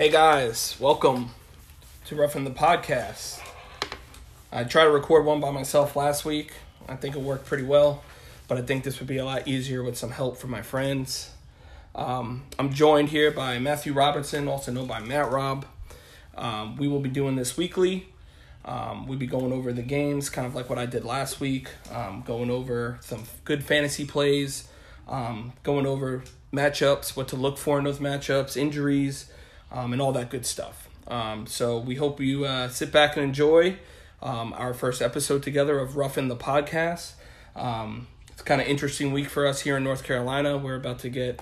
Hey guys, welcome to Roughing the Podcast. I tried to record one by myself last week. I think it worked pretty well, but I think this would be a lot easier with some help from my friends. Um, I'm joined here by Matthew Robertson, also known by Matt Rob. Um, we will be doing this weekly. Um, we'll be going over the games, kind of like what I did last week, um, going over some good fantasy plays, um, going over matchups, what to look for in those matchups, injuries, um, and all that good stuff. Um, so we hope you uh, sit back and enjoy um, our first episode together of Roughing the Podcast. Um, it's kind of interesting week for us here in North Carolina. We're about to get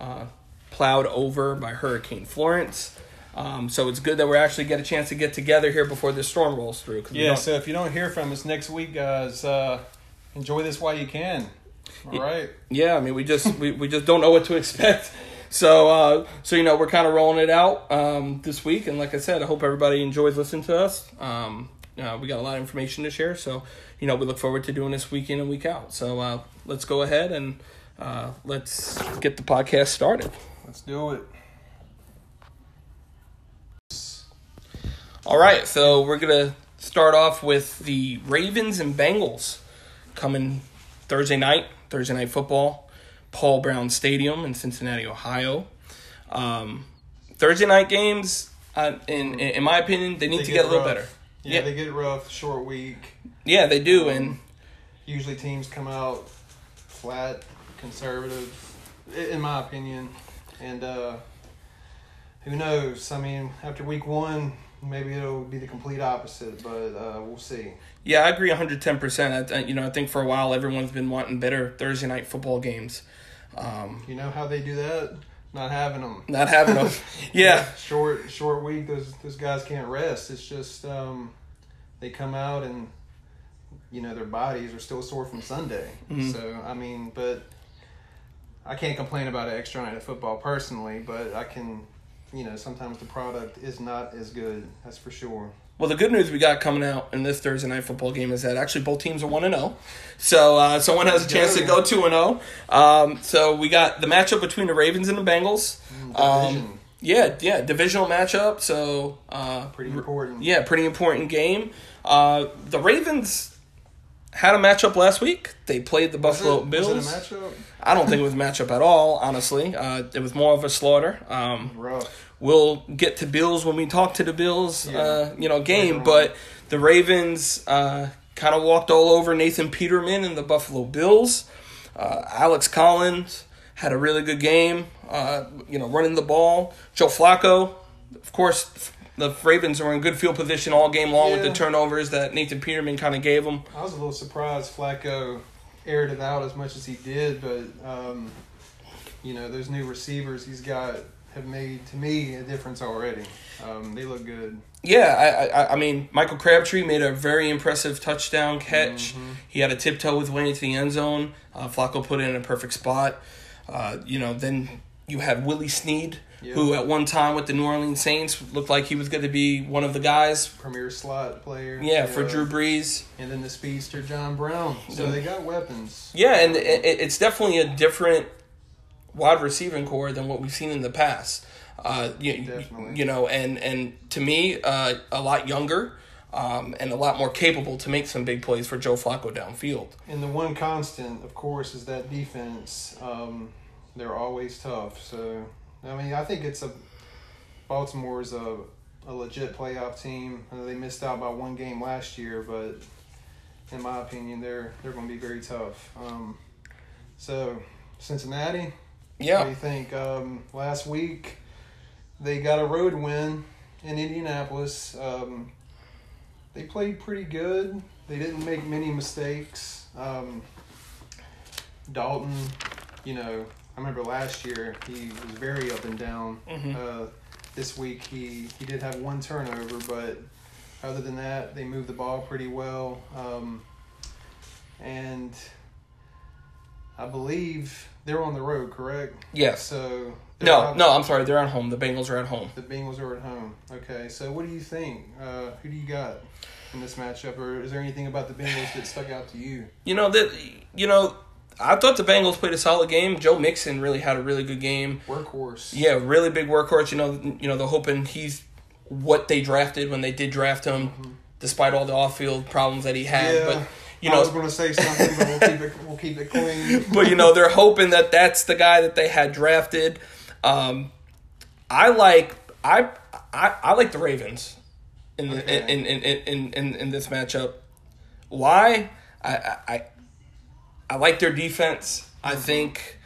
uh, plowed over by Hurricane Florence. Um, so it's good that we actually get a chance to get together here before this storm rolls through. Yeah, so if you don't hear from us next week, guys, uh, enjoy this while you can. All right. yeah. I mean, we just we, we just don't know what to expect. So uh, so you know we're kind of rolling it out um, this week, and like I said, I hope everybody enjoys listening to us. Um, uh, we got a lot of information to share, so you know we look forward to doing this week in and week out. So uh, let's go ahead and uh, let's get the podcast started. Let's do it. All right, so we're gonna start off with the Ravens and Bengals coming Thursday night, Thursday night football, Paul Brown Stadium in Cincinnati, Ohio. Um, Thursday night games, uh, in in my opinion, they need They to get get a little better. Yeah, Yeah. they get rough, short week. Yeah, they do, and Usually teams come out flat, conservative, in my opinion. And uh, who knows? I mean, after week one, maybe it'll be the complete opposite, but uh, we'll see. yeah, I agree 110. percent I, you know, I think for a while everyone's been wanting better Thursday night football games. Um, You know how they do that? Not having them. not having them, yeah. short short week those those guys can't rest it's just um they come out and you know their bodies are still sore from sunday Mhm. so i mean but i can't complain about an extra night of football personally but i can you know sometimes the product is not as good that's for sure Well, the good news we got coming out in this Thursday night football game is that actually both teams are one and zero, so uh, someone has a chance to go two and zero. Um, so we got the matchup between the Ravens and the Bengals. Um, yeah, yeah, divisional matchup. So uh, pretty important yeah, pretty important game. Uh, the Ravens had a matchup last week. They played the Buffalo it, Bills. was it a matchup I don't think it was a matchup at all. Honestly, uh, it was more of a slaughter. Um, rough We'll get to Bills when we talk to the Bills, Yeah. uh, you know, game. But the Ravens uh, kind of walked all over Nathan Peterman and the Buffalo Bills. Uh, Alex Collins had a really good game, uh, you know, running the ball. Joe Flacco, of course, the Ravens were in good field position all game long with the turnovers that Nathan Peterman kind of gave them. I was a little surprised Flacco aired it out as much as he did, but um, you know those new receivers he's got have made to me a difference already. Um, they look good. Yeah, I, I I mean Michael Crabtree made a very impressive touchdown catch. He had a tiptoe with way into the end zone. Uh, Flacco put it in a perfect spot. Uh, you know, then you had Willie Snead, Yeah. who at one time with the New Orleans Saints looked like he was going to be one of the guys. Premier slot player. Yeah, for Drew Brees. And then the speedster John Brown. So Yeah. they got weapons. Yeah, and it- it's definitely a different wide receiving corps than what we've seen in the past. Uh, you, Definitely. you know, and and to me, uh, a lot younger. Um, and a lot more capable to make some big plays for Joe Flacco downfield. And the one constant, of course, is that defense. Um, they're always tough. So I mean, I think it's a Baltimore's a a legit playoff team. They missed out by one game last year, but in my opinion, they're they're going to be very tough. Um, so Cincinnati, Yeah, you think? Um, last week, they got a road win in Indianapolis. Um, they played pretty good. They didn't make many mistakes. Um, Dalton, you know, I remember last year he was very up and down. Mhm. Uh, this week he he did have one turnover, but other than that, they moved the ball pretty well. Um, and I believe they're on the road, correct? yes. So No, no, I'm sorry. They're at home. The Bengals are at home. The Bengals are at home. Okay, so what do you think? Uh, who do you got in this matchup, or is there anything about the Bengals that stuck out to you? You know that. You know, I thought the Bengals played a solid game. Joe Mixon really had a really good game. Workhorse. Yeah, really big workhorse. You know, you know, they're hoping he's what they drafted when they did draft him, despite all the off-field problems that he had. Yeah. But you know, I was going to say something, but we'll keep it. We'll keep it clean. but you know, they're hoping that that's the guy that they had drafted. Um, I like I, I I like the Ravens in Okay. in, in, in, in, in in this matchup. Why? I I I, I like their defense. I think.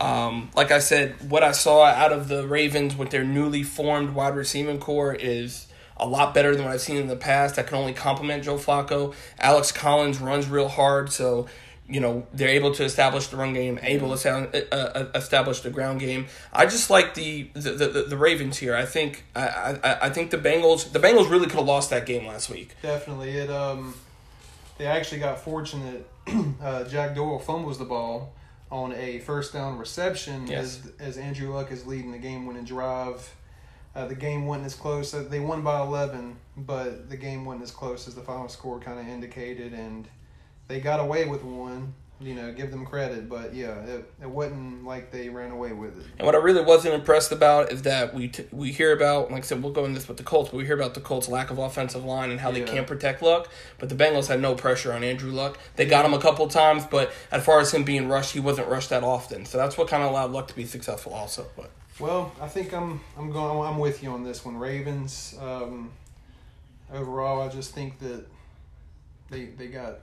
Um, like I said, what I saw out of the Ravens with their newly formed wide receiving corps is a lot better than what I've seen in the past. I can only compliment Joe Flacco. Alex Collins runs real hard, so you know they're able to establish the run game, able to sound, uh, uh, establish the ground game. I just like the the, the, the Ravens here. I think I, I I think the Bengals the Bengals really could have lost that game last week. Definitely, it. Um, they actually got fortunate. uh, Jack Doyle fumbles the ball on a first down reception Yes. as as Andrew Luck is leading the game winning drive. Uh, the game wasn't as close. Uh, they won by eleven, but the game wasn't as close as the final score kind of indicated, and they got away with one. You know, give them credit, but yeah, it, it wasn't like they ran away with it. And what I really wasn't impressed about is that we t- we hear about, like I said, we'll go into this with the Colts, but we hear about the Colts' lack of offensive line and how they can't protect Luck. But the Bengals had no pressure on Andrew Luck. They got him a couple times, but as far as him being rushed, he wasn't rushed that often. So that's what kind of allowed Luck to be successful, also. But Well, I think I'm I'm going I'm with you on this one. Ravens. Um, overall, I just think that they they got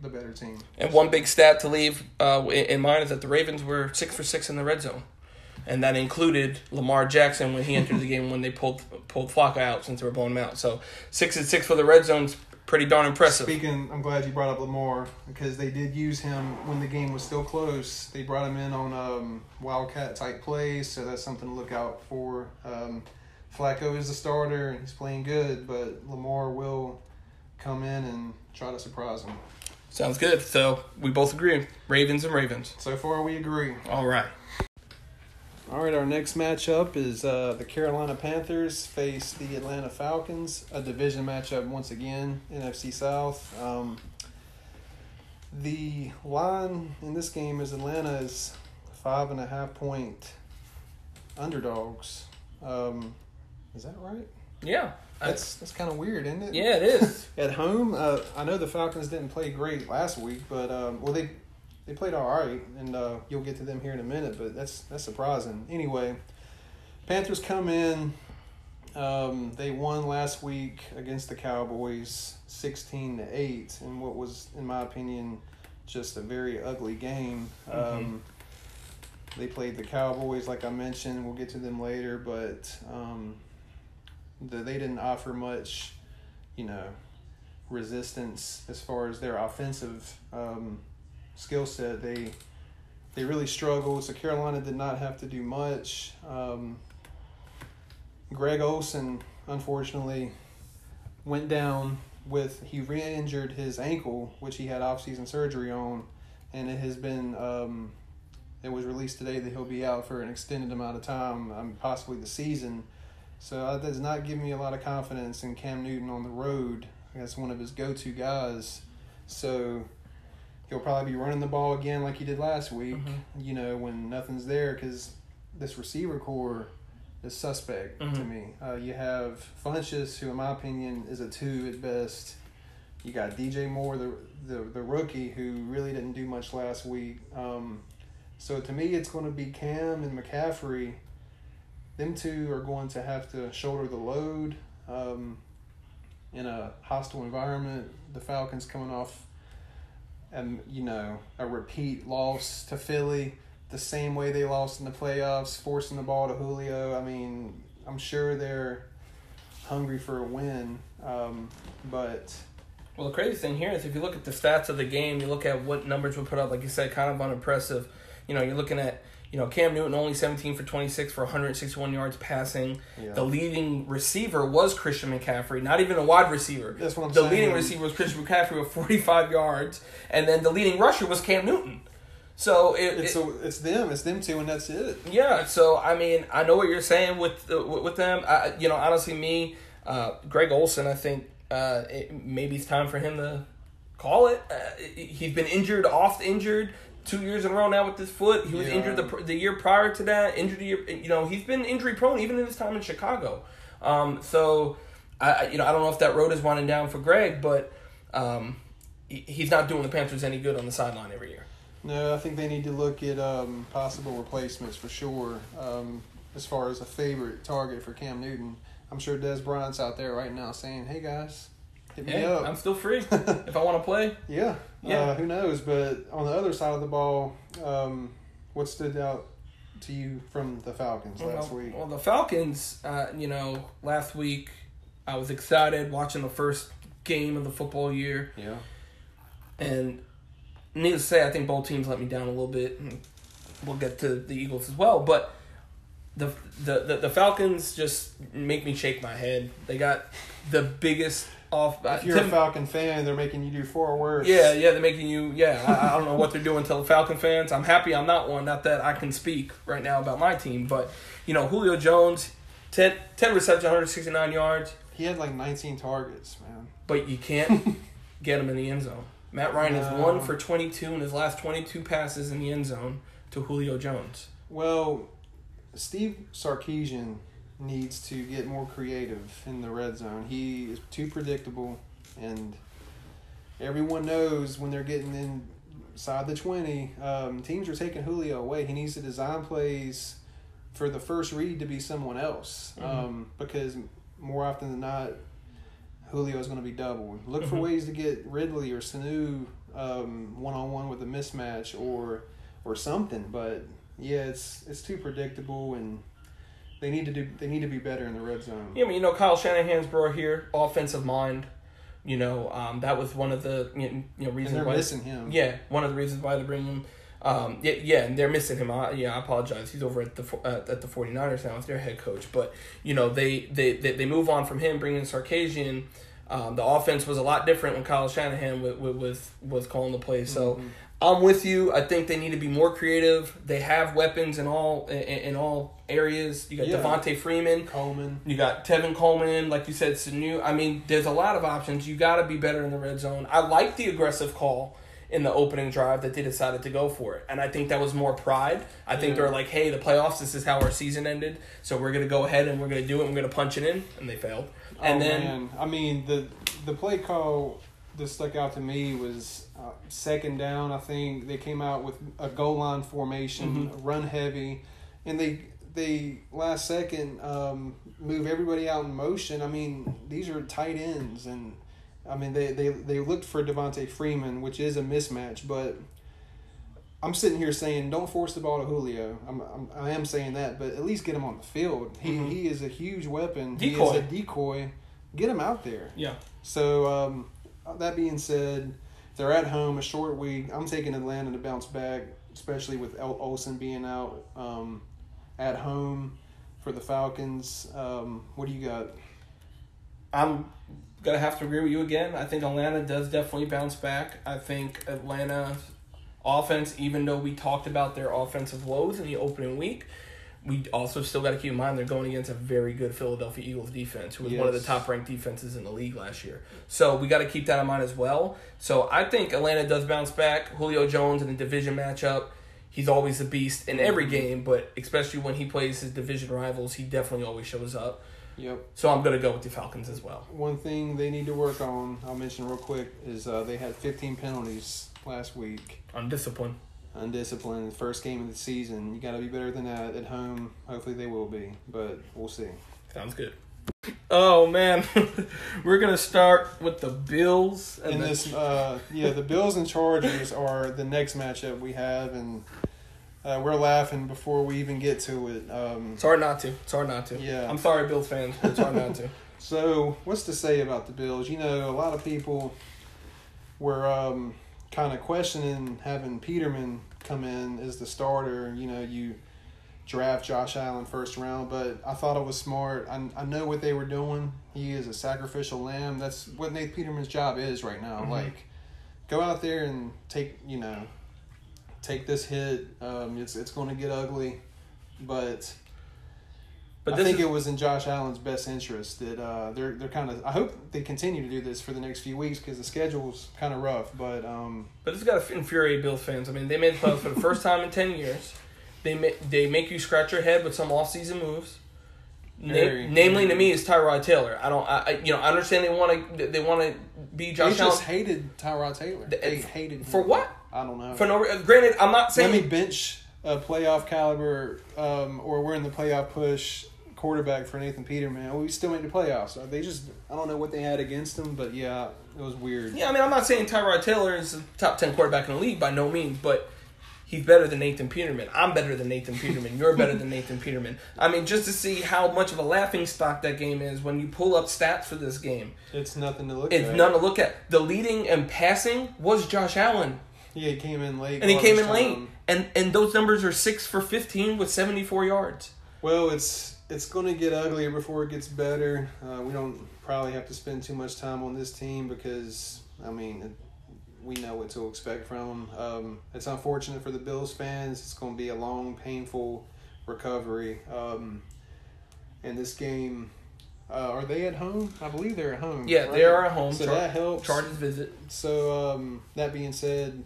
the better team. and one big stat to leave uh, in in mind is that the Ravens were six for six in the red zone. And that included Lamar Jackson when he entered the game when they pulled pulled Flacco out since they were blowing him out. So six and six for the red zone's pretty darn impressive. Speaking, I'm glad you brought up Lamar because they did use him when the game was still close. They brought him in on um, wildcat type plays, so that's something to look out for. Um, Flacco is the starter and he's playing good, but Lamar will come in and try to surprise him. Sounds good. So we both agree. Ravens and Ravens. So far, we agree. All right. All right, our next matchup is uh, the Carolina Panthers face the Atlanta Falcons, a division matchup once again, NFC South. Um, the line in this game is Atlanta is five and a half point underdogs. Um, is that right? Yeah. That's that's kind of weird, isn't it? yeah, it is. At home, uh, I know the Falcons didn't play great last week, but um, well they they played all right, and uh, you'll get to them here in a minute. But that's that's surprising. Anyway, Panthers come in. Um, they won last week against the Cowboys, sixteen to eight, in what was, in my opinion, just a very ugly game. Um, they played the Cowboys, like I mentioned. We'll get to them later, but um, the, they didn't offer much, you know, resistance as far as their offensive um, skill set. They they really struggled. So Carolina did not have to do much. Um, Greg Olsen, unfortunately, went down with he re-injured his ankle, which he had off-season surgery on, and it has been. Um, it was released today that he'll be out for an extended amount of time, um, possibly the season. So that does not give me a lot of confidence in Cam Newton on the road. That's one of his go-to guys. So he'll probably be running the ball again like he did last week. Mhm. You know when nothing's there because this receiver corps is suspect to Mhm. me. Uh, you have Funchess, who in my opinion is a two at best. You got DJ Moore, the the, the rookie, who really didn't do much last week. Um, so to me, it's going to be Cam and McCaffrey. Them two are going to have to shoulder the load um, in a hostile environment. The Falcons coming off, and you know, a repeat loss to Philly, the same way they lost in the playoffs, forcing the ball to Julio. I mean, I'm sure they're hungry for a win, um, but Well, the crazy thing here is if you look at the stats of the game, you look at what numbers were put up, like you said, kind of unimpressive. You know, you're looking at, you know, Cam Newton only 17 for 26 for 161 yards passing. yeah. The leading receiver was Christian McCaffrey, not even a wide receiver. That's what I'm the saying. leading receiver was Christian McCaffrey with 45 yards, and then the leading rusher was Cam Newton. So it, It's it- a, it's them, it's them two, and that's it. yeah. So I mean, I know what you're saying with uh, with them. I, you know, honestly, me, uh, Greg Olsen, I think uh, it, maybe it's time for him to call it. Uh, he's been injured, oft injured. Two years in a row now with this foot. He was Yeah. injured the the year prior to that. Injured the year, you know, he's been injury prone even in his time in Chicago. Um, so, I you know I don't know if that road is winding down for Greg, but um, he, he's not doing the Panthers any good on the sideline every year. No, I think they need to look at um, possible replacements for sure. Um, as far as a favorite target for Cam Newton, I'm sure Dez Bryant's out there right now saying, "Hey guys, hit me Hey, up." I'm still free if I want to play. yeah, Yeah. Uh, who knows? But on the other side of the ball, um, what stood out to you from the Falcons last well, week? Well, the Falcons, uh, you know, last week I was excited watching the first game of the football year, yeah, and needless to say, I think both teams let me down a little bit. And we'll get to the Eagles as well, but the the the, the Falcons just make me shake my head. They got the biggest off. if you're Tim- a Falcon fan, they're making you do four words. Yeah, yeah, they're making you. Yeah, I, I don't know what they're doing to the Falcon fans. I'm happy I'm not one. Not that I can speak right now about my team, but you know, Julio Jones, 10, 10 receptions, 169 yards, he had like 19 targets, man. but you can't get him in the end zone. Matt Ryan is No. one for 22 in his last 22 passes in the end zone to Julio Jones. Well, Steve Sarkisian needs to get more creative in the red zone. He is too predictable, and everyone knows when they're getting inside the 20, um, teams are taking Julio away. He needs to design plays for the first read to be someone else Mhm. um, because more often than not, Julio is going to be doubled. Look for Mhm. ways to get Ridley or Sanu one on one with a mismatch or or something. But yeah, it's it's too predictable, and they need to do they need to be better in the red zone. Yeah, I mean, you know, Kyle Shanahan's brought here offensive mind. You know, um, that was one of the you know, reasons they're why missing him. Yeah, one of the reasons why they bring him. Um, yeah, yeah, and they're missing him. I, yeah, I apologize. He's over at the uh, at the 49ers now as their head coach. But you know, they they they, they move on from him, bringing Sarkisian. Um, the offense was a lot different when Kyle Shanahan was was, was calling the play. So Mhm. I'm with you. I think they need to be more creative. They have weapons in all in, in all areas. You got Yeah. Devonta Freeman. Coleman. You got Tevin Coleman, like you said, Sanu. I mean, there's a lot of options. You got to be better in the red zone. I like the aggressive call in the opening drive that they decided to go for it, and I think that was more pride. I think Yeah. they're like, "Hey, the playoffs. This is how our season ended, so we're gonna go ahead and we're gonna do it. and We're gonna punch it in," and they failed. And oh, then man. I mean the the play call that stuck out to me was uh, second down. I think they came out with a goal line formation, Mm-hmm. run heavy, and they they last second um, move everybody out in motion. I mean these are tight ends, and I mean they they they looked for Devonta Freeman, which is a mismatch, but. I'm sitting here saying, don't force the ball to Julio. I'm, I'm I am saying that, but at least get him on the field. He Mhm. he is a huge weapon. Decoy. He is a decoy. Get him out there. yeah, So um, that being said, they're at home, a short week. I'm taking Atlanta to bounce back, especially with El- Olsen being out um, at home for the Falcons. Um, what do you got? I'm gonna have to agree with you again. I think Atlanta does definitely bounce back. I think Atlanta's offense, even though we talked about their offensive woes in the opening week, we also still got to keep in mind they're going against a very good Philadelphia Eagles defense, who was one of the top ranked defenses in the league last year. So we got to keep that in mind as well. So I think Atlanta does bounce back. Julio Jones in the division matchup. He's always a beast in every game, but especially when he plays his division rivals, he definitely always shows up. Yep. So I'm going to go with the Falcons as well. One thing they need to work on, I'll mention real quick, is uh, they had 15 penalties last week. On discipline. Undisciplined, first game of the season. You got to be better than that at home. Hopefully they will be, but we'll see. Sounds good. Oh man, we're gonna start with the Bills and in the- this, uh, yeah, the Bills and Chargers are the next matchup we have, and uh, we're laughing before we even get to it. Um, It's hard not to. It's hard not to. Yeah. I'm sorry, Bills fans, but it's hard not to. so, what's to say about the Bills? You know, a lot of people were um, kind of questioning having Peterman come in as the starter. You know, you draft Josh Allen first round, but I thought it was smart. I, I know what they were doing. He is a sacrificial lamb. That's what Nate Peterman's job is right now. Mhm. Like, go out there and take, you know, take this hit. Um, it's it's going to get ugly, but But I think is, it was in Josh Allen's best interest that uh, they're they're kind of. I hope they continue to do this for the next few weeks because the schedule's kind of rough. But um, but it's got to infuriate Bills fans. I mean, they made the playoffs for the first time in ten years. They ma- they make you scratch your head with some off-season moves. Na- Very, namely, to very. me, is Tyrod Taylor. I don't, I, I you know, I understand they want to they want to be Josh. they just Allen hated Tyrod Taylor. The- They hated him. for what? I don't know. for no. Granted, I'm not saying. Let me bench a playoff caliber, um, or we're in the playoff push quarterback for Nathan Peterman. We still made the playoffs. Uh, they just I don't know what they had against them, but yeah, it was weird. Yeah, I mean, I'm not saying Tyrod Taylor is a top 10 quarterback in the league by no means, but he's better than Nathan Peterman. I'm better than Nathan Peterman. You're better than Nathan Peterman. I mean, just to see how much of a laughing stock that game is when you pull up stats for this game, It's nothing to look at. it's at. none to look at. The leading and passing was Josh Allen, Yeah, he came in late. and he came in garbage late. And, and those numbers are 6 for 15 with 74 yards. Well, it's it's going to get uglier before it gets better. Uh, we don't probably have to spend too much time on this team because I mean it, we know what to expect from them. Um, it's unfortunate for the Bills fans. It's going to be a long, painful recovery. Um, and this game, uh, are they at home? I believe they're at home. Yeah, they are at home. So Char- that helps. Chargers visit. So um, that being said,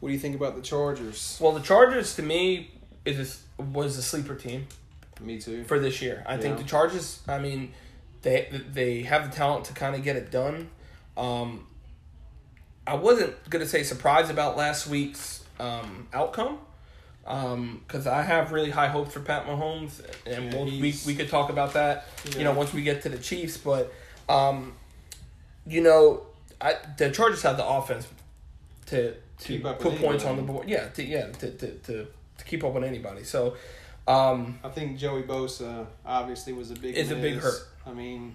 what do you think about the Chargers? Well, the Chargers, to me, is a was a sleeper team. Me too. for this year. I think the Chargers. I mean, they they have the talent to kind of get it done. Um, I wasn't gonna say surprised about last week's um, outcome because I have really high hopes for Pat Mahomes, and Yeah, we'll, we we could talk about that. You know, once we get to the Chiefs, but um, you know, I, the Chargers have the offense to to put points on the board. Yeah, to, yeah, to, to, to, to keep up with anybody. So. Um, I think Joey Bosa obviously was a big. Is a big hurt. I mean,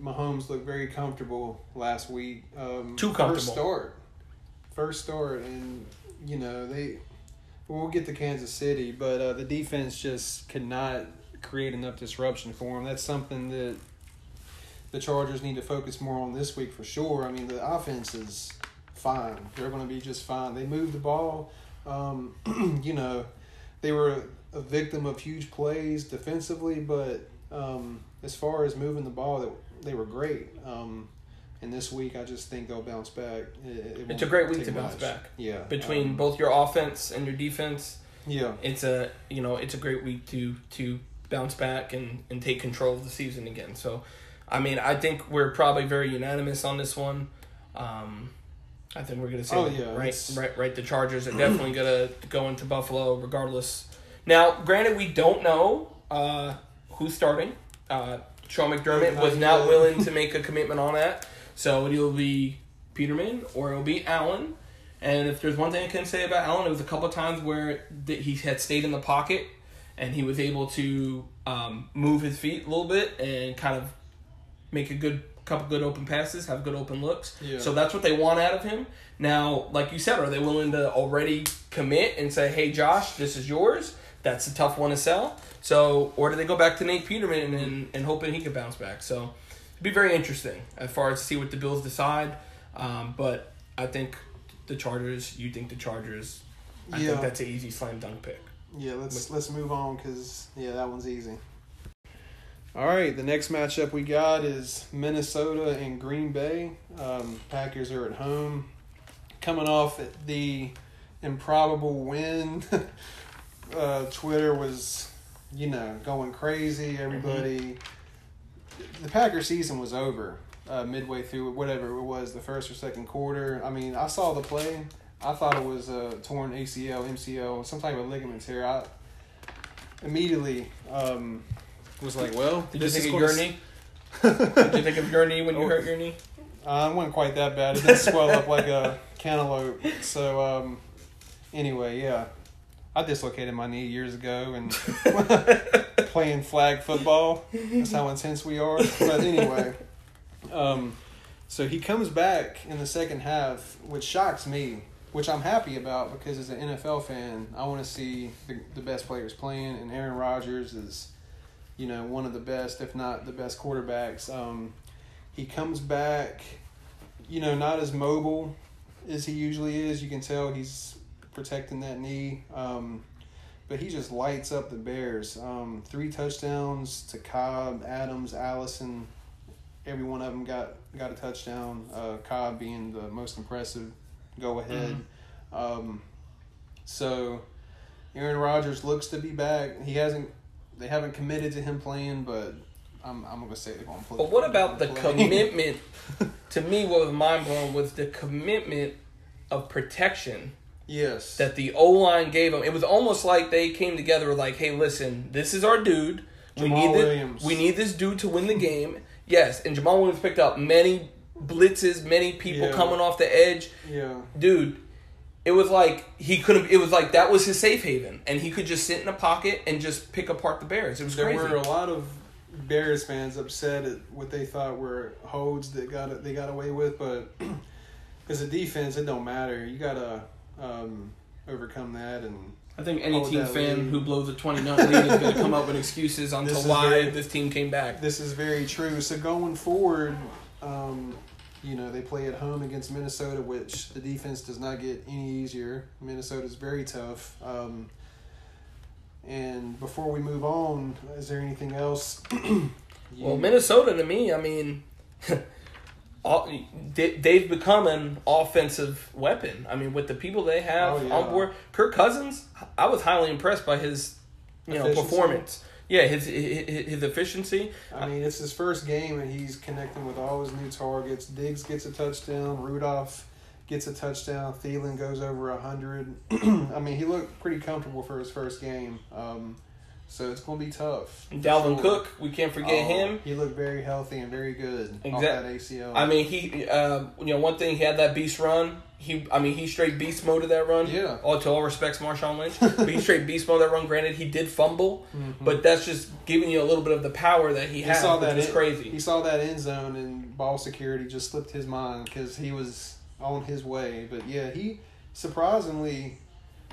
Mahomes looked very comfortable last week. Um, Too First start, first start, and you know they. We'll get to Kansas City, but uh, the defense just could not create enough disruption for him. That's something that the Chargers need to focus more on this week for sure. I mean, the offense is fine. They're going to be just fine. They moved the ball. Um, you know, they were a victim of huge plays defensively, but um, as far as moving the ball, that they were great. Um, and this week, I just think they'll bounce back. It, it It's a great week to bounce much. back. Yeah, between um, both your offense and your defense. yeah, It's a you know it's a great week to to bounce back and and take control of the season again. So, I mean, I think we're probably very unanimous on this one. Um, I think we're gonna say Oh, yeah, right, right, right. The Chargers are definitely gonna go into Buffalo regardless. Now, granted, we don't know uh, who's starting. Uh, Sean McDermott was not willing to make a commitment on that, so it'll be Peterman or it'll be Allen. And if there's one thing I can say about Allen, it was a couple of times where that he had stayed in the pocket and he was able to um, move his feet a little bit and kind of make a good couple good open passes, have good open looks. Yeah. So that's what they want out of him. Now, like you said, are they willing to already commit and say, "Hey, Josh, this is yours"? That's a tough one to sell. So, or do they go back to Nate Peterman and and hoping he could bounce back? So, it'd be very interesting as far as to see what the Bills decide. Um, but I think the Chargers. You think the Chargers? I Yeah. think that's an easy slam dunk pick. Yeah, let's let's move on because yeah, that one's easy. All right, the next matchup we got is Minnesota and Green Bay. Um, Packers are at home, coming off the improbable win. uh, Twitter was, you know, going crazy. Everybody, the Packer season was over uh, midway through whatever it was, the first or second quarter. I mean, I saw the play. I thought it was a torn ACL, MCL, some type of ligament tear. I immediately um, was like, "Well, Did you think of your s- knee? Did you think of your knee when you Oh. hurt your knee? Uh, it wasn't quite that bad. It didn't swell up like a cantaloupe. So, um, anyway, yeah. I dislocated my knee years ago and playing flag football. That's how intense we are. But anyway, um, so he comes back in the second half, which shocks me, which I'm happy about because as an NFL fan, I want to see the, the best players playing, and Aaron Rodgers is, you know, one of the best, if not the best quarterbacks. Um, he comes back, you know, not as mobile as he usually is. You can tell he's protecting that knee. Um, but he just lights up the Bears. Um, three touchdowns to Cobb, Adams, Allison. Every one of them got got a touchdown. Uh, Cobb being the most impressive go ahead. Um, so Aaron Rodgers looks to be back. He hasn't. They haven't committed to him playing, but I'm I'm gonna say they're gonna play. But what about the commitment? to me, what was mind blowing was the commitment of protection yes. that the O line gave them. It was almost like they came together like, "Hey, listen, this is our dude. We Jamaal need this, Williams. we need this dude to win the game." Yes, and Jamaal Williams picked up many blitzes, many people Yeah. coming off the edge. yeah. Dude, it was like he couldn't. It was like that was his safe haven, and he could just sit in a pocket and just pick apart the Bears. It was There crazy. were a lot of Bears fans upset at what they thought were holds that got they got away with, but as a defense, it don't matter. You gotta um, overcome that, and I think any team fan who blows a 20 0 lead is going to come up with excuses on This to is why very- this team came back. this is very true. So going forward, um, you know they play at home against Minnesota, which the defense does not get any easier. Minnesota is very tough. Um, and before we move on, is there anything else? Well, Minnesota to me, I mean, all, they, they've become an offensive weapon. I mean, with the people they have Oh, yeah. on board, Kirk Cousins, I was highly impressed by his, you know, performance. Yeah, his, his his efficiency. I mean, it's his first game, and he's connecting with all his new targets. Diggs gets a touchdown. Rudolph gets a touchdown. Thielen goes over a hundred. I mean, he looked pretty comfortable for his first game. Um, so it's going to be tough. Dalvin Sure. Cook, we can't forget Oh, him. He looked very healthy and very good off that ACL. I mean, he, uh, you know, one thing he had that beast run. He, I mean, he straight beast mode of that run. Yeah. All to all respects, Marshawn Lynch, but he straight beast mode of that run. Granted, he did fumble, Mhm. but that's just giving you a little bit of the power that he, he has, saw which that is crazy. He saw that end zone, and ball security just slipped his mind because he was on his way. But yeah, he surprisingly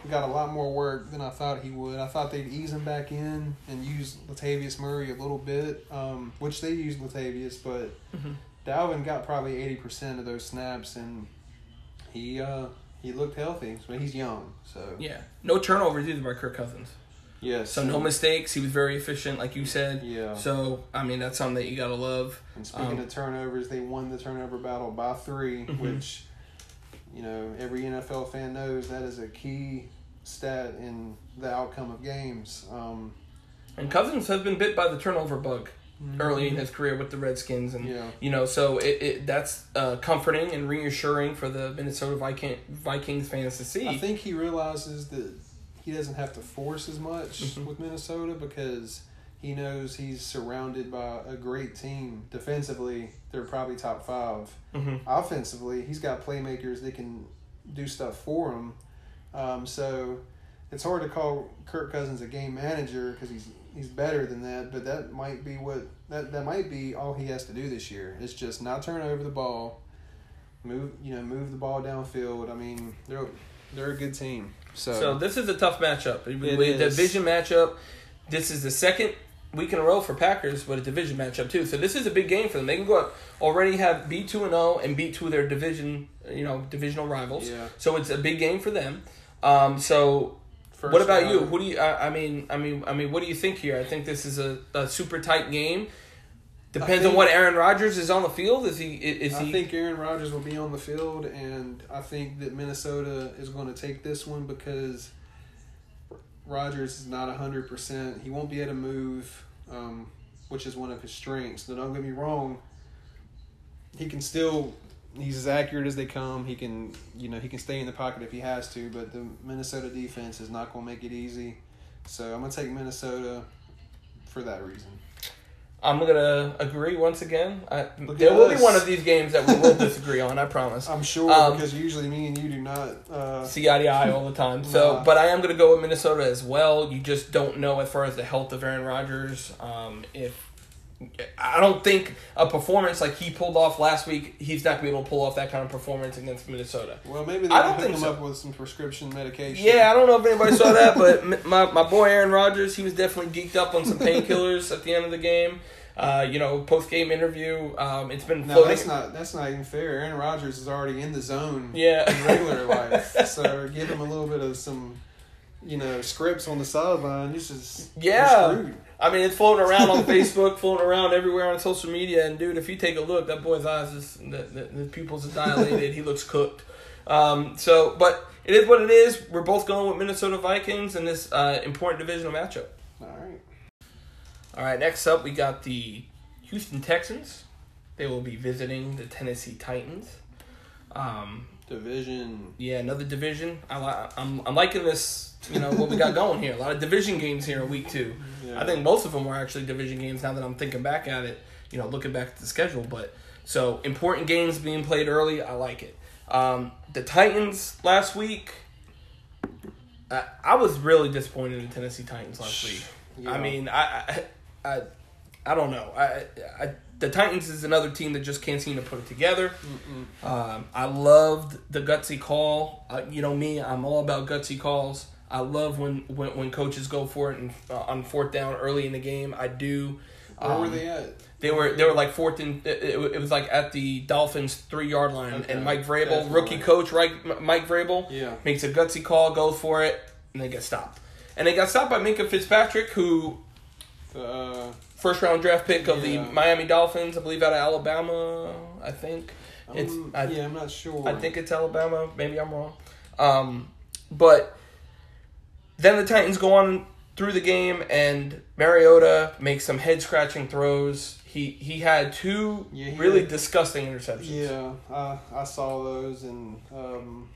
got a lot more work than I thought he would. I thought they'd ease him back in and use Latavius Murray a little bit, um, which they used Latavius, but Mhm. Dalvin got probably eighty percent of those snaps, and he uh, he looked healthy. So he's young, so Yeah, no turnovers either by Kirk Cousins. yes. So no mistakes. He was very efficient, like you said. Yeah. So I mean, that's something that you gotta love. And speaking Um, of turnovers, they won the turnover battle by 3 Mhm. which, you know, every NFL fan knows that is a key stat in the outcome of games. Um, And Cousins has been bit by the turnover bug early in his career with the Redskins, and Yeah. you know, so it, it that's uh, comforting and reassuring for the Minnesota Viking, Vikings fans to see. I think he realizes that he doesn't have to force as much Mhm. with Minnesota because he knows he's surrounded by a great team. Defensively, they're probably top five. hmm offensively, he's got playmakers that can do stuff for him. Um, so it's hard to call Kirk Cousins a game manager because he's he's better than that. But that might be what that that might be all he has to do this year. It's just not turn over the ball, move you know move the ball downfield. I mean they're they're a good team. So, So this is a tough matchup. It We- is. Division matchup. This is the second week in a row for Packers, but a division matchup too. So this is a big game for them. They can go up already have beat two and zero and beat two of their division, you know, divisional rivals. yeah. So it's a big game for them. Um, so First what about you? round. Who do you? I, I mean, I mean, I mean, what do you think here? I think this is a, a super tight game. Depends on what Aaron Rodgers is on the field. Is he? Is I he? think Aaron Rodgers will be on the field, and I think that Minnesota is going to take this one because Rodgers is not hundred percent. He won't be able to move, um, which is one of his strengths. Now, don't get me wrong. He can still. He's as accurate as they come. He can, you know, he can stay in the pocket if he has to. But the Minnesota defense is not going to make it easy. So I'm going to take Minnesota for that reason. I'm gonna agree once again. I, there will be one of these games that we will disagree on. I promise. I'm sure Um, because usually me and you do not. Uh, see eye to eye all the time. So, Nah. but I am going to go with Minnesota as well. You just don't know as far as the health of Aaron Rodgers. Um, if I don't think a performance like he pulled off last week, he's not going to be able to pull off that kind of performance against Minnesota. Well, maybe they I don't think him so. up with some prescription medication. Yeah, I don't know if anybody saw that, but my my boy Aaron Rodgers, he was definitely geeked up on some painkillers at the end of the game. Uh, you know, post game interview. Um, it's been No, floating. that's not that's not even fair. Aaron Rodgers is already in the zone yeah, in regular life, so give him a little bit of some you know, scripts on the sideline. This is Yeah. I mean, it's floating around on Facebook, floating around everywhere on social media. And dude, if you take a look, that boy's eyes is the, the, the pupils are dilated. he looks cooked. Um, so, but it is what it is. We're both going with Minnesota Vikings in this uh, important divisional matchup. All right. All right, next up we got the Houston Texans. They will be visiting the Tennessee Titans. Um, Division. yeah, another division. I li- I'm I'm liking this. You know what we got going here. A lot of division games here in week two. Yeah. I think most of them were actually division games. Now that I'm thinking back at it, you know, looking back at the schedule. But so important games being played early. I like it. Um, the Titans last week. I, I was really disappointed in the Tennessee Titans last week. Yeah. I mean, I, I, I, I don't know. I, I, the Titans is another team that just can't seem to put it together. Um, I loved the gutsy call. Uh, you know me, I'm all about gutsy calls. I love when, when, when coaches go for it and uh, on fourth down early in the game. I do. Where were Um, they at? They were they were like fourth and it, it, was like at the Dolphins three yard line, Okay. and Mike Vrabel, That's rookie coach, right? Mike Vrabel, Yeah. makes a gutsy call, goes for it, and they get stopped. And they got stopped by Minkah Fitzpatrick, who The, uh, first round draft pick of Yeah. the Miami Dolphins, I believe out of Alabama. I think it's um, I, yeah, I'm not sure. I think it's Alabama. Maybe I'm wrong. Um, but then the Titans go on through the game, and Mariota makes some head scratching throws. He he had two Yeah, he really had- disgusting interceptions. Yeah, I I saw those, and um,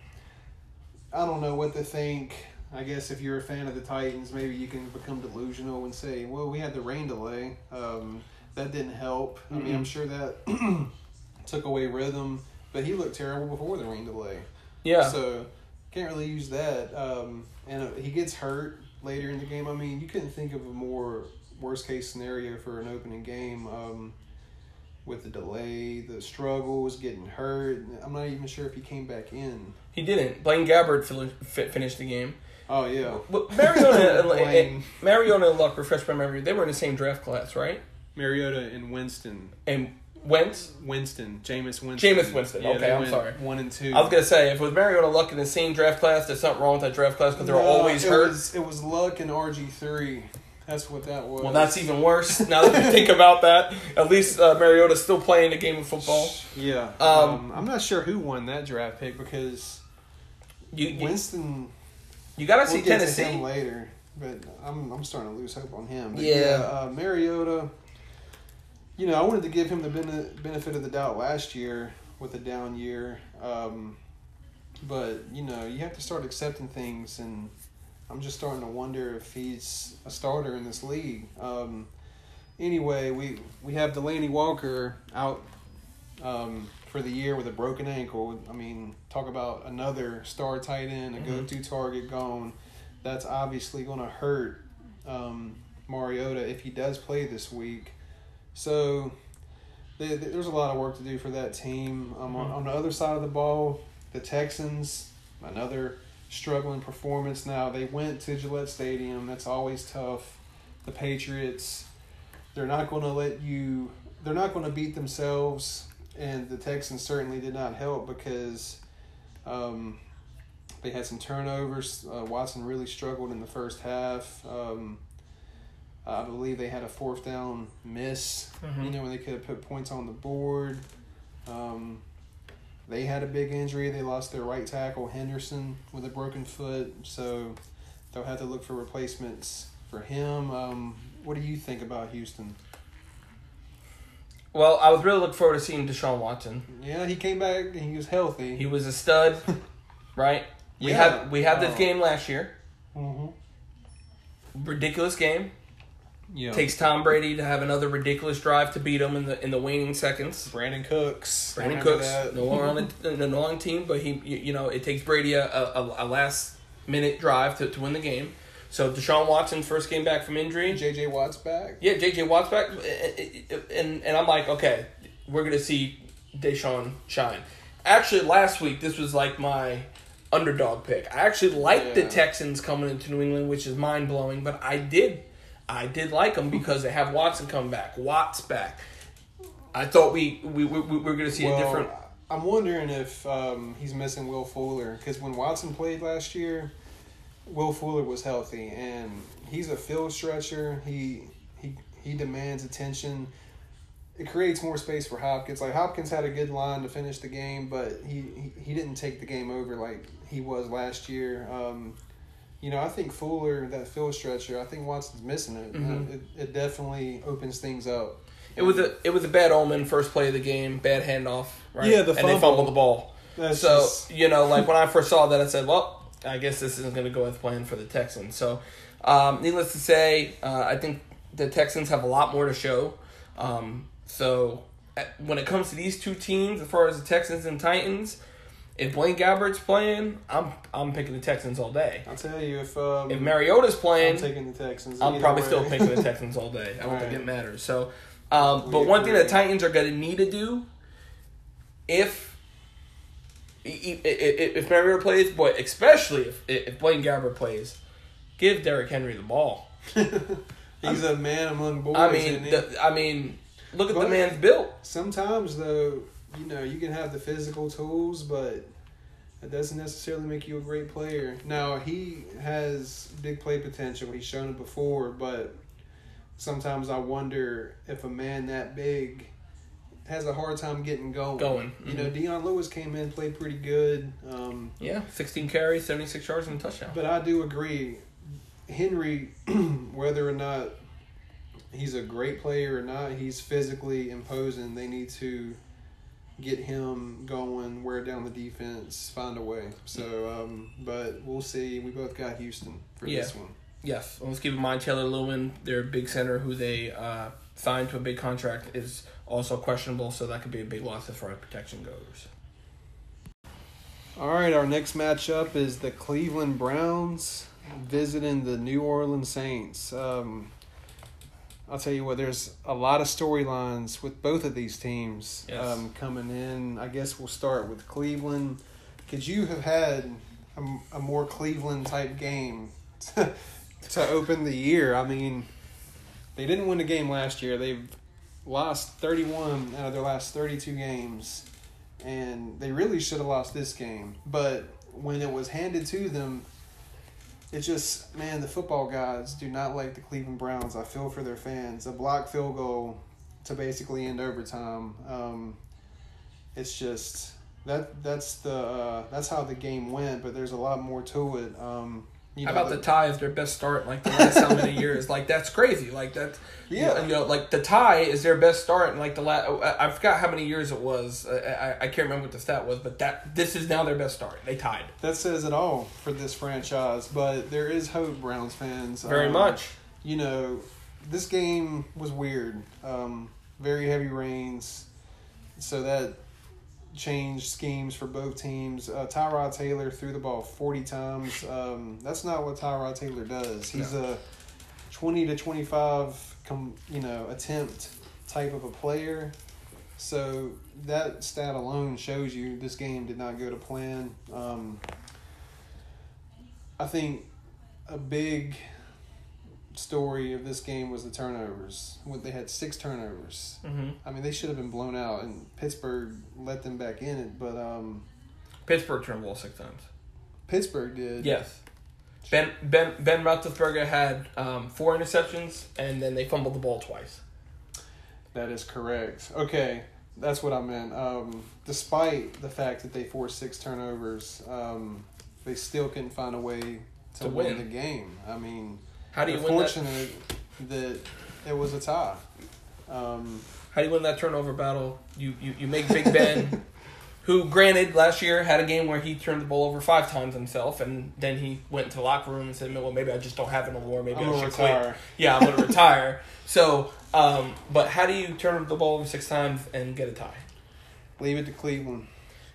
I don't know what to think. I guess if you're a fan of the Titans, maybe you can become delusional and say, "Well, we had the rain delay. Um, that didn't help." I mean, I'm sure that took away rhythm, but he looked terrible before the rain delay. Yeah. So can't really use that. Um, and uh, he gets hurt later in the game. I mean, you couldn't think of a more worst case scenario for an opening game. Um, with the delay, the struggles, getting hurt. I'm not even sure if he came back in. he didn't. Blaine Gabbert finished the game. Oh yeah, But Mariota, and, Blaine. Mariota and Luck, refresh my memory, they were in the same draft class, right? Mariota and Winston. And Wentz. Winston, Jameis Winston. Jameis Winston, Yeah, okay, I'm sorry. One and two. I was gonna say if it was Mariota Luck in the same draft class, there's something wrong with that draft class because they're No, always it hurt. Was, it was Luck and RG three. That's what that was. Well, that's even worse. Now that you think about that, at least uh, Mariota's still playing the game of football. Yeah. Um, Um, I'm not sure who won that draft pick because You you, Winston. You gotta We'll see get to Tennessee. him later, but I'm I'm starting to lose hope on him. But Yeah. uh, Mariota. You know, I wanted to give him the benefit of the doubt last year with a down year, um, but you know, you have to start accepting things, and I'm just starting to wonder if he's a starter in this league. Um, anyway, we we have Delanie Walker out um, for the year with a broken ankle. I mean, talk about another star tight end, a Mhm. go-to target gone. That's obviously going to hurt um, Mariota if he does play this week. So there- there's a lot of work to do for that team. Um, on, Mhm. on the other side of the ball, the Texans, another struggling performance. Now they went to Gillette Stadium. That's always tough. The Patriots, they're not going to let you. They're not going to beat themselves, and the Texans certainly did not help because um, they had some turnovers. Uh, Watson really struggled in the first half. Um, I believe they had a fourth down miss. Mhm. You know when they could have put points on the board. Um, they had a big injury. They lost their right tackle Henderson with a broken foot, so they'll have to look for replacements for him. Um, what do you think about Houston? Well, I was really looking forward to seeing Deshaun Watson. Yeah, he came back and he was healthy. He was a stud, right? We Yeah. had we had this Oh. game last year. mm-hmm. Ridiculous game. Yeah. Takes Tom Brady to have another ridiculous drive to beat him in the in the waning seconds. Brandin Cooks. Brandin Cooks that? no longer on the, the no longer team, but he you, you know it takes Brady a, a, a last minute drive to, to win the game. So Deshaun Watson first came back from injury. JJ Watt's back. Yeah, JJ Watt's back, and and I'm like, okay, we're gonna see Deshaun shine. Actually, last week this was like my underdog pick. I actually liked the Texans coming into New England, which is mind blowing, but I did, I did like them because they have Watson come back, Watts back. I thought we we, we, we were gonna see a different. I'm wondering if um, he's missing Will Fuller because when Watson played last year, Will Fuller was healthy, and he's a field stretcher. He he he demands attention. It creates more space for Hopkins. Like Hopkins had a good line to finish the game, but he he, he didn't take the game over like he was last year. Um, you know, I think Fuller that field stretcher. I think Watson's missing it. Mhm. Uh, it. It definitely opens things up. It was a it was a bad omen first play of the game, bad handoff, right? Yeah, the and they fumble. fumbled the ball. That's so just- you know, like when I first saw that, I said, "Well, I guess this isn't going to go as planned for the Texans." So, um, needless to say, uh, I think the Texans have a lot more to show. Um, so, at, when it comes to these two teams, as far as the Texans and Titans, if Blaine Gabbert's playing, I'm I'm picking the Texans all day. I'll tell you if um, If Mariota's I'm playing, taking the Texans. I'm probably way. still picking the Texans all day. I don't think Right. it matters. So, um, but one thing the Titans are going to need to do, if if, Mariota plays, but especially if if Blaine Gabbert plays, give Derrick Henry the ball. He's a man among boys. I mean, he? the, I mean, look at the man's built. Sometimes though, you know, you can have the physical tools, but it doesn't necessarily make you a great player. Now he has big play potential. He's shown it before, but sometimes I wonder if a man that big has a hard time getting going. Going, You know, mhm. Dion Lewis came in, played pretty good. Um, Yeah, 16 carries, 76 yards, and a touchdown. but I do agree, Henry, whether or not he's a great player or not, he's physically imposing. They need to get him going, wear down the defense, find a way. So, um, but we'll see. We both got Houston for Yeah. this one. Yes, let's keep in mind Taylor Lewan, their big center, who they uh, signed to a big contract, is also questionable, so that could be a big loss as far as protection goes. All right, our next matchup is the Cleveland Browns visiting the New Orleans Saints. Um, I'll tell you what, there's a lot of storylines with both of these teams Yes. um, coming in. I guess we'll start with Cleveland. Could you have had a, a more Cleveland type game to, to open the year? I mean, they didn't win a game last year. They've lost 31 out of their last 32 games and they really should have lost this game. But when it was handed to them, it just man, the football gods do not like the Cleveland Browns. I feel for their fans. A block field goal to basically end overtime. Um, it's just that that's the uh, that's how the game went. But there's a lot more to it. Um, you How know, about the tie is their best start in like the last how many years? Like that's crazy. Like that. Yeah. You know, like the tie is their best start in like the last. I forgot how many years it was. I, I I can't remember what the stat was, but that this is now their best start. They tied that says it all for this franchise. But there is hope, Browns fans. very Um, much. you know, this game was weird. Um, very heavy rains, so that changed schemes for both teams. Uh, Tyrod Taylor threw the ball forty times. Um, that's not what Tyrod Taylor does. He's a twenty to twenty five, com, you know, attempt type of a player. So that stat alone shows you this game did not go to plan. Um, I think a big story of this game was the turnovers. When they had six turnovers. hmm I mean, they should have been blown out, and Pittsburgh let them back in it. But um, Pittsburgh turned the ball six times. Pittsburgh did. Yes. Ben Ben Ben Roethlisberger had um, four interceptions, and then they fumbled the ball twice. That is correct. Okay, that's what I meant. Um, despite the fact that they forced six turnovers, um, they still couldn't find a way to, To win. win. the game. I mean, How do you win that? that it was a tie. Um, How do you win that turnover battle? You you, you make Big Ben, who granted last year had a game where he turned the ball over five times himself, and then he went to the locker room and said, "Well, maybe I just don't have it no more. Maybe I'm I should quit. Yeah, I'm gonna retire." So, um, but how do you turn the ball over six times and get a tie? Leave it to Cleveland.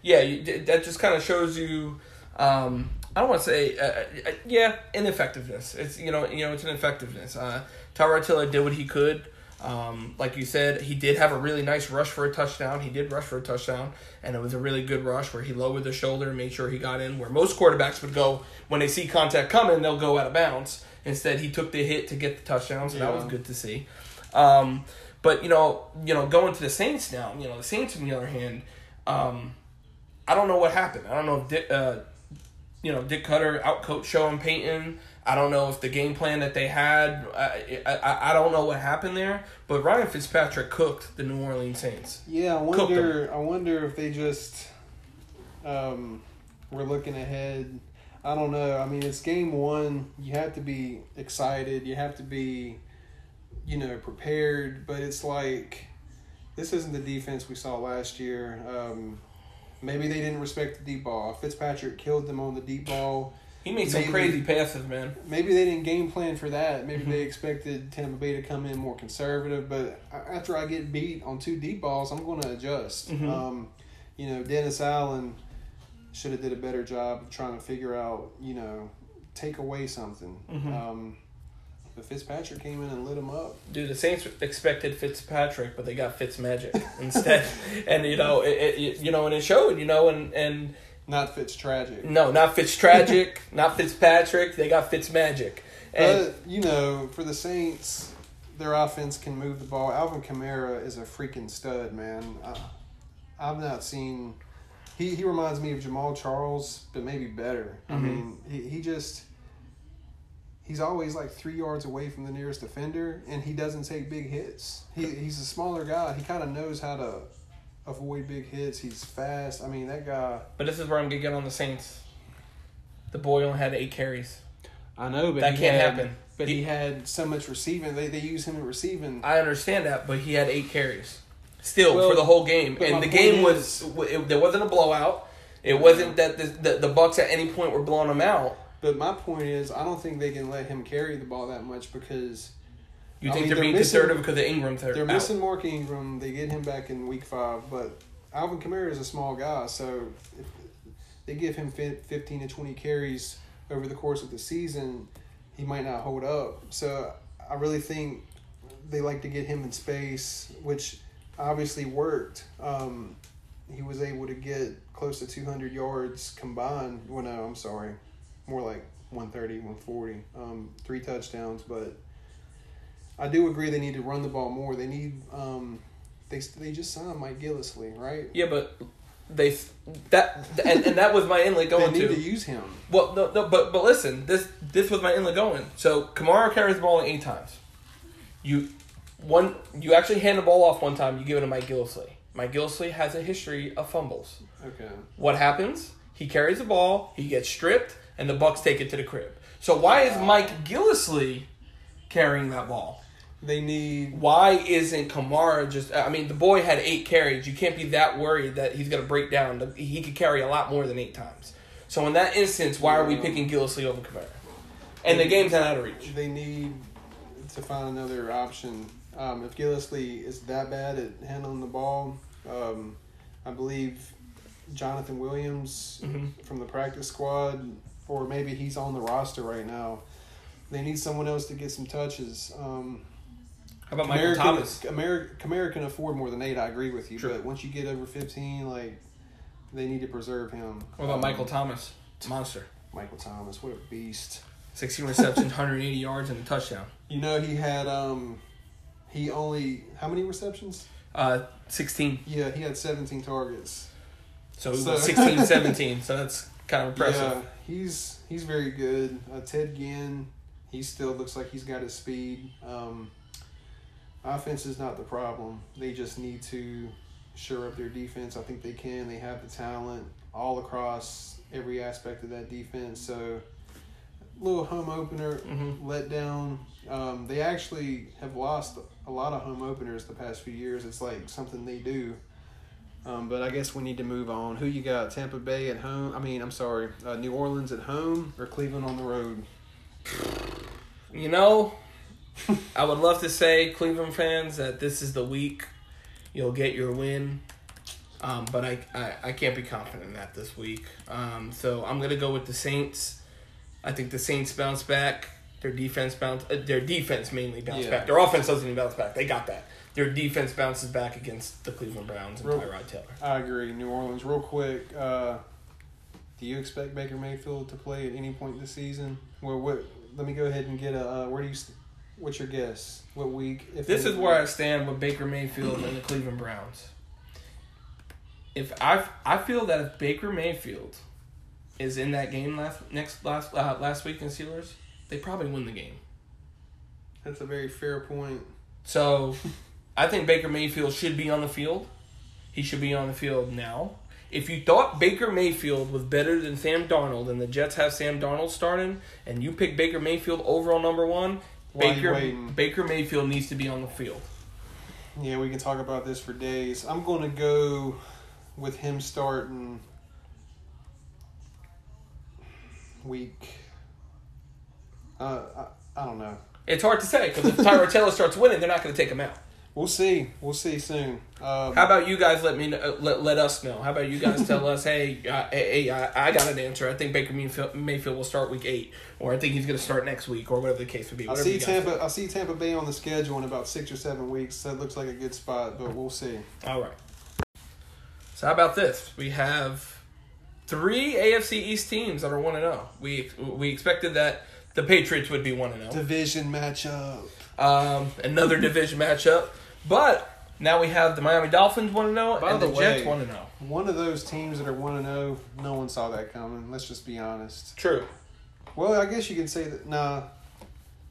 Yeah, you, that just kind of shows you. Um, I don't want to say, uh, uh, yeah, ineffectiveness. It's you know, you know, it's an effectiveness. Uh, Tyrod Taylor did what he could. Um, like you said, he did have a really nice rush for a touchdown. He did rush for a touchdown, and it was a really good rush where he lowered the shoulder and made sure he got in. Where most quarterbacks would go when they see contact coming, they'll go out of bounds. Instead, he took the hit to get the touchdown, so that was good to see. Um, but you know, you know, going to the Saints now. You know, the Saints on the other hand, um, I don't know what happened. I don't know if Di- uh, you know, Dirk Koetter outcoached Sean Payton. I don't know if the game plan that they had. I, I I don't know what happened there, but Ryan Fitzpatrick cooked the New Orleans Saints. Yeah, I wonder. I wonder if they just um, were looking ahead. I don't know. I mean, it's game one. You have to be excited. You have to be, you know, prepared. But it's like this isn't the defense we saw last year. Um, maybe they didn't respect the deep ball. Fitzpatrick killed them on the deep ball. He made some Maybe- crazy passes, man. Maybe they didn't game plan for that. Maybe Mhm. they expected Tampa Bay to come in more conservative. But after I get beat on two deep balls, I'm going to adjust. Mhm. Um, you know, Dennis Allen should have did a better job of trying to figure out, you know, take away something. Mhm. Um, but Fitzpatrick came in and lit him up. Dude, the Saints expected Fitzpatrick, but they got Fitzmagic instead, and you know, it, it, you know, and it showed, you know, and and Not Fitz tragic. no, not Fitztragic, not Fitzpatrick, they got Fitzmagic, and But you know, for the Saints, their offense can move the ball. Alvin Kamara is a freaking stud, man. I, I've not seen. He he reminds me of Jamaal Charles, but maybe better. I Mhm. mean, he he just. He's always like three yards away from the nearest defender, and he doesn't take big hits. He he's a smaller guy. He kind of knows how to avoid big hits. He's fast. I mean, that guy. but this is where I'm gonna get on the Saints. The boy only had eight carries. I know, but That he can't had- happen. But he, He- had so much receiving. They they use him in receiving. I understand that, but he had eight carries still Well, for the whole game, and the game is- was it, there wasn't a blowout. It wasn't that the, the the Bucks at any point were blowing them out. But my point is, I don't think they can let him carry the ball that much because You I think mean, they're, being conservative because of Ingram? They're, they're out. missing Mark Ingram. They get him back in week five, but Alvin Kamara is a small guy, so if they give him 15 to 20 carries over the course of the season, he might not hold up. So I really think they like to get him in space, which obviously worked. Um, he was able to get close to 200 yards combined. Well, no, I'm sorry. More like 130, 140. Um, three touchdowns, but I do agree they need to run the ball more. They need um, they they just signed Mike Gillislee, right? Yeah, but they that and, and that was my inlet They going need to. to use him. Well, no, no, but but listen, this this was my inlet going. So Kamara carries the ball eight times. You one you actually hand the ball off one time. You give it to Mike Gillislee. Mike Gillislee has a history of fumbles. Okay. What happens? He carries the ball. He gets stripped, and the Bucks take it to the crib. So why is Mike Gillislee carrying that ball? They need Why isn't Kamara just? I mean, the boy had eight carries. You can't be that worried that he's going to break down. He could carry a lot more than eight times. So in that instance, why are we picking Gillislee over Kamara? And the game's not out of reach. they need to find another option. Um, if Gillislee is that bad at handling the ball, um, I believe Jonathan Williams Mhm. from the practice squad, or maybe he's on the roster right now. They need someone else to get some touches. Um, How about Michael American, Thomas? America, Kamara can afford more than eight. I agree with you, True. but once you get over fifteen, like they need to preserve him. What about Um, Michael Thomas? Monster. Michael Thomas, what a beast! 16 receptions, 180 yards, and a touchdown. You know he had um, he only how many receptions? Uh, 16. Yeah, he had seventeen targets. So So- 16, 17. So that's kind of impressive. Yeah, he's he's very good. Uh, Ted Ginn, he still looks like he's got his speed. Um, offense is not the problem. They just need to shore up their defense. I think they can. They have the talent all across every aspect of that defense. So, little home opener Mhm. let down. Um, they actually have lost a lot of home openers the past few years. It's like something they do. Um, but I guess we need to move on. Who you got? Tampa Bay at home? I mean, I'm sorry, uh, New Orleans at home or Cleveland on the road? You know, I would love to say, Cleveland fans, that this is the week you'll get your win. Um, but I, I, I can't be confident in that this week. Um, so I'm going to go with the Saints. I think the Saints bounce back. Their defense bounce. Uh, their defense mainly bounce Yeah. back. Their offense doesn't even bounce back. They got that. Their defense bounces back against the Cleveland Browns and Real- Tyrod Taylor. I agree. New Orleans, real quick. Uh, do you expect Baker Mayfield to play at any point this season? Well, what? Let me go ahead and get a. Uh, where do you? What's your guess? What week? If This is where I stand with Baker Mayfield and the Cleveland Browns. If I I feel that if Baker Mayfield is in that game last next last uh, last week in Steelers, they probably win the game. That's a very fair point. So, I think Baker Mayfield should be on the field. He should be on the field now. If you thought Baker Mayfield was better than Sam Darnold, and the Jets have Sam Darnold starting, and you pick Baker Mayfield overall number one, Baker? Baker Mayfield needs to be on the field. Yeah, we can talk about this for days. I'm going to go with him starting week. Uh, I, I don't know. It's hard to say because if Tyrod Taylor starts winning, they're not going to take him out. We'll see. We'll see soon. Um, How about you guys let me know, uh, let, let us know? How about you guys tell us, hey, uh, hey, I, I got an answer. I think Baker Mayfield, Mayfield will start week eight, or I think he's going to start next week, or whatever the case would be. I see Tampa. think. I see Tampa Bay on the schedule in about six or seven weeks. That looks like a good spot, but we'll see. All right. So how about this? We have three AFC East teams that are one and zero. We we expected that the Patriots would be one and zero. Division matchup. Um, another division matchup, but now we have the Miami Dolphins one and zero By and the, the Jets way- one and oh. zero. One of those teams that are one and zero. No one saw that coming. Let's just be honest. True. Well, I guess you can say that. Nah,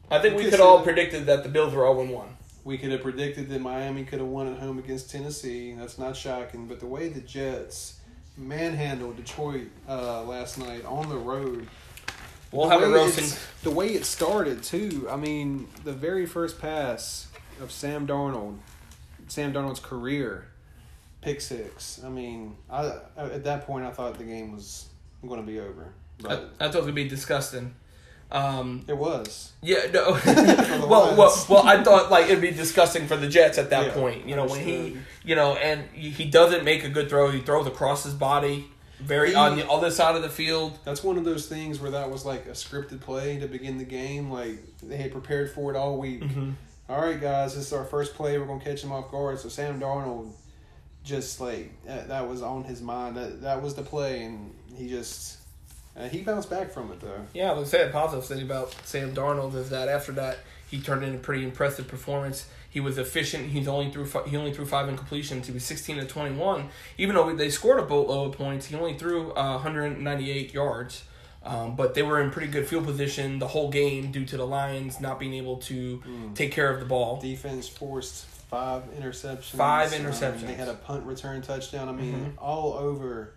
I think we could all predicted that the Bills were zero and one. We could have predicted that Miami could have won at home against Tennessee. That's not shocking. But the way the Jets manhandled Detroit uh, last night on the road. We'll the have a roasting. The way it started, too. I mean, the very first pass of Sam Darnold, Sam Darnold's career, pick six. I mean, I at that point I thought the game was going to be over. I, But I thought it would be disgusting. Um, it was. yeah, no. well, well, well, I thought like it'd be disgusting for the Jets at that Yeah, point. You know, when he, you know, and he he doesn't make a good throw. He throws across his body, very He- on the other side of the field. That's one of those things where that was like a scripted play to begin the game. Like they had prepared for it all week. Mm-hmm. All right, guys, this is our first play. We're gonna catch him off guard. So Sam Darnold, just like that, was on his mind. That that was the play, and he just uh, he bounced back from it though. Yeah, the sad positive thing about Sam Darnold is that after that he turned in a pretty impressive performance. He was efficient. He's only threw he only threw five incompletions. He was sixteen to twenty one. Even though they scored a boatload of points, he only threw uh, one hundred ninety eight yards. Um, but they were in pretty good field position the whole game due to the Lions not being able to take care of the ball. Defense forced five interceptions. Five Um, interceptions. they had a punt return touchdown. I mean, Mhm. all over,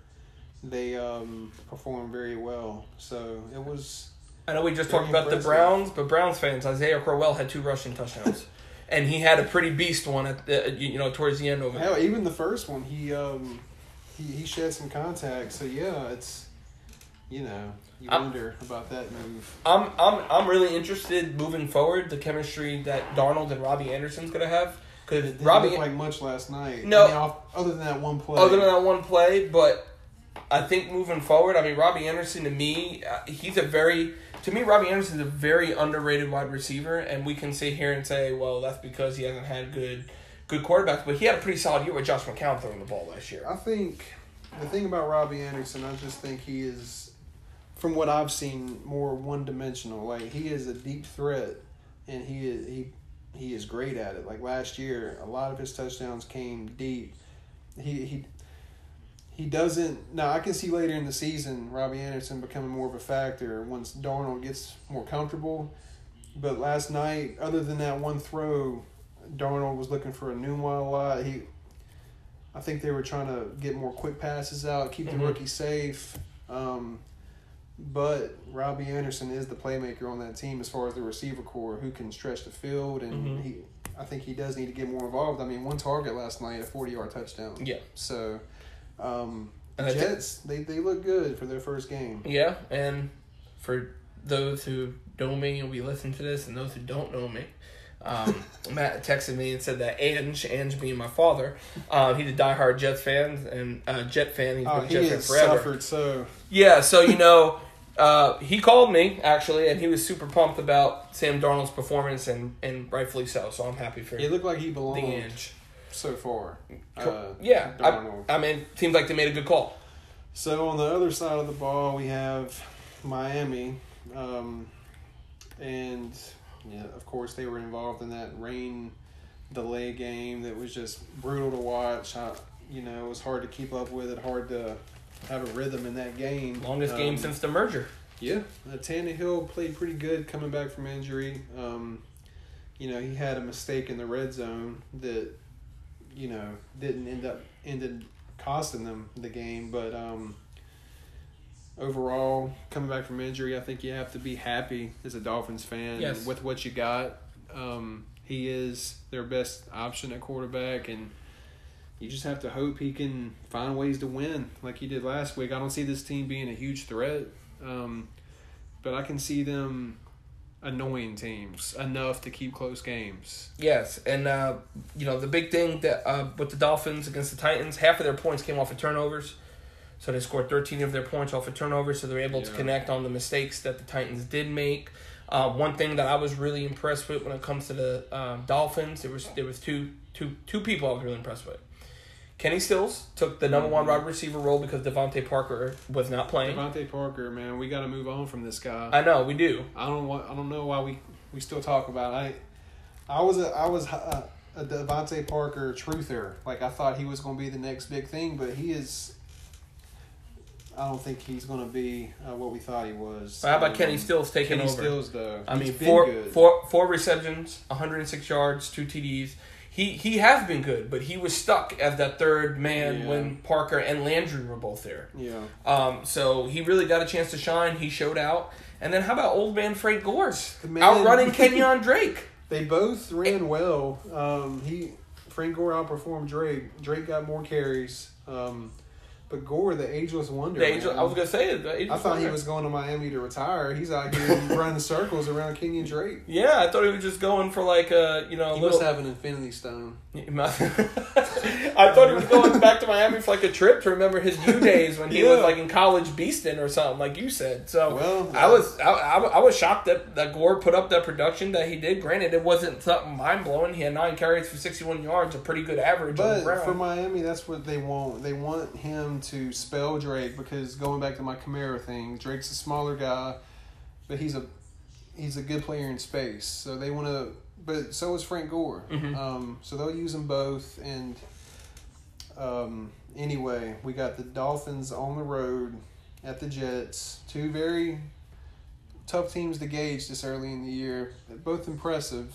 they um, performed very well. So it was. I know we just talked about impressive. the Browns, but Browns fans, Isaiah Crowell had two rushing touchdowns, and he had a pretty beast one at the, you know towards the end of it. Hell, even the first one, he um, he he shed some contact. So yeah, it's you know you I'm- wonder about that move. I'm I'm I'm really interested moving forward the chemistry that Darnold and Robbie Anderson's gonna have because It didn't Robbie look like much last night. No. I mean, off, other than that one play. other than that one play, but I think moving forward, I mean Robbie Anderson to me, uh, he's a very to me Robbie Anderson's a very underrated wide receiver, and we can sit here and say, well, that's because he hasn't had good good quarterbacks, but he had a pretty solid year with Josh McCown throwing the ball last year. I think the thing about Robbie Anderson, I just think he is, from what I've seen, more one dimensional. Like he is a deep threat, and he is he he is great at it. Like last year, a lot of his touchdowns came deep. He he. He doesn't. Now I can see later in the season Robbie Anderson becoming more of a factor once Darnold gets more comfortable. But last night, other than that one throw, Darnold was looking for Enunwa a lot. He, I think they were trying to get more quick passes out, keep Mhm. the rookie safe. Um, but Robbie Anderson is the playmaker on that team as far as the receiver corps who can stretch the field, and Mhm. he, I think he does need to get more involved. I mean, one target last night, a forty-yard touchdown. Yeah. So, um, And think- Jets they they look good for their first game. Yeah, and for those who know me and we listen to this, and those who don't know me, um, Matt texted me and said that Ange, Ange being my father, uh, he's a diehard Jets fan and uh, Jet fan. He's Oh, been a he Jet fan forever. suffered so. Yeah, so you know, uh, he called me actually, and he was super pumped about Sam Darnold's performance, and, and rightfully so. So I'm happy for him. He looked like he the belonged so far. Uh, yeah, I, Darnold. I mean, seems like they made a good call. So on the other side of the ball, we have Miami, um, and yeah, of course they were involved in that rain delay game that was just brutal to watch. I, you know, it was hard to keep up with it, hard to have a rhythm in that game. Longest game Um, since the merger. Yeah, uh, Tannehill played pretty good coming back from injury. Um, you know, he had a mistake in the red zone that, you know, didn't end up ended costing them the game. But um, overall, coming back from injury, I think you have to be happy as a Dolphins fan Yes. with what you got. Um, he is their best option at quarterback, and you just have to hope he can find ways to win like he did last week. I don't see this team being a huge threat, um, but I can see them annoying teams enough to keep close games. Yes, and uh, you know the big thing that uh, with the Dolphins against the Titans, half of their points came off of turnovers. So they scored 13 of their points off of turnovers, so they're able to connect on the mistakes that the Titans did make. Uh, one thing that I was really impressed with when it comes to the um, Dolphins, there was there was two two two people I was really impressed with. Kenny Stills took the number one Mhm. wide receiver role because DeVante Parker was not playing. DeVante Parker, man, we got to move on from this guy. I know we do. I don't want. I don't know why we, we still talk about. It. I I was a I was a, a DeVante Parker truther. Like I thought he was going to be the next big thing, but he is. I don't think he's going to be uh, what we thought he was. How about Um, Kenny Stills taking Kenny over? Stills though. I mean, been four, good. four, four receptions, 106 yards, two TDs. He he has been good, but he was stuck as that third man Yeah. when Parker and Landry were both there. Yeah. Um, so he really got a chance to shine. He showed out. And then how about old man Frank Gores man- outrunning Kenyon Drake? They both ran well. Um, he Frank Gore outperformed Drake. Drake got more carries. Um, but Gore, the ageless wonder. The Angel. I was gonna say it. the I Angels thought he was going to Miami to retire. He's out here running circles around Kenyon Drake. Yeah, I thought he was just going for like a you know a He little. must have an Infinity Stone. I thought he was going back to Miami for like a trip to remember his U days when he was like in college beasting or something, like you said. So Well, I was I, I, I was shocked that, that Gore put up that production that he did. Granted, it wasn't something mind blowing. He had nine carries for sixty one yards, a pretty good average But for Miami, that's what they want. They want him to spell Drake because going back to my Kamara thing, Drake's a smaller guy, but he's a he's a good player in space. So they want to. But so is Frank Gore. Mhm. Um, so they'll use them both. And um, anyway, we got the Dolphins on the road at the Jets. Two very tough teams to gauge this early in the year. Both impressive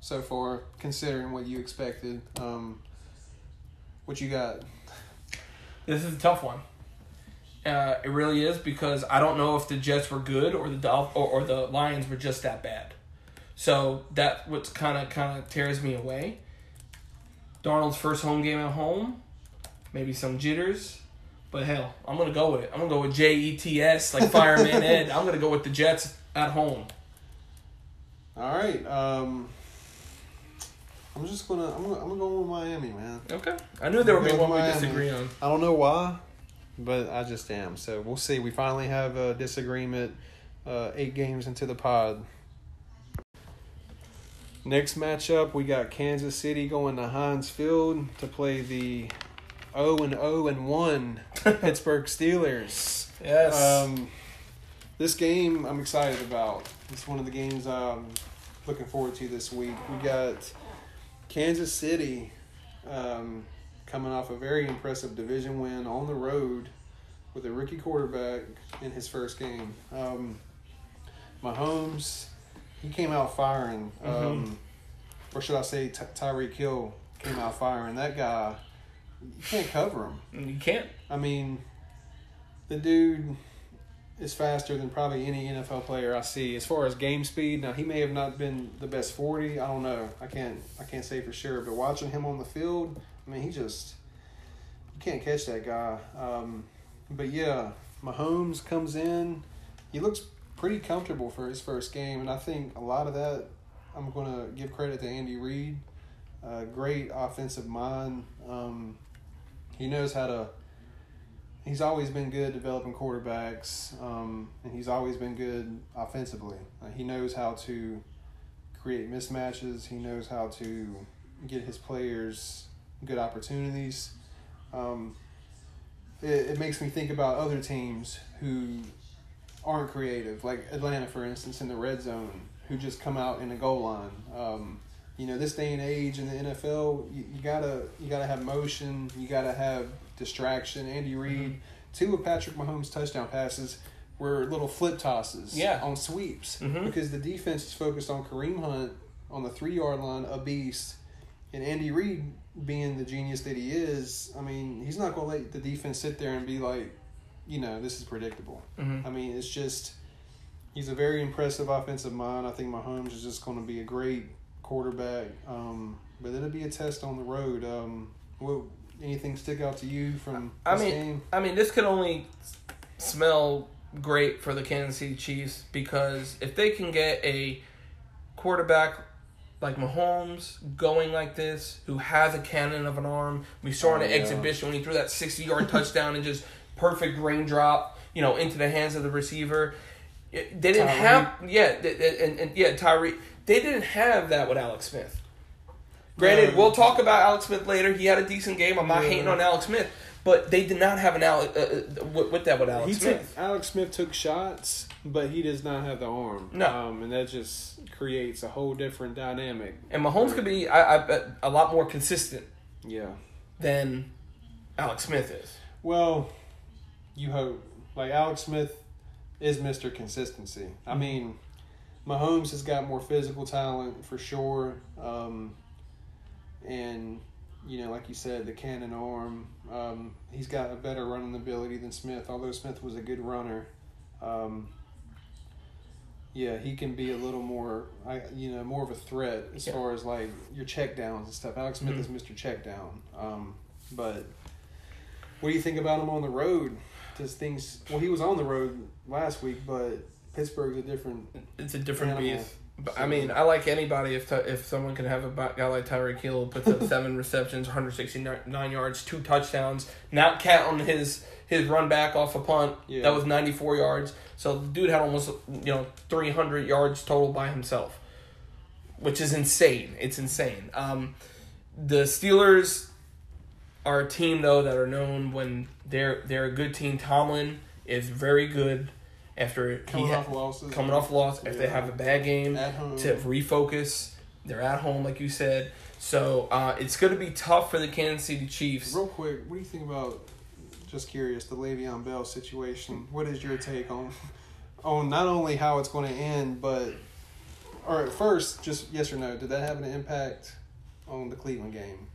so far, considering what you expected. Um, what you got? This is a tough one. Uh, it really is because I don't know if the Jets were good or the Dolph- or, or the Lions were just that bad. So that what's kind of kind of tears me away. Darnold's first home game at home, maybe some jitters, but hell, I'm gonna go with it. I'm gonna go with J E T S like Fireman Ed. I'm gonna go with the Jets at home. All right. Um, I'm just gonna I'm gonna, I'm gonna go with Miami, man. Okay, I knew there would be one we disagree on. I don't know why, but I just am. So we'll see. We finally have a disagreement. Uh, eight games into the pod. Next matchup, we got Kansas City going to Heinz Field to play the 0 and 0 and 1 Pittsburgh Steelers. Yes. Um, this game I'm excited about. It's one of the games I'm looking forward to this week. We got Kansas City um, coming off a very impressive division win on the road with a rookie quarterback in his first game. Um, Mahomes, he came out firing. Um, Or should I say, Ty- Tyreek Hill came out firing. That guy, you can't cover him. you can't. I mean, the dude is faster than probably any NFL player I see as far as game speed. Now he may have not been the best forty. I don't know. I can't. I can't say for sure. But watching him on the field, I mean, he just you can't catch that guy. Um, but yeah, Mahomes comes in. He looks pretty comfortable for his first game, and I think a lot of that I'm going to give credit to Andy Reid. Great offensive mind. Um, he knows how to. He's always been good developing quarterbacks, um, and he's always been good offensively. Uh, he knows how to create mismatches. He knows how to get his players good opportunities. Um, it, it makes me think about other teams who aren't creative, like Atlanta, for instance, in the red zone, who just come out in the goal line. Um, you know, this day and age in the NFL, you, you gotta you gotta have motion, you gotta have distraction. Andy Reid two of Patrick Mahomes' touchdown passes were little flip tosses Yeah. on sweeps Mhm. because the defense is focused on Kareem Hunt on the three yard line, a beast, and Andy Reid being the genius that he is. I mean, he's not to let the defense sit there and be like, you know, this is predictable. Mhm. I mean, it's just he's a very impressive offensive mind. I think Mahomes is just going to be a great quarterback. Um, but it'll be a test on the road. Um, what anything stick out to you from I mean, game? I mean, this could only smell great for the Kansas City Chiefs because if they can get a quarterback like Mahomes going like this, who has a cannon of an arm, we saw in Oh, an yeah. exhibition when he threw that sixty-yard touchdown and just perfect raindrop, you know, into the hands of the receiver. They didn't Tyreek. have, yeah, and, and yeah, Tyree. They didn't have that with Alex Smith. Granted, we'll talk about Alex Smith later. He had a decent game. I'm not Yeah. hating on Alex Smith, but they did not have an Alex uh, uh, with, with that with Alex He Smith. took Alex Smith took shots, but he does not have the arm. No. um, and that just creates a whole different dynamic. and Mahomes could be, I, I a lot more consistent Yeah. than Alex Smith is. Well, you hope. Like Alex Smith is Mr. Consistency. Mm-hmm. I mean, Mahomes has got more physical talent for sure. Um, and, you know, like you said, the cannon arm. Um, he's got a better running ability than Smith, although Smith was a good runner. Um, yeah, he can be a little more, I you know, more of a threat as Yeah. far as like your check downs and stuff. Alex Smith Mhm. is Mr. Check Down. Um, but what do you think about him on the road? Does things? Well, he was on the road last week, but Pittsburgh's a different. It's a different Animal. beast. But, I mean, I like anybody if if someone can have a guy like Tyreek Hill puts up seven receptions, 169 yards, two touchdowns, not counting his his run back off a punt Yeah. that was 94 yards. So the dude had almost you know 300 yards total by himself, which is insane. It's insane. Um, the Steelers are a team though that are known when they're they're a good team. Tomlin is very good after Coming he ha- off losses. coming off loss if they have a bad game at home. to refocus. They're at home, like you said. So uh, it's going to be tough for the Kansas City Chiefs. Real quick, what do you think about? Just curious, the Le'Veon Bell situation. What is your take on on not only how it's going to end, but or at first, just yes or no? Did that have an impact on the Cleveland game?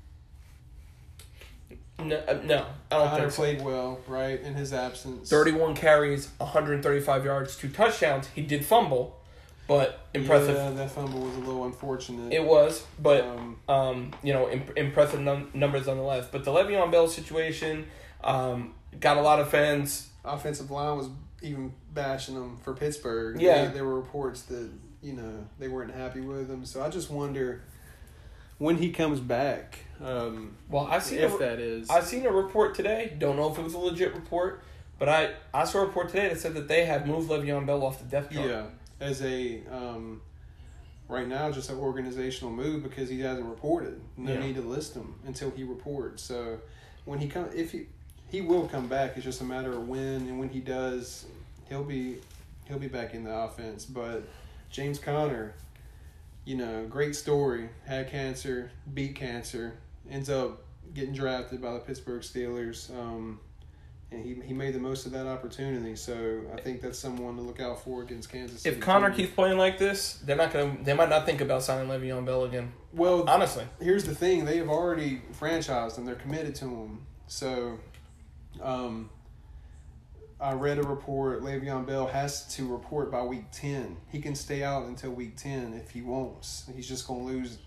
No, uh, no I don't Hunter think so. played well, right? In his absence, 31 carries, 135 yards, two touchdowns. He did fumble, but impressive. Yeah, that fumble was a little unfortunate. It was, but um, um, you know, imp- impressive num- numbers nonetheless. But the Le'Veon Bell situation um, got a lot of fans. offensive line was even bashing them for Pittsburgh. Yeah. There were reports that you know they weren't happy with him. So I just wonder when he comes back. Um, Well, I seen if a, that is, I seen a report today. Don't know if it was a legit report, but I I saw a report today that said that they have moved Le'Veon Bell off the depth chart. yeah, as a um, right now, just an organizational move because he hasn't reported. No Yeah. need to list him until he reports. So when he come, if he he will come back, it's just a matter of when. And when he does, he'll be he'll be back in the offense. But James Conner, you know, great story. Had cancer, beat cancer, ends up getting drafted by the Pittsburgh Steelers. Um, and he, he made the most of that opportunity. So I think that's someone to look out for against Kansas City. If Conner keeps playing like this, they're not gonna. They might not think about signing Le'Veon Bell again. well, Honestly, here's the thing: they have already franchised him. They're committed to him. So, um, I read a report. Le'Veon Bell has to report by week ten. He can stay out until week ten if he wants. He's just going to lose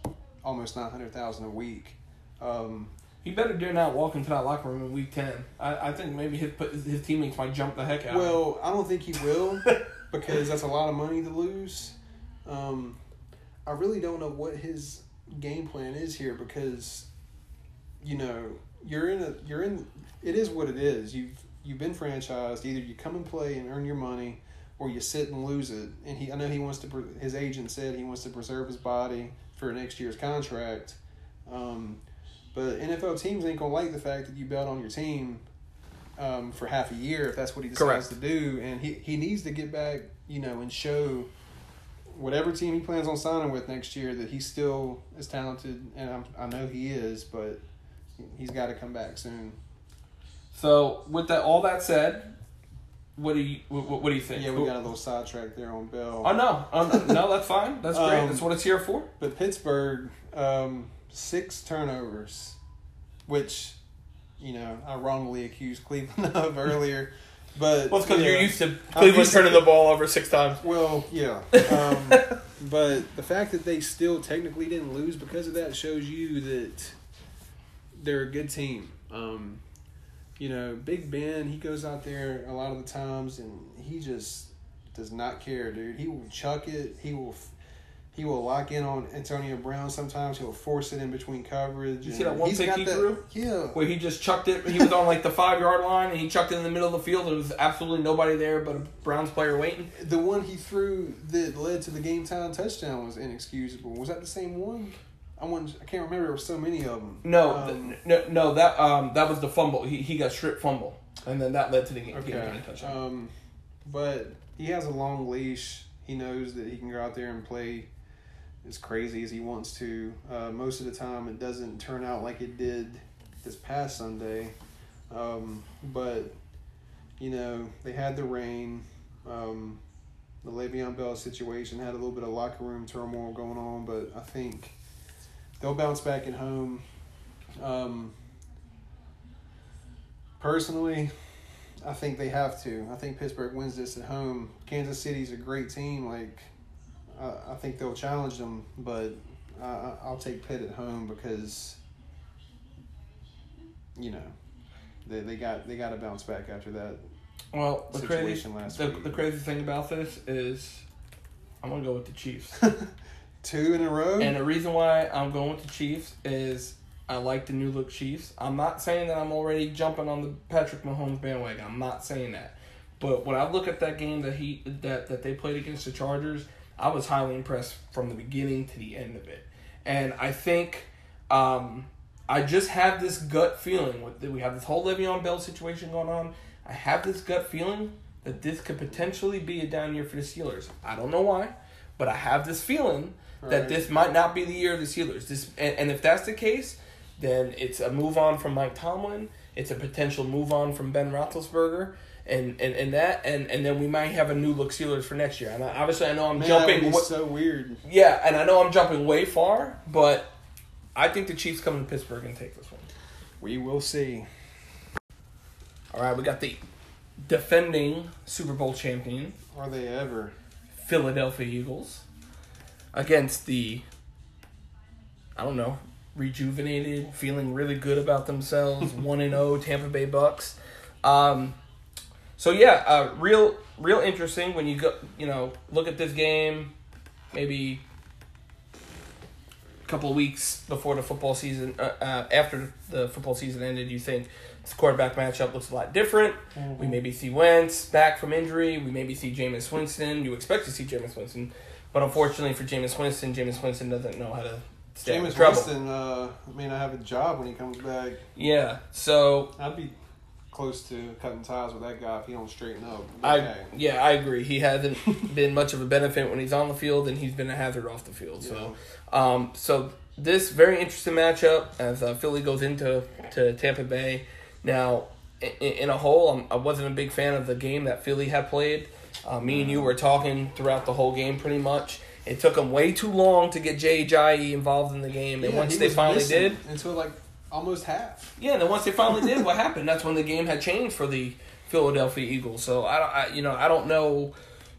almost nine hundred thousand a week. Um, he better dare not walk into that locker room in week ten. I, I think maybe his his teammates might jump the heck out. well, I don't think he will because that's a lot of money to lose. Um, I really don't know what his game plan is here because, you know, you're in a you're in. It is what it is. You've you've been franchised. Either you come and play and earn your money, or you sit and lose it. And he, I know he wants to. His agent said he wants to preserve his body for next year's contract. Um, but NFL teams ain't gonna like the fact that you bet on your team um, for half a year if that's what he decides Correct. to do. And he, he needs to get back, you know, and show whatever team he plans on signing with next year that he's still as talented, and I'm, I know he is, but he's got to come back soon. So with that, all that said, what do you what, what do you think? Yeah, we got a little sidetrack there on Bell. Oh no, oh, no, that's fine. That's great. Um, that's what it's here for. But Pittsburgh, um, six turnovers, which, you know, I wrongly accused Cleveland of earlier. But Well, it's because yeah. you're used to Cleveland turning the ball over six times. Well, yeah. Um, but the fact that they still technically didn't lose because of that shows you that they're a good team. Um, you know, Big Ben, he goes out there a lot of the times and he just does not care, dude. He will chuck it. He will. He will lock in on Antonio Brown. Sometimes he'll force it in between coverage. You see that one he's pick he that- threw? Yeah, Where he just chucked it. He was on like the five yard line and he chucked it in the middle of the field. There was absolutely nobody there but a Browns player waiting. the one he threw that led to the game time touchdown was inexcusable. Was that the same one? I want. I can't remember. There were so many of them. No, Um, th- no, no. That um, that was the fumble. He he got strip fumble, and then that led to the game. game Okay. winning touchdown. Um, but he has a long leash. He knows that he can go out there and play as crazy as he wants to. Uh, most of the time, it doesn't turn out like it did this past Sunday. Um, but you know, they had the rain. Um, the Le'Veon Bell situation had a little bit of locker room turmoil going on, but I think they'll bounce back at home. Um, personally, I think they have to. I think Pittsburgh wins this at home. Kansas City's a great team. Like, I, I think they'll challenge them, but I, I'll take Pitt at home because, you know, they, they got they got to bounce back after that. well, the crazy last the, week. the crazy thing about this is, I'm gonna go with the Chiefs. Two in a row. And the reason why I'm going with the Chiefs is I like the new look Chiefs. I'm not saying that I'm already jumping on the Patrick Mahomes bandwagon. I'm not saying that. But when I look at that game that he that, that they played against the Chargers, I was highly impressed from the beginning to the end of it. And I think um, I just have this gut feeling with we have this whole Le'Veon Bell situation going on. I have this gut feeling that this could potentially be a down year for the Steelers. I don't know why, but I have this feeling that this might not be the year of the Steelers. This and, and if that's the case, then it's a move on from Mike Tomlin. It's a potential move on from Ben Roethlisberger. And, and, and that and, and then we might have a new look Steelers for next year. And I, obviously, I know I'm Man, that jumping. wa- so weird. yeah, and I know I'm jumping way far, but I think the Chiefs come to Pittsburgh and take this one. We will see. All right, we got the defending Super Bowl champion Are they ever? Philadelphia Eagles against the I don't know, rejuvenated, feeling really good about themselves, 1 and 0 Tampa Bay Bucks. Um so yeah, uh real real interesting when you go, you know, look at this game maybe a couple of weeks before the football season uh, uh, after the football season ended, you think this quarterback matchup looks a lot different. We maybe see Wentz back from injury. We maybe see Jameis Winston. You expect to see Jameis Winston, but unfortunately for Jameis Winston, Jameis Winston doesn't know how to stay Jameis. Winston uh, may not have a job when he comes back. Yeah, so I'd be close to cutting ties with that guy if he don't straighten up. I yeah I agree. He hasn't been much of a benefit when he's on the field, and he's been a hazard off the field. So, um, so this very interesting matchup as uh, Philly goes into to Tampa Bay. Now, in, in a whole, I'm, I wasn't a big fan of the game that Philly had played. Uh, me and you were talking throughout the whole game, pretty much. It took them way too long to get Jay Ajayi involved in the game, and Yeah, once he they finally did, until like almost half. yeah, and then once they finally did, what happened? That's when the game had changed for the Philadelphia Eagles. So I, don't, I you know, I don't know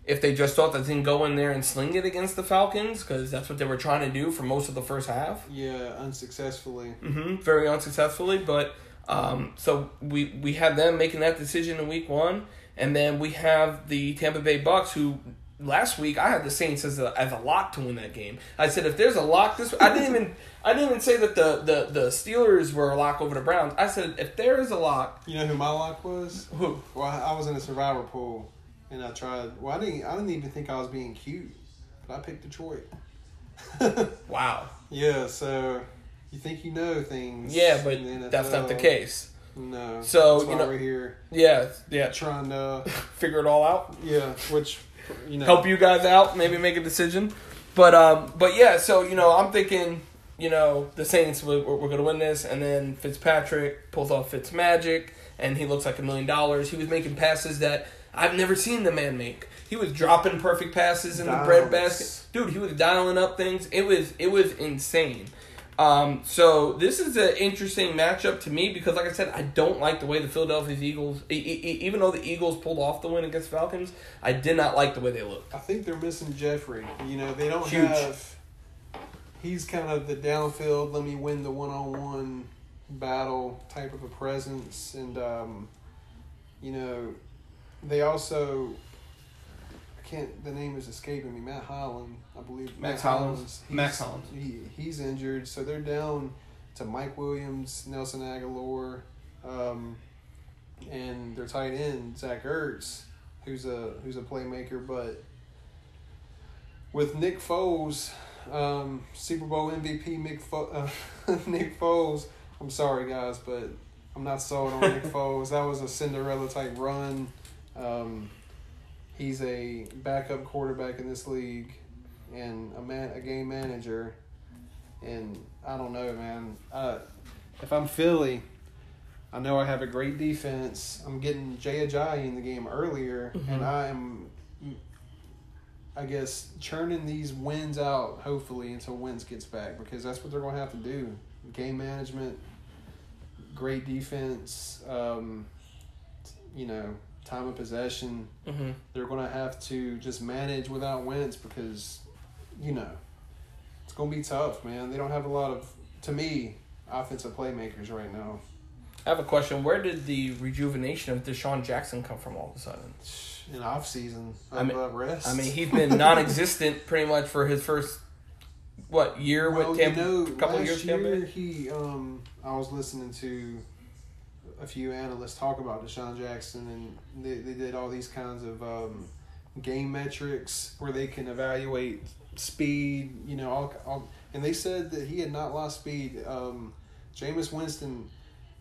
if they just thought that they didn't go in there and sling it against the Falcons because that's what they were trying to do for most of the first half. Yeah, unsuccessfully. Mm-hmm, very unsuccessfully. But um, so we we had them making that decision in week one, and then we have the Tampa Bay Bucks who. Last week, I had the Saints as a as a lock to win that game. I said if there's a lock this, I didn't even I didn't even say that the, the, the Steelers were a lock over the Browns. I said if there is a lock, You know who my lock was? who Well, I was in a survivor pool, and I tried. Well, I didn't. I didn't even think I was being cute, but I picked Detroit. Wow. yeah. So you think you know things? Yeah, but that's not the case. No. So, you know- we're here Yeah, yeah. trying to. Figure it all out. Yeah, which you know. Help you guys out. Maybe make a decision. But um, but yeah. So you know, I'm thinking you know, the Saints we're going to win this, and then Fitzpatrick pulls off Fitz magic, and he looks like a million dollars. He was making passes that I've never seen the man make. He was dropping perfect passes in the bread basket. Dude, he was dialing up things. It was it was insane. Um, so this is an interesting matchup to me because, like I said, I don't like the way the Philadelphia Eagles, e- e- even though the Eagles pulled off the win against Falcons, I did not like the way they looked. I think they're missing Jeffery. You know, they don't Huge. have. He's kind of the downfield, let me win the one on one battle type of a presence. And, um, you know, they also. I can't. The name is escaping me. Matt Holland, I believe. Max Matt Hollins. he's- Mack Hollins. He, he's injured, so they're down to Mike Williams, Nelson Agholor, um, and their tight end Zach Ertz, who's a who's a playmaker. But with Nick Foles, um, Super Bowl MVP Nick Fo- uh, Nick Foles. I'm sorry guys, but I'm not sold on Nick Foles. That was a Cinderella type run. Um, he's a backup quarterback in this league, and a man a game manager. And I don't know, man. Uh, if I'm Philly, I know I have a great defense. I'm getting Jay Ajayi in the game earlier, Mhm. and I am, I guess, churning these wins out. Hopefully, until Wentz gets back, because that's what they're going to have to do. Game management, great defense. Um, you know, time of possession. Mm-hmm. They're going to have to just manage without Wentz because, you know, it's going to be tough, man. They don't have a lot of, to me, offensive playmakers right now. I have a question. Where did the rejuvenation of DeSean Jackson come from all of a sudden? In off season, I mean- rest. I mean, he's been non-existent pretty much for his first what year well, with Tampa? you know, couple last years year Tampa. he, um, I was listening to a few analysts talk about DeSean Jackson, and they, they did all these kinds of um, game metrics where they can evaluate speed, you know, all, all and they said that he had not lost speed. Um, Jameis Winston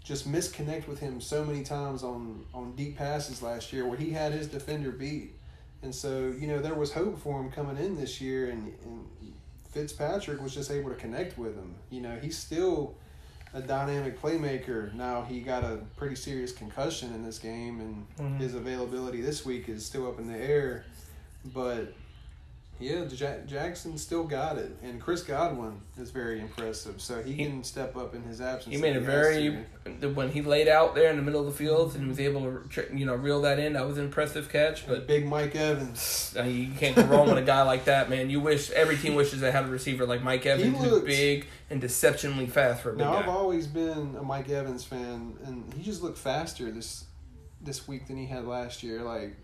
just misconnect with him so many times on on deep passes last year where he had his defender beat. And so, you know, there was hope for him coming in this year and, and Fitzpatrick was just able to connect with him. You know, he's still a dynamic playmaker. Now he got a pretty serious concussion in this game and Mhm. his availability this week is still up in the air. But yeah, Ja- Jackson still got it, and Chris Godwin is very impressive. So he, He- can step up in his absence. He made a very when he laid out there in the middle of the field and was able to you know reel that in. That was an impressive catch, but Big Mike Evans. you can't go wrong with a guy like that, man. You wish every team wishes they had a receiver like Mike Evans, who's looked- big and deceptionally fast for a Now I've always been a Mike Evans fan, and he just looked faster this this week than he had last year. Like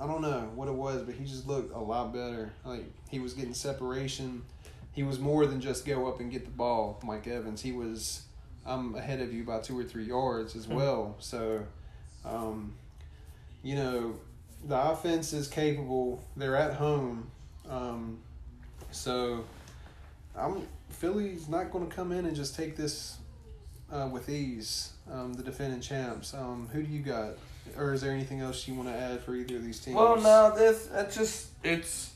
I don't know what it was, but he just looked a lot better. Like he was getting separation. He was more than just go up and get the ball. Mike Evans. He was I'm ahead of you by two or three yards as Mhm. well. So, um, you know, the offense is capable. They're at home, um, so I'm Philly's not going to come in and just take this uh, with ease. Um, the defending champs. Um, who do you got, or is there anything else you want to add for either of these teams? Well, no, this that's just it's.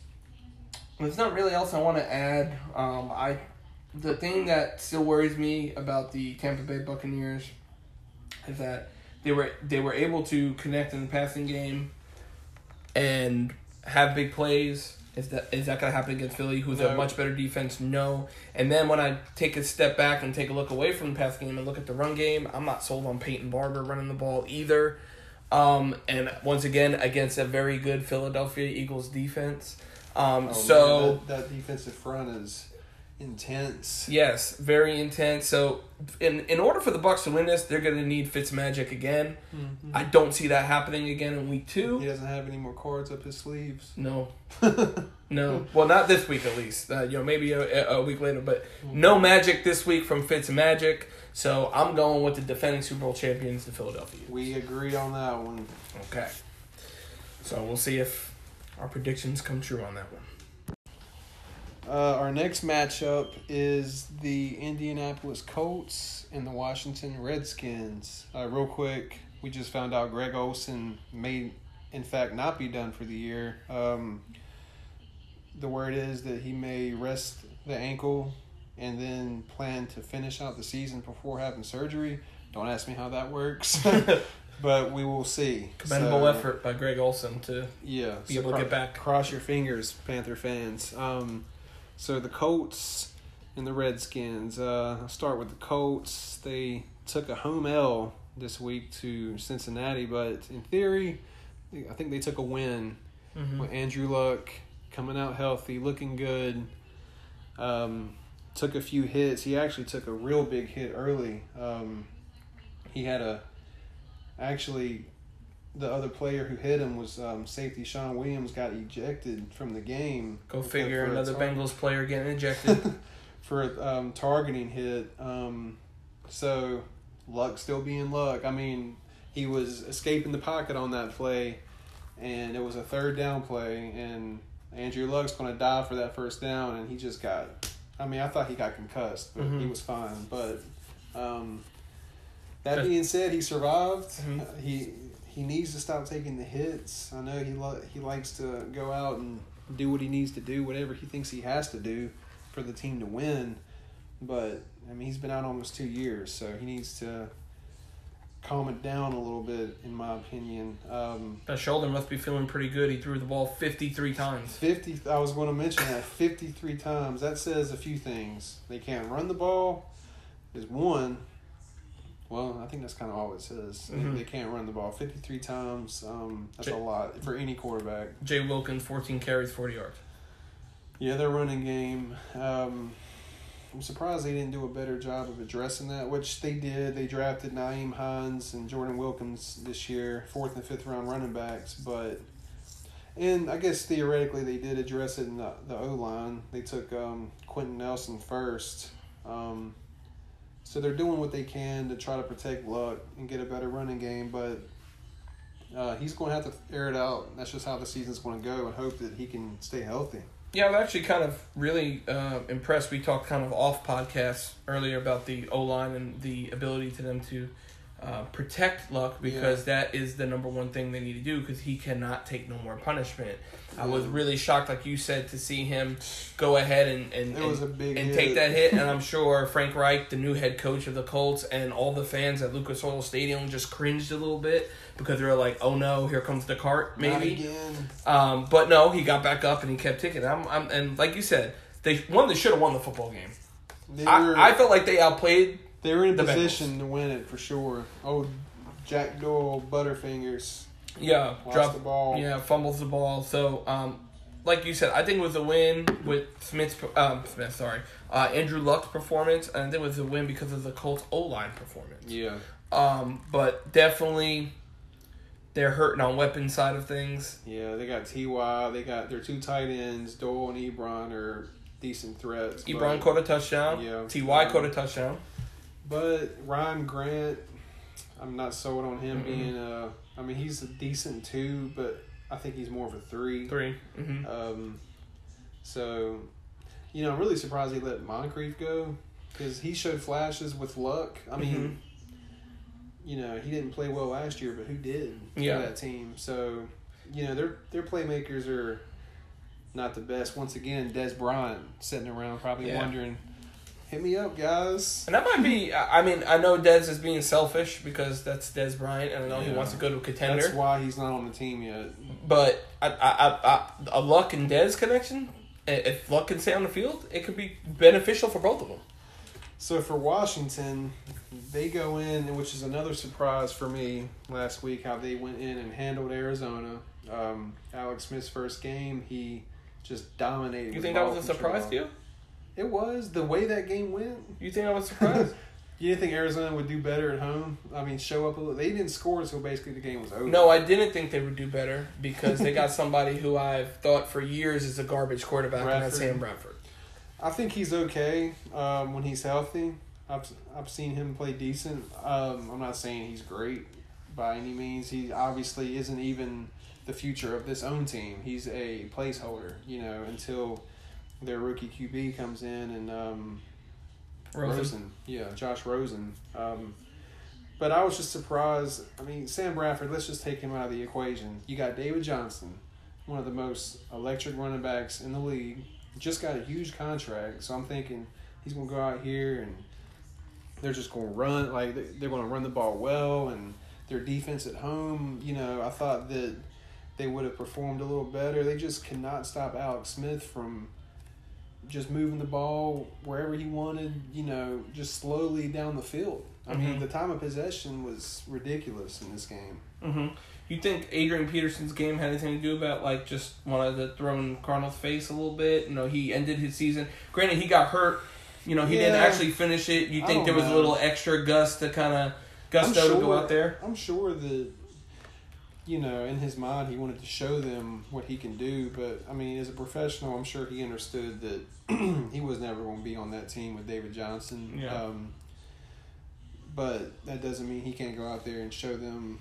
There's not really else I want to add. Um, I the thing that still worries me about the Tampa Bay Buccaneers is that they were they were able to connect in the passing game and have big plays. Is that is that going to happen against Philly, who's a much better defense? No. And then when I take a step back and take a look away from the pass game and look at the run game, I'm not sold on Peyton Barber running the ball either. Um, and once again, against a very good Philadelphia Eagles defense. Um, Oh, so man, that, that defensive front is intense. yes, very intense. So in in order for the Bucks to win this, they're going to need Fitzmagic again. I don't see that happening again in week two. He doesn't have any more cards up his sleeves. No, no. Well, not this week at least. Uh, you know, maybe a, a week later, but no magic this week from Fitzmagic. So I'm going with the defending Super Bowl champions, the Philadelphia. We agree on that one. Okay. So we'll see if our predictions come true on that one. Uh, our next matchup is the Indianapolis Colts and the Washington Redskins. Uh, real quick, we just found out Greg Olsen may, in fact, not be done for the year. Um, the word is that he may rest the ankle and then plan to finish out the season before having surgery. Don't ask me how that works, but we will see. Commendable So, effort by Greg Olsen to Yeah, be able to get back. Cross your fingers, Panther fans. Um, so the Colts and the Redskins. Uh, I'll start with the Colts. They took a home L this week to Cincinnati, but in theory, I think they took a win Mhm. with Andrew Luck coming out healthy, looking good. Um, took a few hits. He actually took a real big hit early. Um, he had a actually the other player who hit him was um, safety Shawn Williams got ejected from the game. Go figure, another tar- Bengals player getting ejected. for a um, targeting hit. Um, so luck still being luck. I mean, he was escaping the pocket on that play, and it was a third down play, and Andrew Luck's going to die for that first down, and he just got. I mean, I thought he got concussed, but he Mhm. was fine. But um, that being said, he survived. Mhm. He he needs to stop taking the hits. I know he lo- he likes to go out and do what he needs to do, whatever he thinks he has to do for the team to win. But I mean, he's been out almost two years, so he needs to calm it down a little bit, in my opinion. Um, that shoulder must be feeling pretty good. He threw the ball 53 times. Fifty. I was going to mention that fifty-three times. That says a few things. They can't run the ball. Is one. Well, I think that's kind of all it says. They- Mhm. They, can't run the ball fifty-three times. Um, that's a lot for any quarterback. Jay Wilkins, 14 carries, 40 yards. Yeah, their running game. Um, I'm surprised they didn't do a better job of addressing that, which they did. They drafted Nyheim Hines and Jordan Wilkins this year, fourth and fifth round running backs. But, and I guess theoretically they did address it in the, the O line. They took um, Quenton Nelson first. Um, so they're doing what they can to try to protect Luck and get a better running game. But uh, he's going to have to air it out. That's just how the season's going to go and hope that he can stay healthy. Yeah, I'm actually kind of really uh, impressed. We talked kind of off podcast earlier about the O line and the ability to them to uh, protect Luck because that is the number one thing they need to do because he cannot take no more punishment. I was really shocked, like you said, to see him go ahead and and, It and, a big and take that hit. And I'm sure Frank Reich, the new head coach of the Colts, and all the fans at Lucas Oil Stadium just cringed a little bit because they were like, "Oh no, here comes the cart." Maybe. Um, but no, he got back up and he kept ticking. I'm, I'm, and like you said, they one they should have won the football game. Were, I, I felt like they outplayed. They were in the position to win it for sure. Oh, Jack Doyle, Butterfingers Yeah, lost drop. the ball. Yeah, fumbles the ball. So, um, like you said, I think it was a win with Smith's. Um, Smith, sorry, uh, Andrew Luck's performance, and I think it was a win because of the Colts O line performance. Yeah. Um, but definitely, they're hurting on weapon side of things. Yeah, they got Ty. They got their two tight ends, Doyle and Ebron, are decent threats. Ebron caught a touchdown. Yeah. Ty caught a touchdown. But Ryan Grant, I'm not sold on him Mm-mm. being a. I mean, he's a decent two, but I think he's more of a three. 3 Mm-hmm. Um, so, you know, I'm really surprised he let Moncrief go because he showed flashes with luck. I mean, Mm-hmm. you know, he didn't play well last year, but who did Yeah. for that team? So, you know, their their playmakers are not the best. Once again, Dez Bryant sitting around probably Yeah. wondering, "Hit me up, guys." And that might be. I mean, I know Dez is being selfish because that's Dez Bryant, and I know he wants to go to a contender. That's why he's not on the team yet. But I, I, I, I, a Luck and Dez connection. If Luck can stay on the field, it could be beneficial for both of them. So for Washington, they go in, which is another surprise for me last week, how they went in and handled Arizona. Um, Alex Smith's first game, he just dominated. You think that was a surprise to you? It was the way that game went. You think I was surprised? You didn't think Arizona would do better at home? I mean, show up a little. They didn't score until basically the game was over. no, I didn't think they would do better because they got somebody who I've thought for years is a garbage quarterback, and that's Sam Bradford. I think he's okay um, when he's healthy. I've I've seen him play decent. Um, I'm not saying he's great by any means. He obviously isn't even the future of this own team. He's a placeholder, you know, until their rookie QB comes in and um, Rosen. Rosen. Yeah, Josh Rosen. Um, but I was just surprised. I mean, Sam Bradford, let's just take him out of the equation. You got David Johnson, one of the most electric running backs in the league, just got a huge contract. So I'm thinking, he's gonna go out here and they're just gonna run like they- they're gonna run the ball well and their defense at home. You know, I thought that they would have performed a little better. They just cannot stop Alex Smith from just moving the ball wherever he wanted. You know, just slowly down the field. I mean, Mhm. the time of possession was ridiculous in this game. Mm-hmm. You think Adrian Peterson's game had anything to do about like just wanted to throw in Cardinals' face a little bit? You know, he ended his season. Granted, he got hurt. You know, he didn't actually finish it. You think there was a little extra gust to kind of gusto to go out there? I'm sure that, you know, in his mind, he wanted to show them what he can do. But I mean, as a professional, I'm sure he understood that he was never going to be on that team with David Johnson. Yeah. Um, but that doesn't mean he can't go out there and show them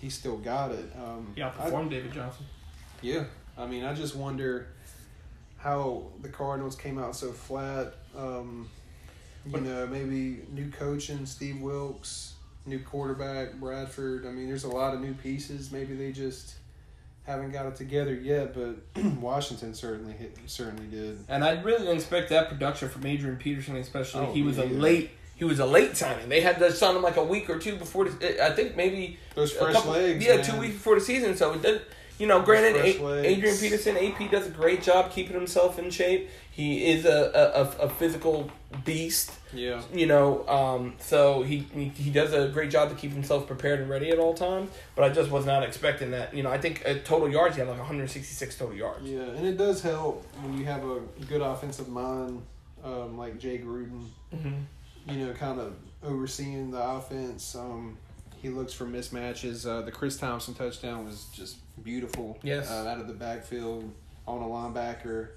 he still got it. Um, He I- David Johnson. yeah, I mean, I just wonder how the Cardinals came out so flat. Um, you But- know, maybe new coaching, Steve Wilks, new quarterback, Bradford. I mean, there's a lot of new pieces. Maybe they just haven't got it together yet, but Washington certainly hit, certainly did. And I really didn't expect that production from Adrian Peterson, especially Oh, he was a late. He was a late signing. They had to sign him like a week or two before. The, I think maybe Those fresh couple, legs, yeah, man. two weeks before the season. So it did. You know, granted, A- Adrian Peterson, AP does a great job keeping himself in shape. He is a a, a, a physical beast. Yeah, You know, um, so he, he he does a great job to keep himself prepared and ready at all times. But I just was not expecting that. You know, I think at total yards he had like 166 total yards. yeah, and it does help when you have a good offensive mind um, like Jay Gruden. Mm-hmm. you know, kind of overseeing the offense. Um, he looks for mismatches. Uh, the Chris Thompson touchdown was just beautiful. Yes. Uh, out of the backfield on a linebacker.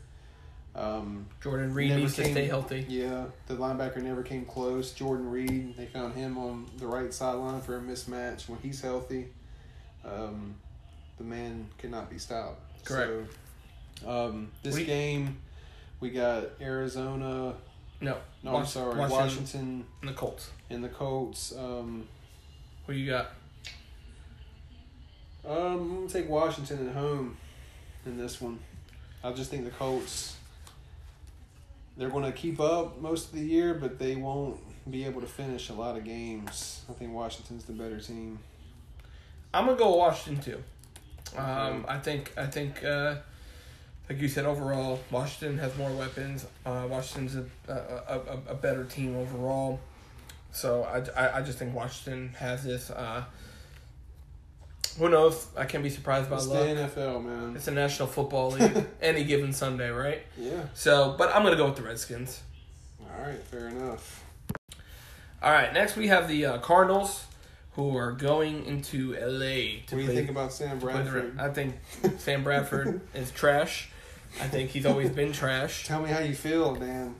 Um, Jordan Reed needs to stay healthy. yeah, the linebacker never came close. Jordan Reed, they found him on the right sideline for a mismatch. When he's healthy, um, the man cannot be stopped. Correct. So, um, this We- game, we got Arizona. No, No, I'm sorry, Washington Washington and the Colts. and the Colts. Um, Who you got? Um, I'm gonna take Washington at home in this one. I just think the Colts they're gonna keep up most of the year, but they won't be able to finish a lot of games. I think Washington's the better team. I'm gonna go Washington too. Um, I think I think uh, like you said overall, Washington has more weapons. Uh, Washington's a, a, a, a better team overall. So I, I, I just think Washington has this. Uh, who knows? I can't be surprised by It's the. NFL, man. It's a National Football League. any given Sunday, right? Yeah. So, but I'm gonna go with the Redskins. All right, fair enough. All right, next we have the uh, Cardinals, who are going into LA to What do you play think about Sam Bradford? I think Sam Bradford is trash. I think he's always been trash. Tell me how you feel, Dan.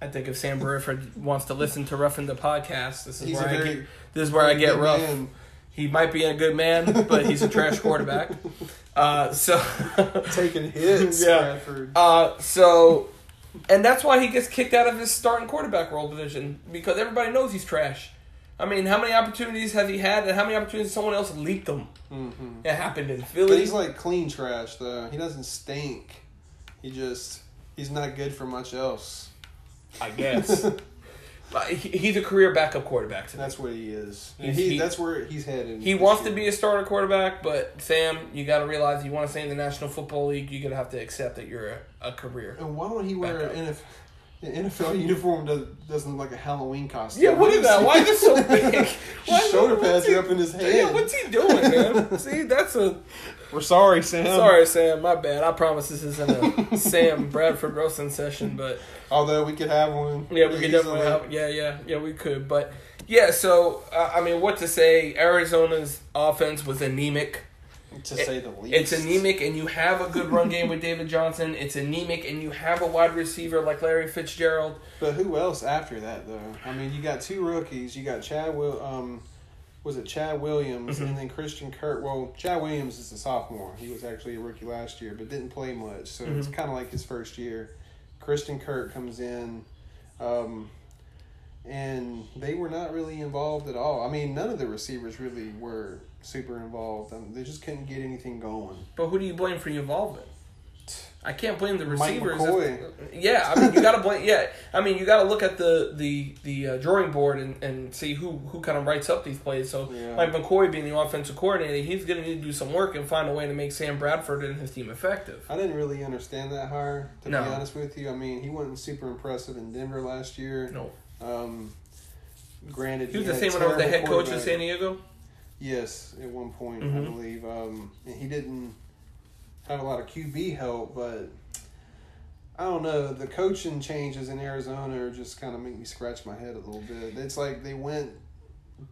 I think if Sam Bradford wants to listen to Roughing the podcast, this is He's where I very get this is where I get rough. man. He might be a good man, but he's a trash quarterback. Uh, so taking hits. Yeah. Uh, so, and that's why he gets kicked out of his starting quarterback role position because everybody knows he's trash. I mean, how many opportunities has he had, and how many opportunities someone else leaked him? Mm-hmm. It happened in But Philly. he's like clean trash, though. He doesn't stink. He just he's not good for much else. I guess. But he- he's a career backup quarterback. To me. That's what he is. He, he- that's where he's headed. He wants to be a starter quarterback, but Sam, you got to realize you want to stay in the National Football League. You're gonna have to accept that you're a, a career. And why don't he wear Backup. an NFL, an NFL uniform that doesn't look like a Halloween costume? Yeah, look at that. Why is it so big? Why is- shoulder pads up in his head. Yeah, what's he doing, man? See, that's a We're sorry, Sam. sorry, Sam. My bad. I promise this isn't a Sam Bradford roasting session, but Although we could have one. yeah, we could definitely easily. have. Yeah, yeah, yeah, we could. But yeah, so uh, I mean, what to say? Arizona's offense was anemic. to say the least. It's anemic, and you have a good run game with David Johnson. It's anemic, and you have a wide receiver like Larry Fitzgerald. But who else after that though? I mean, you got two rookies. You got Chad Will. Um, was it Chad Williams Mhm. and then Christian Kirk? Well, Chad Williams is a sophomore. He was actually a rookie last year, but didn't play much. So it's Mhm. kind of like his first year. Christian Kirk comes in, um, and they were not really involved at all. I mean, none of the receivers really were super involved. Um, they just couldn't get anything going. But who do you blame for the involvement? I can't blame the receivers. Yeah, I mean you got to blame. Yeah, I mean you got to look at the the the uh, drawing board and, and see who who kind of writes up these plays. So Yeah. Mike McCoy being the offensive coordinator, he's going to need to do some work and find a way to make Sam Bradford and his team effective. I didn't really understand that hire, to No. be honest with you. I mean, he wasn't super impressive in Denver last year. No, Um, granted, he was the had same one with the head coach in quarterback. San Diego. Yes, at one point, I Mhm. believe. Um, and he didn't have a lot of QB help, but I don't know. The coaching changes in Arizona are just kind of make me scratch my head a little bit. It's like they went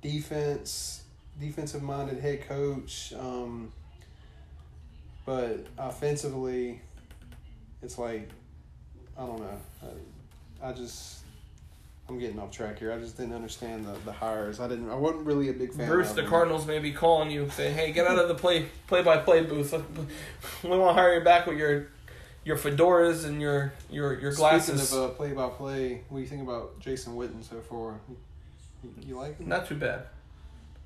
defense, defensive minded head coach, um, but offensively, it's like I don't know. I, I just. I'm getting off track here. I just didn't understand the, the hires. I didn't. I wasn't really a big fan. Bruce, the them. Cardinals may be calling you, saying, "Hey, get out of the play play by play booth. We want to hire you back with your your fedoras and your your your glasses." Speaking of uh, play by play, what do you think about Jason Witten so far? You, you like him? Not too bad.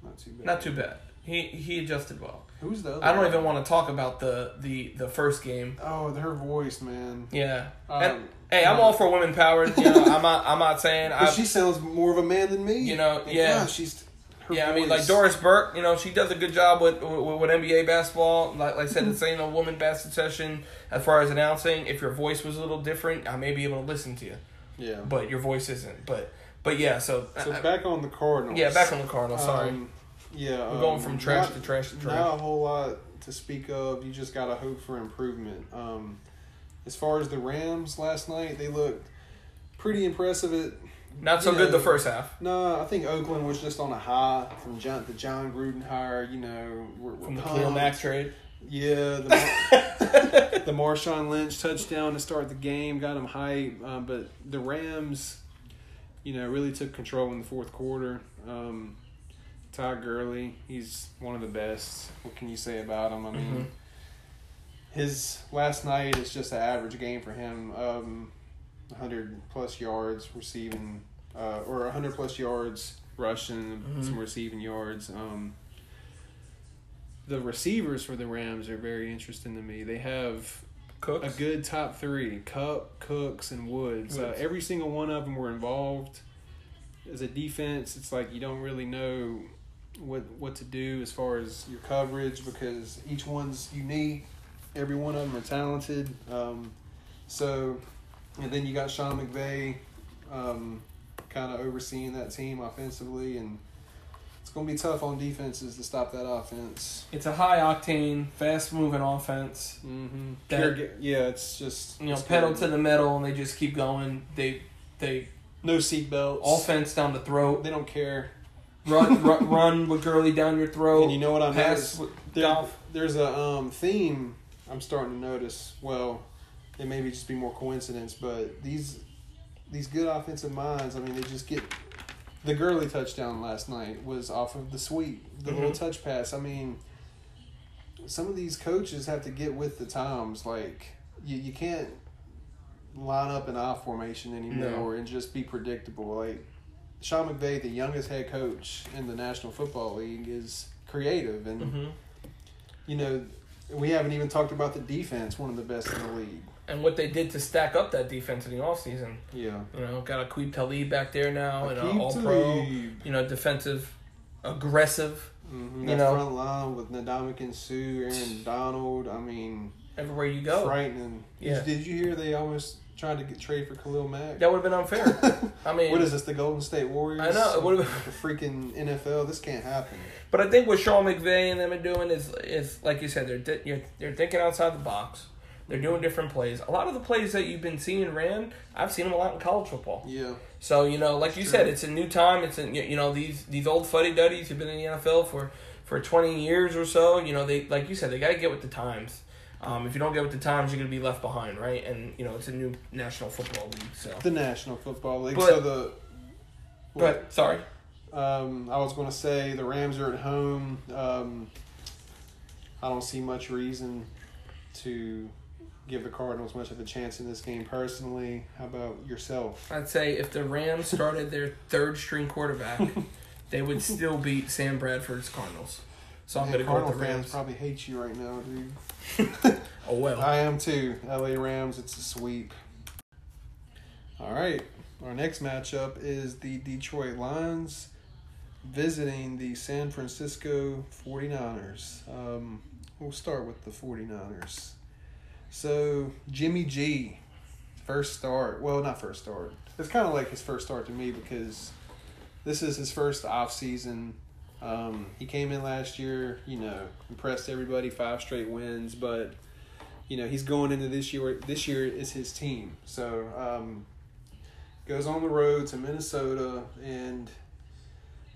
Not too bad. Not too bad. He he adjusted well. Who's the other? I don't guy? even want to talk about the the the first game. Oh, her voice, man. Yeah. Um, And- hey, I'm all for women power. You know, I'm not. I'm not saying. But I, she sounds more of a man than me. You know, And yeah. gosh, she's. Her yeah, I mean, like Doris Burke. You know, she does a good job with with, with NBA basketball. Like, like I said, it's saying a woman basket session. As far as announcing, if your voice was a little different, I may be able to listen to you. Yeah. But your voice isn't. But but yeah. So, So uh, back on the Cardinals. yeah, back on the Cardinals. Sorry, Um, yeah, we're um, going from trash not- to trash to trash. Not a whole lot to speak of. You just gotta hope for improvement. Um, as far as the Rams last night, they looked pretty impressive. At Not so you good the first half No, I think Oakland was just on a high from John, the Jon Gruden hire. You know, we're, we're from the pumped. Khalil Mack trade. Yeah, the, Mar- the Marshawn Lynch touchdown to start the game got him hype. Um, but the Rams, you know, really took control in the fourth quarter. Um, Todd Gurley, he's one of the best. What can you say about him? I mean, Mhm. His last night is just an average game for him. Um, 100 plus yards receiving, uh, or 100 plus yards rushing, Mhm. some receiving yards. Um, the receivers for the Rams are very interesting to me. They have Cooks. a good top three: Kupp, Cooks, and Woods. Uh, Woods. every single one of them were involved. As a defense, it's like you don't really know what what to do as far as your coverage because each one's unique. Every one of them are talented. Um, so, and then you got Sean McVay, um, kind of overseeing that team offensively, and it's going to be tough on defenses to stop that offense. It's a high octane, fast moving offense. Mm-hmm. That- yeah, it's just You know, pedal to the metal, and they just keep going. They they no seatbelts. offense down the throat. They don't care. Run run, run with Gurley down your throat. And you know what I pass with There, there's a um, theme I'm starting to notice. Well, it may be just be more coincidence, but these these good offensive minds. I mean, they just get the Gurley touchdown last night was off of the sweep, the little Mhm. touch pass. I mean, some of these coaches have to get with the times. Like you, you can't line up an I formation anymore and just be predictable. Like Sean McVay, the youngest head coach in the National Football League, is creative, and hmm you know we haven't even talked about the defense, one of the best in the league. And what they did to stack up that defense in the offseason. Yeah, You know, got a Aqib Talib back there now, and an All Pro. You know, defensive, aggressive Mhm, You that know. front line with Ndamukong Suh, Aaron Donald. I mean, everywhere you go. frightening. Yeah. Did you hear they almost tried to get trade for Khalil Mack? That would have been unfair. I mean, what is this? The Golden State Warriors? I know, it would've- the freaking NFL. This can't happen. But I think what Sean McVay and them are doing is is like you said, they're di- you're, they're thinking outside the box. They're doing different plays. A lot of the plays that you've been seeing ran, I've seen them a lot in college football. Yeah, So you know, like you Sure. said, it's a new time. It's in you know these these old fuddy duddies who've been in the NFL for for twenty years or so. You know, they like you said, they got to get with the times. Um, if you don't get with the times, you're gonna be left behind, right? And you know, it's a new National Football League. So, the National Football League. But- so the. but sorry, Um, I was going to say the Rams are at home. Um, I don't see much reason to give the Cardinals much of a chance in this game personally. How about yourself? I'd say if the Rams started their third string quarterback, they would still beat Sam Bradford's Cardinals. So I'm Yeah, going to go with the fans Rams. probably hate you right now, dude. Oh well. I am too. LA Rams, it's a sweep. All right. Our next matchup is the Detroit Lions visiting the San Francisco 49ers. Um, we'll start with the 49ers. So, Jimmy G, first start. Well, not first start. It's kind of like his first start to me because this is his first off season. Um, he came in last year, you know, impressed everybody, five straight wins, but you know he's going into this year. This year is his team, so um, goes on the road to Minnesota, and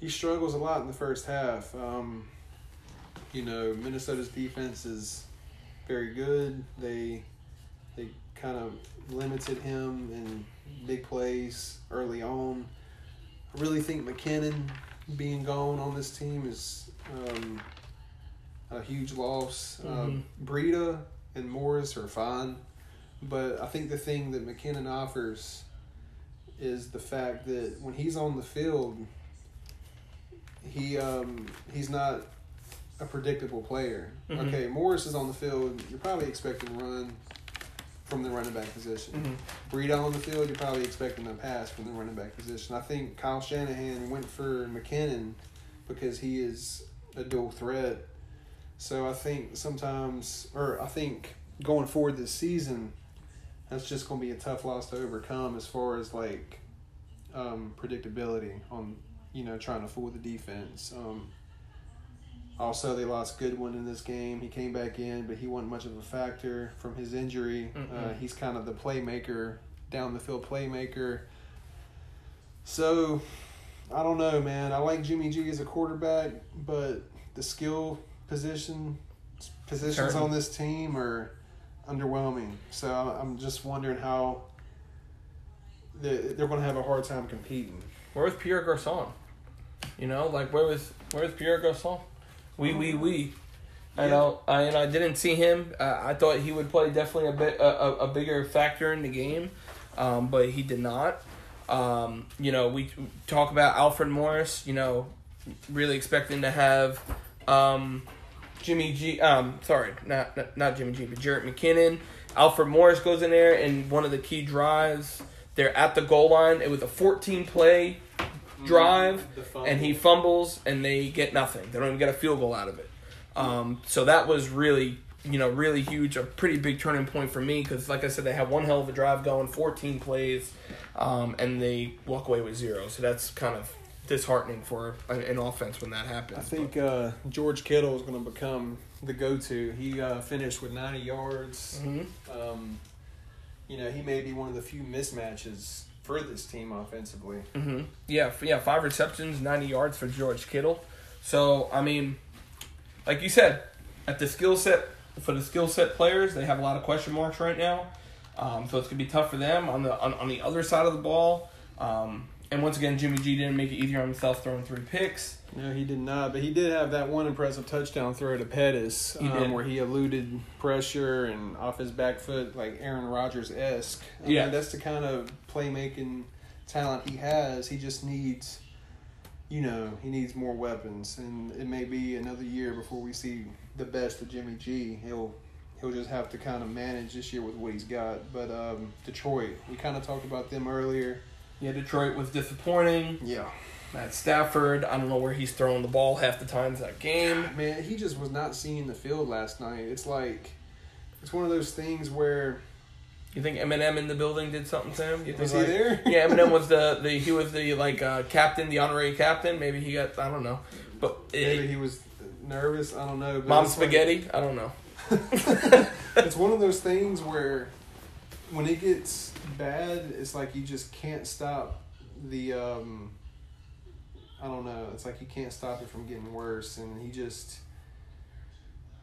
he struggles a lot in the first half. Um, you know, Minnesota's defense is very good. They they kind of limited him in big plays early on. I really think McKinnon being gone on this team is um, a huge loss. Um, Breida and Morris are fine, but I think the thing that McKinnon offers is the fact that when he's on the field, he um, he's not a predictable player. Mhm. Okay, Morris is on the field. You're probably expecting run from the running back position. Mhm. Breida on the field, you're probably expecting a pass from the running back position. I think Kyle Shanahan went for McKinnon because he is a dual threat. So I think sometimes, or I think going forward this season, that's just going to be a tough loss to overcome as far as like um, predictability on, you know, trying to fool the defense. Um, also, they lost Goodwin in this game. He came back in, but he wasn't much of a factor from his injury. Uh, he's kind of the playmaker, down the field playmaker. So, I don't know, man. I like Jimmy G as a quarterback, but the skill position positions on this team are underwhelming. So I'm- just wondering how they- they're going to have a hard time competing. Where was Pierre Garcon? You know, like where was where was Pierre Garcon? We we we. I Yeah. know, I, and I didn't see him. Uh, I thought he would play definitely a bit a, a, a bigger factor in the game, um, but he did not. Um, you know, we talk about Alfred Morris. You know, really expecting to have um, Jimmy G. Um, sorry, not, not not Jimmy G, but Jerick McKinnon. Alfred Morris goes in there, and one of the key drives. They're at the goal line. It was a 14 play drive, and he fumbles, and they get nothing. They don't even get a field goal out of it. Um, so that was really, you know, really huge, a pretty big turning point for me because, like I said, they had one hell of a drive going, 14 plays, um, and they walk away with zero. So that's kind of disheartening for an, an offense when that happens. I think uh, George Kittle is going to become the go-to. He uh, finished with 90 yards. Mhm. Um, you know, he may be one of the few mismatches for this team offensively. hmm Yeah, yeah, five receptions, 90 yards for George Kittle. So, I mean, like you said, at the skill set, for the skill set players, they have a lot of question marks right now. Um, so it's going to be tough for them on the on, on the other side of the ball. Um, and once again, Jimmy G didn't make it easier on himself throwing three picks. No, he did not, but he did have that one impressive touchdown throw to Pettis, He um, where he eluded pressure and off his back foot, like Aaron Rodgers esque. Yeah. that's the kind of playmaking talent he has. He just needs, you know, he needs more weapons, and it may be another year before we see the best of Jimmy G. He'll he'll just have to kind of manage this year with what he's got. But um, Detroit, we kind of talked about them earlier. Yeah, Detroit was disappointing. Yeah. Matt Stafford, I don't know where he's throwing the ball half the times that game. Man, he just was not seeing the field last night. It's like it's one of those things where You think Eminem in the building did something to him? You think was he like- there? yeah, Eminem was the, the he was the like uh, captain, the honorary captain. Maybe he got I don't know, but Maybe it, he was nervous. I don't know. Mom it's like- spaghetti. I don't know. it's one of those things where when it gets bad, it's like you just can't stop the. um I don't know. It's like you can't stop it from getting worse, and he just,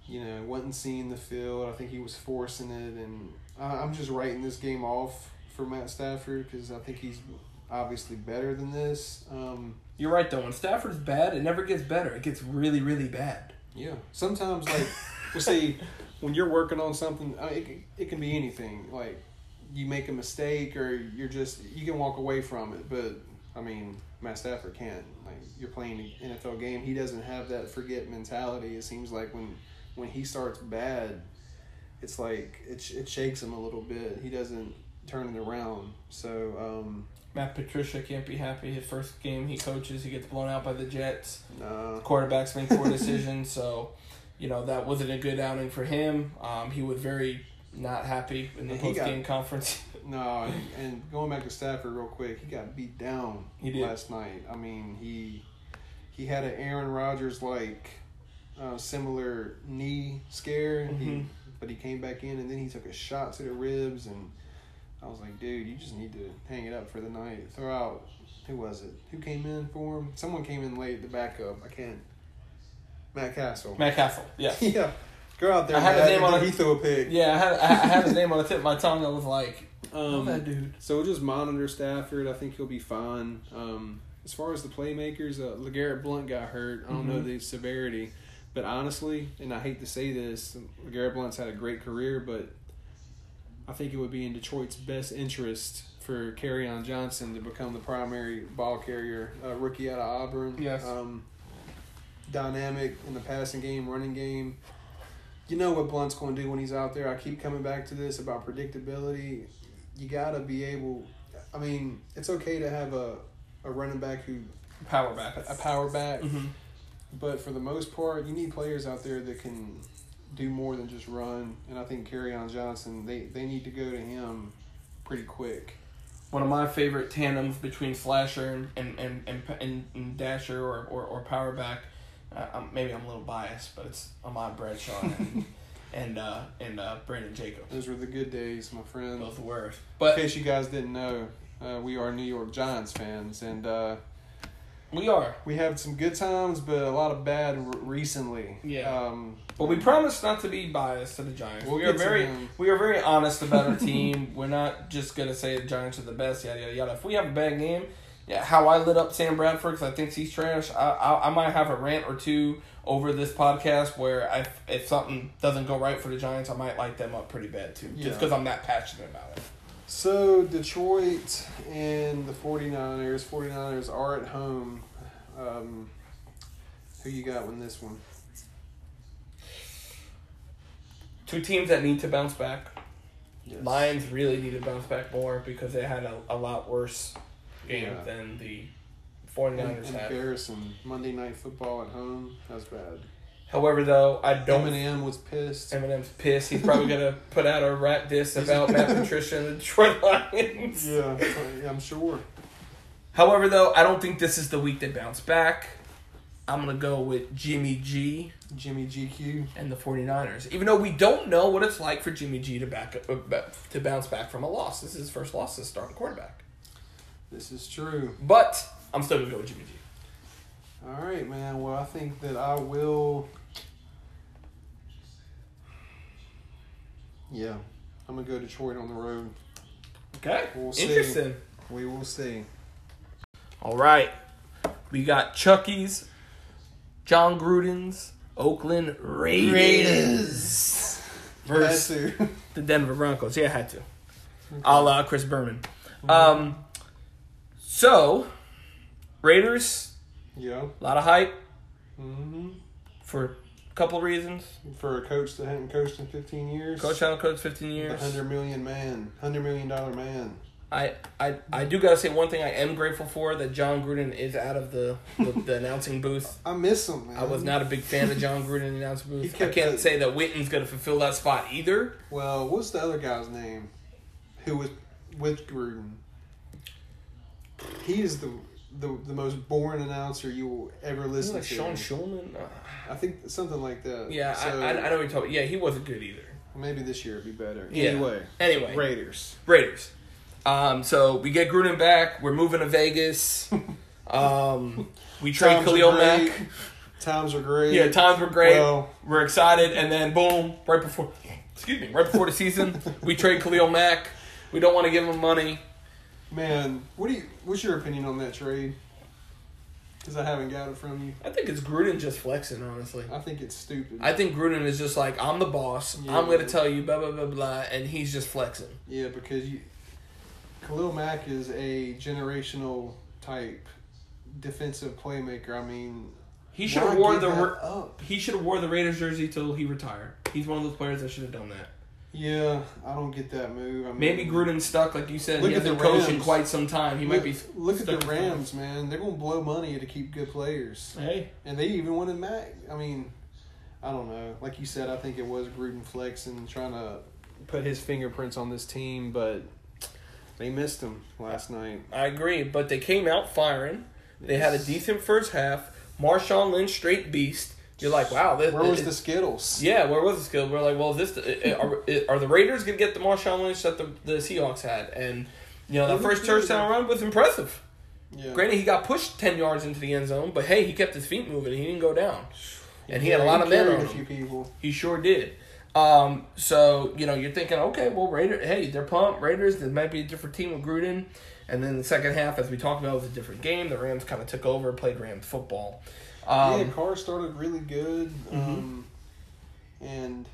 you know, wasn't seeing the field. I think he was forcing it, and I, I'm just writing this game off for Matt Stafford because I think he's obviously better than this. Um, You're right though. When Stafford's bad, it never gets better. It gets really, really bad. Yeah. Sometimes, like, we'll say when you're working on something, I mean, it, it can be anything. Like, you make a mistake or you're just, you can walk away from it. But, I mean, Matt Stafford can't. Like you're playing an NFL game, he doesn't have that forget mentality. It seems like when when he starts bad, it's like it it shakes him a little bit. He doesn't turn it around. So um, Matt Patricia can't be happy. His first game he coaches, he gets blown out by the Jets. nah, Quarterbacks make poor decisions, so you know that wasn't a good outing for him. Um, he was very not happy in the post game conference. no. And, and going back to Stafford real quick, he got beat down He did. last night. I mean, he he had an Aaron Rodgers like uh, similar knee scare. He, Mhm. But he came back in and then he took a shot to the ribs and I was like, dude, you just need to hang it up for the night. Throw out who was it? Who came in for him? Someone came in late, the backup. I can't. Matt Cassel. Matt Cassel, yeah. yeah, go out there. I had his name on and it. He threw a pick. Yeah, I had I I had his name on the tip of my tongue. I was like, Um, that dude. So we'll just monitor Stafford. I think he'll be fine. Um, as far as the playmakers, uh, Legarrette Blunt got hurt. I don't know Mhm. the severity, but honestly, and I hate to say this, Legarrette Blunt's had a great career, but I think it would be in Detroit's best interest for on Johnson to become the primary ball carrier, uh, rookie out of Auburn. Yes. Um, dynamic in the passing game, running game. You know what Blunt's going to do when he's out there. I keep coming back to this about predictability. You got to be able. I mean, it's okay to have a, a running back who Power back. a power back, hmm but for the most part, you need players out there that can do more than just run. And I think Kerryon Johnson, they they need to go to him pretty quick. One of my favorite tandems between Slasher and and and, and, and, Dasher or, or, or Power back. Uh, um, maybe I'm a little biased, but it's Ahmad Bradshaw and and uh, and uh, Brandon Jacobs. Those were the good days, my friend. Both were. In case you guys didn't know, uh, we are New York Giants fans, and uh, we are. we had some good times, but a lot of bad r- recently. Yeah. Um, But we promise not to be biased to the Giants. We'll we are very we are very honest about our team. We're not just gonna say the Giants are the best. Yada yada yada. If we have a bad game, yeah, how I lit up Sam Bradford because I think he's trash. I, I I might have a rant or two over this podcast where I, if something doesn't go right for the Giants, I might light them up pretty bad too, Yeah. just because I'm that passionate about it. So Detroit and the 49ers, 49ers are at home. Um, who you got in this one? Two teams that need to bounce back. Yes. Lions really need to bounce back more because they had a, a lot worse game Yeah. than the In, 49ers had. embarrassing. Monday Night Football at home. That's bad. However, though, I don't Eminem was pissed. Eminem's pissed. He's probably gonna put out a rap diss about Matt Patricia and the Detroit Lions. yeah, I'm sure. However, though, I don't think this is the week they bounce back. I'm gonna go with Jimmy G Jimmy GQ. and the 49ers. Even though we don't know what it's like for Jimmy G to back up, uh, to bounce back from a loss. This is his first loss as starting quarterback. This is true. But I'm still gonna go with Jimmy G. All right, man. Well, I think that I will. Yeah, I'm gonna go Detroit on the road. Okay. We'll see. Interesting. We will see. All right. We got Chucky's, Jon Gruden's, Oakland Raiders. Versus Had to. the Denver Broncos. Yeah, I had to. A la Chris Berman. Um, so, Raiders, yeah. a lot of hype hmm for couple reasons. For a coach that hadn't coached in 15 years. Coach Allen coached 15 the years. hundred million man, hundred million dollar man. I, I, I do got to say one thing I am grateful for that Jon Gruden is out of the, the, the announcing booth. I miss him, man. I was not a big fan of Jon Gruden in the announcing booth. I can't the- say that Witten's to fulfill that spot either. Well, what's the other guy's name? Who was with Gruden? He is the the, the most boring announcer you will ever listen like to. Sean Schulman? Uh, I think something like that. yeah, So, I, I, I know what you're talking. Yeah, he wasn't good either. Maybe this year it'd be better. Yeah. Anyway, Anyway, Raiders. Raiders. Um, so we get Gruden back. We're moving to Vegas. Um, we trade Times Khalil. Mack. Times were great. Yeah, times were great. Well, we're excited, and then boom, right before, excuse me, right before the season, we trade Khalil Mack. We don't want to give him money. Man, what do you? What's your opinion on that trade? Because I haven't got it from you. I think it's Gruden just flexing, honestly. I think it's stupid. I think Gruden is just like, I'm the boss. Yeah. I'm going to tell you, blah, blah, blah, blah, and he's just flexing. yeah, because you, Khalil Mack is a generational type defensive playmaker. I mean, He should have wore the up? he should have wore the Raiders jersey till he retired. He's one of those players that should have done that. Yeah, I don't get that move. I mean, Maybe Gruden's stuck, like you said. Look he at hasn't the coached in Rams. quite some time. He might be. Look at the stuck with Rams, man. They're gonna blow money to keep good players, Hey, and they even wanted Mack. I mean, I don't know. Like you said, I think it was Gruden flexing, trying to put his fingerprints on this team, but they missed him last night. I agree, but they came out firing. They had a decent first half. Marshawn Lynch, straight beast. You're like, wow. This, Where was it- the Skittles? Yeah, where was the skill? We're like, well, is this the, are, are the Raiders gonna get the Marshawn Lynch that the, the Seahawks had? And you know that first touchdown run was impressive. Yeah. Granted, he got pushed ten yards into the end zone, but hey, he kept his feet moving. He didn't go down, and he had a lot of men on a him. few people. He sure did. Um, so you know, you're thinking, okay, well, Raiders, hey, they're pumped. Raiders, there might be a different team with Gruden. And then the second half, as we talked about, was a different game. The Rams kind of took over, played Rams football. Um, yeah, Carr started really good, Mhm. um, and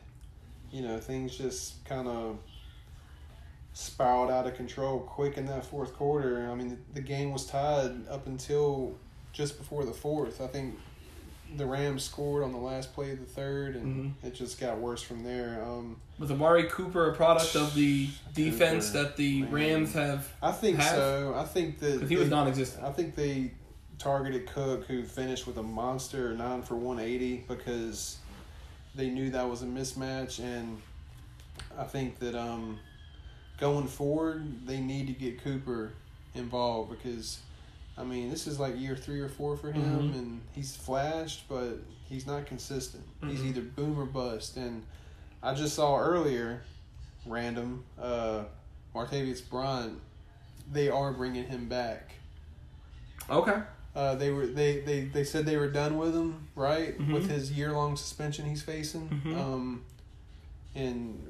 you know things just kind of spiraled out of control quick in that fourth quarter. I mean, the, the game was tied up until just before the fourth. I think the Rams scored on the last play of the third, and Mm-hmm. it just got worse from there. Um, was Amari Cooper a product of the defense Cooper, that the man. Rams have? I think Have? so. I think that Because he was they- non-existent. I think they targeted Cook, who finished with a monster nine for one eighty, because they knew that was a mismatch, and I think that um, going forward they need to get Cooper involved because. I mean, this is like year three or four for him, Mhm. and he's flashed, but he's not consistent. He's Mhm. either boom or bust. And I just saw earlier, random, uh, Martavius Bryant, they are bringing him back. Okay. Uh, they were they, they, they said they were done with him, right? Mhm. With his year long suspension he's facing. Mhm. Um, and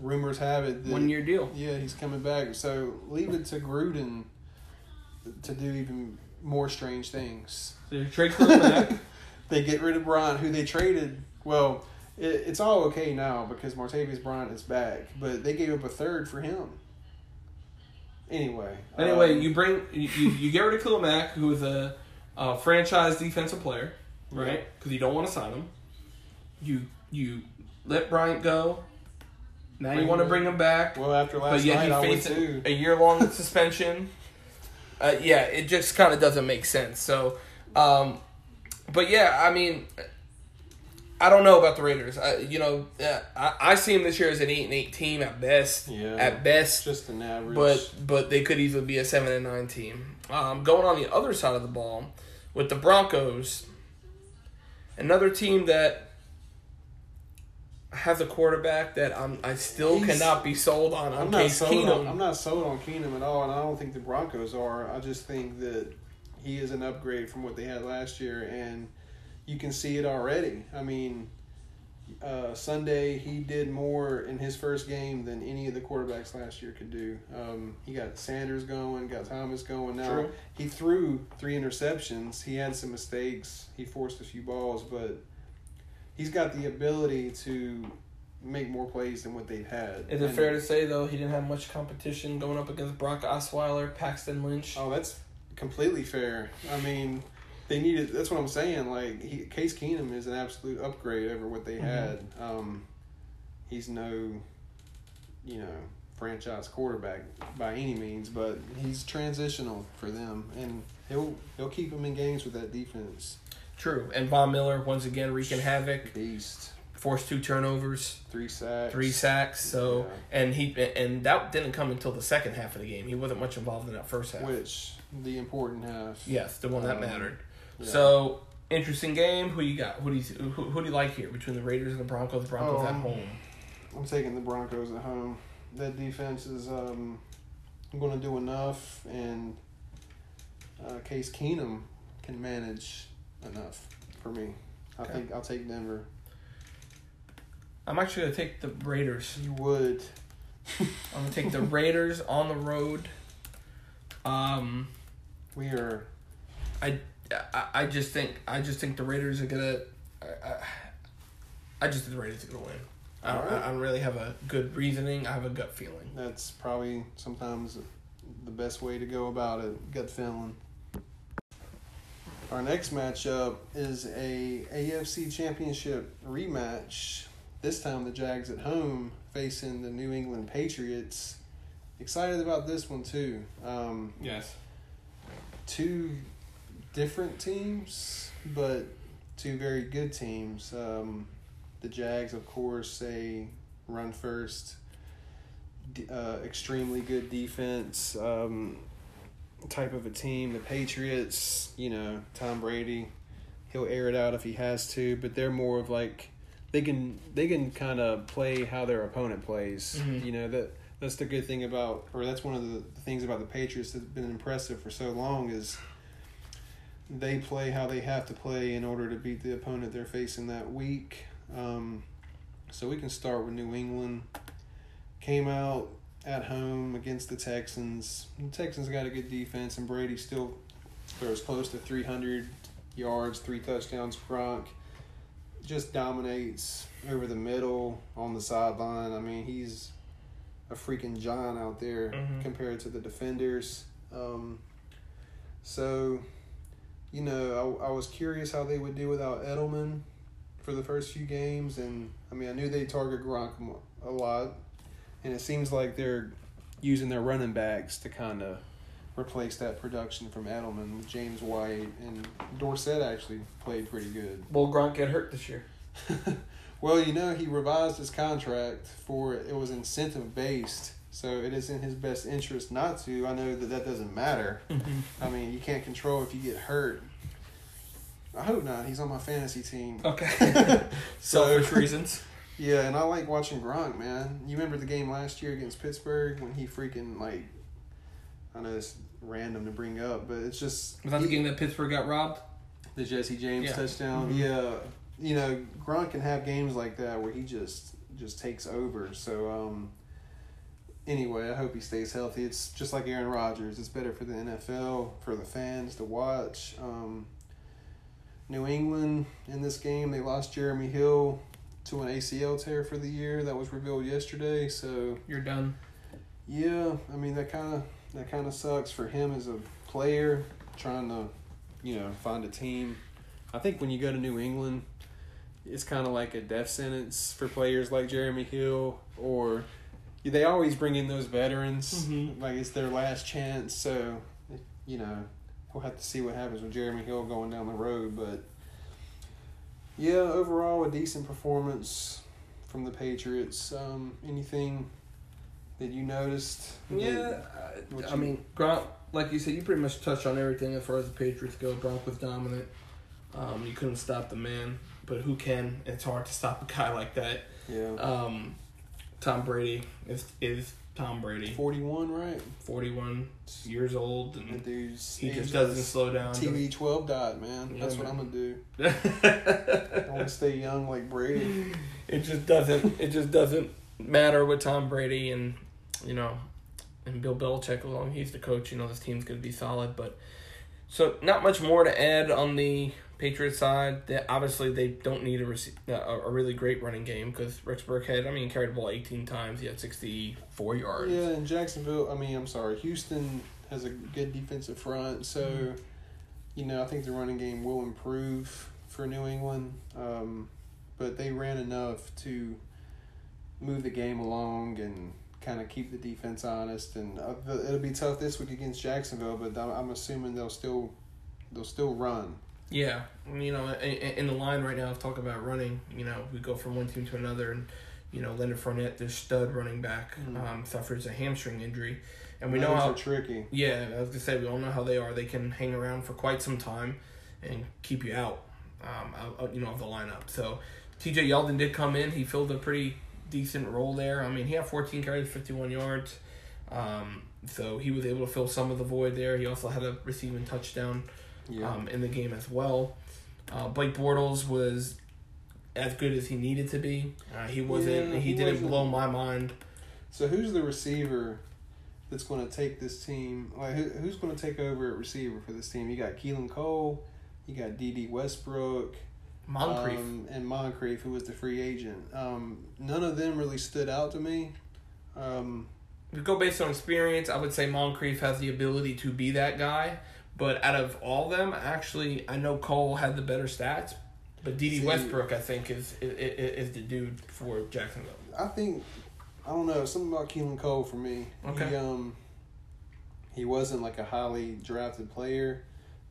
rumors have it that One year deal. yeah he's coming back. So leave it to Gruden to do even more strange things. So trade back. They get rid of Bryant, who they traded. Well, it, it's all okay now because Martavius Bryant is back, but they gave up a third for him. Anyway. Anyway, um, you bring you, you, get rid of Khalil Mack, who is a, a franchise defensive player, right? Because you don't want to sign him. You you let Bryant go. Now you want to bring him back, Well, after but last yet night, I he faced too. a year long suspension. Uh, yeah, it just kind of doesn't make sense. So, um, but yeah, I mean, I don't know about the Raiders. I, you know, uh, I, I see them this year as an eight and eight team at best. Yeah. At best, Just an average. but but they could easily be a seven and nine team. Um, going on the other side of the ball with the Broncos, another team that has a quarterback that I'm I still He's- cannot be sold on. I'm not Case sold Keenum. on, I'm not sold on Keenum at all, and I don't think the Broncos are. I just think that he is an upgrade from what they had last year, and you can see it already. I mean, uh, Sunday he did more in his first game than any of the quarterbacks last year could do. Um, he got Sanders going, got Thomas going. Now True. he threw three interceptions. He had some mistakes. He forced a few balls, but he's got the ability to make more plays than what they've had. Is it And- fair to say though he didn't have much competition going up against Brock Osweiler, Paxton Lynch? Oh, that's completely fair. I mean, they needed. That's what I'm saying. Like, he, Case Keenum is an absolute upgrade over what they Mhm. had. Um, he's no, you know, franchise quarterback by any means, but he's transitional for them, and he'll he'll keep them in games with that defense. True. And Von Miller once again wreaking havoc, Beast, forced two turnovers, three sacks, three sacks. So and he and that didn't come until the second half of the game. He wasn't much involved in that first half. which the important half. Yes, the one that Um, mattered. Yeah. So interesting game. Who you got? Who do you who, who do you like here between the Raiders and the Broncos? The Broncos at Um, home. I'm taking the Broncos at home. That defense is um, going to do enough, and uh, Case Keenum can manage enough for me. I Okay. think I'll take Denver. I'm actually gonna take the Raiders. You would. I'm gonna take the Raiders on the road. Um, We are. I, I, I just think I just think the Raiders are gonna. I, I, I just think the Raiders are gonna win. I don't, Alright. I don't really have a good reasoning. I have a gut feeling. That's probably sometimes the best way to go about it. Gut feeling. Our next matchup is a AFC Championship rematch. This time the Jags at home facing the New England Patriots. Excited about this one too. Um, Yes. two different teams, but two very good teams. Um, the Jags, of course, say run first, uh, extremely good defense um, type of a team. The Patriots, you know, Tom Brady, he'll air it out if he has to, but they're more of like they can they can kind of play how their opponent plays. Mhm. You know that that's the good thing about, or that's one of the things about the Patriots that's been impressive for so long is they play how they have to play in order to beat the opponent they're facing that week. Um, so we can start with New England. Came out at home against the Texans. The Texans got a good defense, and Brady still throws close to 300 yards, three touchdowns. Gronk just dominates over the middle on the sideline. I mean, he's a freaking giant out there Mhm. compared to the defenders. Um, so, you know, I, I was curious how they would do without Edelman for the first few games, and I mean, I knew they target Gronk a lot, and it seems like they're using their running backs to kind of replace that production from Edelman with James White and Dorsett actually played pretty good. Will Gronk get hurt this year? well, you know, he revised his contract for it was incentive based, so it is in his best interest not to. I know that that doesn't matter. I mean, you can't control if you get hurt. I hope not. He's on my fantasy team. Okay. So- Selfish reasons. Yeah, and I like watching Gronk, man. You remember the game last year against Pittsburgh when he freaking like I know it's random to bring up, but it's just Was that the game that Pittsburgh got robbed? the Jesse James Yeah. touchdown. Mhm. Yeah, you know Gronk can have games like that where he just just takes over. So um, anyway, I hope he stays healthy. It's just like Aaron Rodgers. It's better for the NFL for the fans to watch. Um, New England in this game they lost Jeremy Hill to an ACL tear for the year. That was revealed yesterday. So You're done. yeah, I mean that kind of that kind of sucks for him as a player trying to, you know, find a team. I think when you go to New England, it's kind of like a death sentence for players like Jeremy Hill or they always bring in those veterans Mhm. like it's their last chance. So, you know, we'll have to see what happens with Jeremy Hill going down the road, but yeah, overall a decent performance from the Patriots. Um, anything that you noticed? Yeah, What I, I you- mean Gronk, like you said, you pretty much touched on everything as far as the Patriots go. Gronk was dominant. Um, you couldn't stop the man, but who can? It's hard to stop a guy like that. Yeah. Um, Tom Brady is is Tom Brady, 41, right? forty one years old, and dude's he just doesn't slow down. TB12 dot, man. Yeah, That's what. I'm going to do. I want to stay young like Brady. It just doesn't. It just doesn't matter with Tom Brady and you know, and Bill Belichick along. He's the coach. You know, this team's going to be solid. But so not much more to add on the Patriots side. They, obviously, they don't need a, rece- a really great running game because Rex Burkhead. I mean, carried the ball eighteen times. He had sixty four yards. Yeah, and Jacksonville, I mean, I'm sorry, Houston has a good defensive front, so, Mm-hmm. you know, I think the running game will improve for New England. Um, but they ran enough to move the game along and kind of keep the defense honest. And uh, it'll be tough this week against Jacksonville, but I'm, I'm assuming they'll still they'll still run. Yeah, you know, in, in the line right now, talk about running. You know, we go from one team to another, and you know, Leonard Fournette, their stud running back, Mhm. um, suffers a hamstring injury, and we know how. are tricky. Yeah, I was gonna say we all know how they are. They can hang around for quite some time, and keep you out, um, out, you know, of the lineup. So, T.J. Yeldon did come in. He filled a pretty decent role there. I mean, he had 14 carries, 51 yards. Um, so he was able to fill some of the void there. He also had a receiving touchdown Yeah. um, in the game as well. Uh, Blake Bortles was as good as he needed to be. Uh, he wasn't. Yeah, he, he didn't wasn't- blow my mind. So who's the receiver that's going to take this team? Like who, who's going to take over at receiver for this team? You got Keelan Cole, you got Dede Westbrook, Moncrief. um, and Moncrief, who was the free agent. Um, none of them really stood out to me. Um, If we go based on experience, I would say Moncrief has the ability to be that guy, But out of all of them, actually, I know Cole had the better stats. But Dede See- Westbrook, I think, is, is is the dude for Jacksonville. I think I don't know something about Keelan Cole for me. Okay. He um he wasn't like a highly drafted player,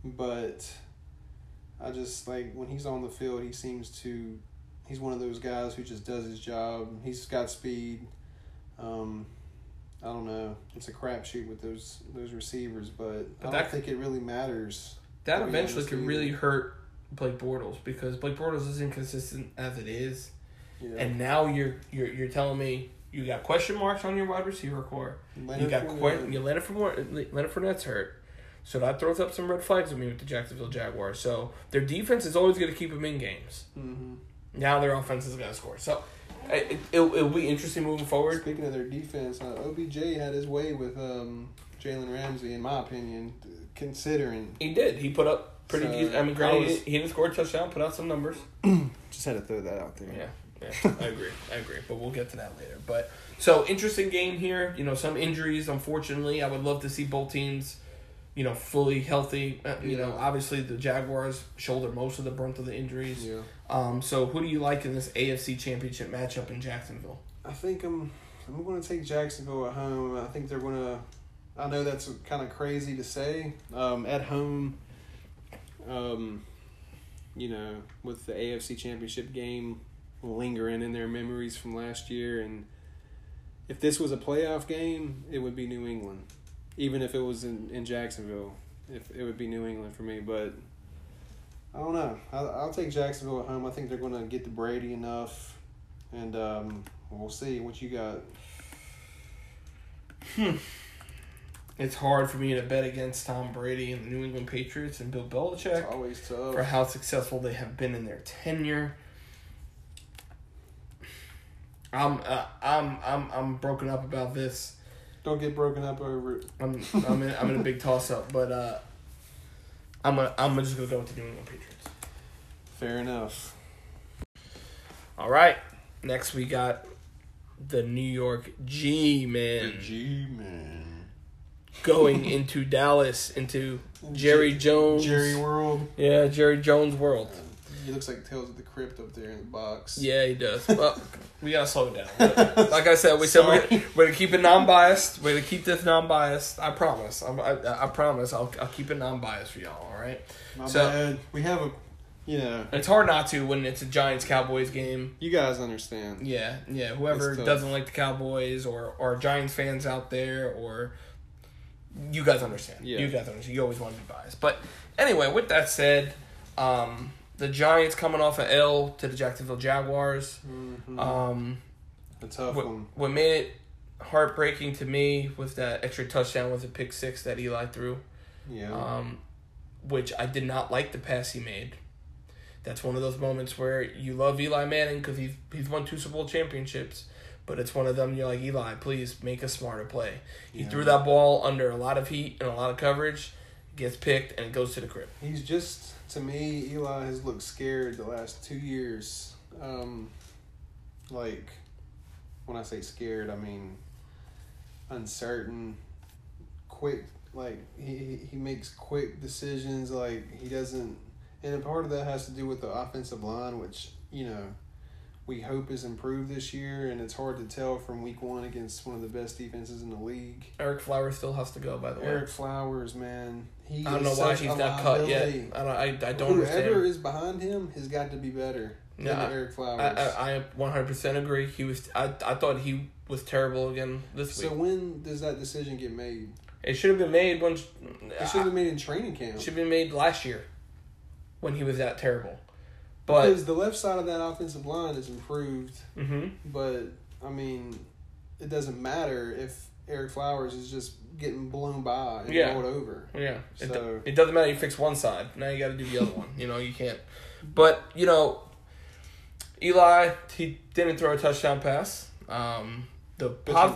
but I just like when he's on the field, he seems to he's one of those guys who just does his job. He's got speed. Um, I don't know. It's a crapshoot with those those receivers, but, But I don't think it really matters. That eventually could really hurt Blake Bortles because Blake Bortles is inconsistent as it is, Yeah. and now you're you're you're telling me you got question marks on your wide receiver corps. you got Fournette. you Leonard Fournette, Leonard Fournette's hurt, so that throws up some red flags with me with the Jacksonville Jaguars. So their defense is always going to keep them in games. Mhm. Now their offense is going to score. So it, it, it'll, it'll be interesting moving forward. Speaking of their defense, uh, OBJ had his way with um, Jalen Ramsey, in my opinion, considering. He did. He put up pretty. So, decent I mean, I was- he didn't score a touchdown. Put out some numbers. Just had to throw that out there. Yeah, yeah, I agree. I agree. But we'll get to that later. But so interesting game here. You know, some injuries. Unfortunately, I would love to see both teams, you know, fully healthy. Uh, you know, obviously the Jaguars shoulder most of the brunt of the injuries. Yeah. Um, so who do you like in this AFC Championship matchup in Jacksonville? I think I'm. I'm going to take Jacksonville at home. I think they're going to. I know that's kind of crazy to say. Um, at home, um, you know, with the AFC Championship game lingering in their memories from last year, and if this was a playoff game, it would be New England. Even if it was in, in Jacksonville, if it would be New England for me. But I don't know. I'll, I'll take Jacksonville at home. I think they're going to get to Brady enough, and um, we'll see what you got. Hmm. It's hard for me to bet against Tom Brady and the New England Patriots and Bill Belichick. It's always tough. for how successful they have been in their tenure. I'm uh, I'm I'm I'm broken up about this. Don't get broken up over it. I'm I'm in, I'm in a big toss up, but uh, I'm gonna I'm just gonna go with the New England Patriots. Fair enough. All right, next we got the New York G men G man. going into Dallas into Jerry Jones. Jerry World. yeah, Jerry Jones world. He looks like Tales of the Crypt up there in the box. Yeah, he does. Well, we gotta slow it down. Like I said, we said we're, we're gonna keep it non-biased. We're gonna keep this non-biased. I promise. I'm, I, I promise. I'll, I'll keep it non-biased for y'all. All right. My So- bad. We have a, you know, It's hard not to when it's a Giants Cowboys game. you guys understand. Yeah, yeah. Whoever doesn't like the Cowboys or or Giants fans out there or you guys understand. Yeah. You guys understand. You always want to be biased. But anyway, with that said, um, the Giants coming off an L to the Jacksonville Jaguars. Mm-hmm. Um, a tough what, one. what made it heartbreaking to me was that extra touchdown was a pick six that Eli threw, Yeah. um, which I did not like the pass he made. That's one of those moments where you love Eli Manning because he's he's won two Super Bowl championships, but it's one of them you're like Eli, please make a smarter play. He Yeah. threw that ball under a lot of heat and a lot of coverage, gets picked and it goes to the crib. He's just to me. Eli has looked scared the last two years. Um, like when I say scared, I mean uncertain, quick. Like he he- makes quick decisions. Like he doesn't, and a part of that has to do with the offensive line, which you know we hope is improved this year. And it's hard to tell from week one against one of the best defenses in the league. Ereck Flowers still has to go by the way. Ereck Flowers, man, he I don't know why he's not cut yet. I don't. I, I don't Whoever understand. is behind him has got to be better than Yeah, Ereck Flowers. I, I, I 100% agree. He was. I, I thought he was terrible again this week. so when does that decision get made? It should have been made when. It should have been made in training camp. should have been made last year, when he was that terrible. But because the left side of that offensive line is improved, hmm but I mean, it doesn't matter if Ereck Flowers is just getting blown by and Yeah. rolled over. yeah, it, So- it doesn't matter. You fix one side. Now you got to do the other one. You know you can't. But you know, Eli he didn't throw a touchdown pass. Um, the But pos-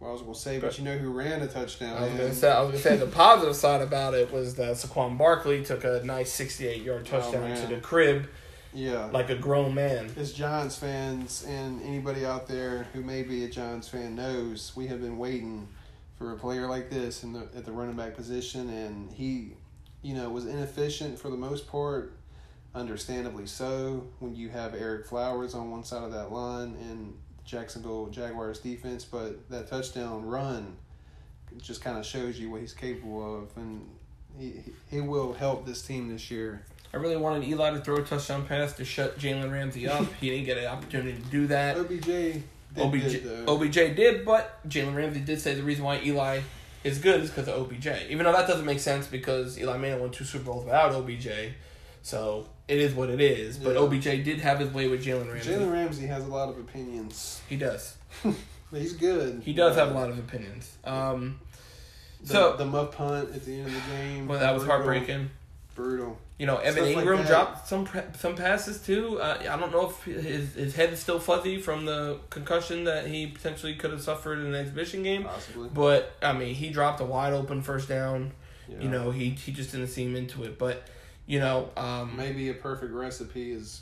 well, I was gonna say, but you know who ran a touchdown? I was gonna say I was gonna say the positive side about it was that Saquon Barkley took a nice sixty-eight yard Oh, touchdown man. to the crib yeah. like a grown man. As Giants fans and anybody out there who may be a Giants fan knows, we have been waiting for a player like this in the at the running back position, and he you know, was inefficient for the most part. Understandably so, when you have Ereck Flowers on one side of that line and Jacksonville Jaguars defense, but that touchdown run just kind of shows you what he's capable of, and he he will help this team this year. I really wanted Eli to throw a touchdown pass to shut Jalen Ramsey up. he didn't get an opportunity to do that. OBJ did OBJ, though. OBJ did, but Jalen Ramsey did say the reason why Eli is good is because of OBJ. Even though that doesn't make sense because Eli Manning won two Super Bowls without OBJ, so it is what it is. But Yeah. OBJ did have his way with Jalen Ramsey. Jalen Ramsey has a lot of opinions, he does. he's good. He does have a lot of opinions. Um, The, so the muff punt at the end of the game. well, that was brutal, heartbreaking. Brutal. You know, Evan Stuff Engram that. dropped some some passes too. Uh, I don't know if his his head is still fuzzy from the concussion that he potentially could have suffered in the exhibition game. Possibly. But I mean, he dropped a wide open first down. Yeah. You know, he he just didn't seem into it. But you know, um, maybe a perfect recipe is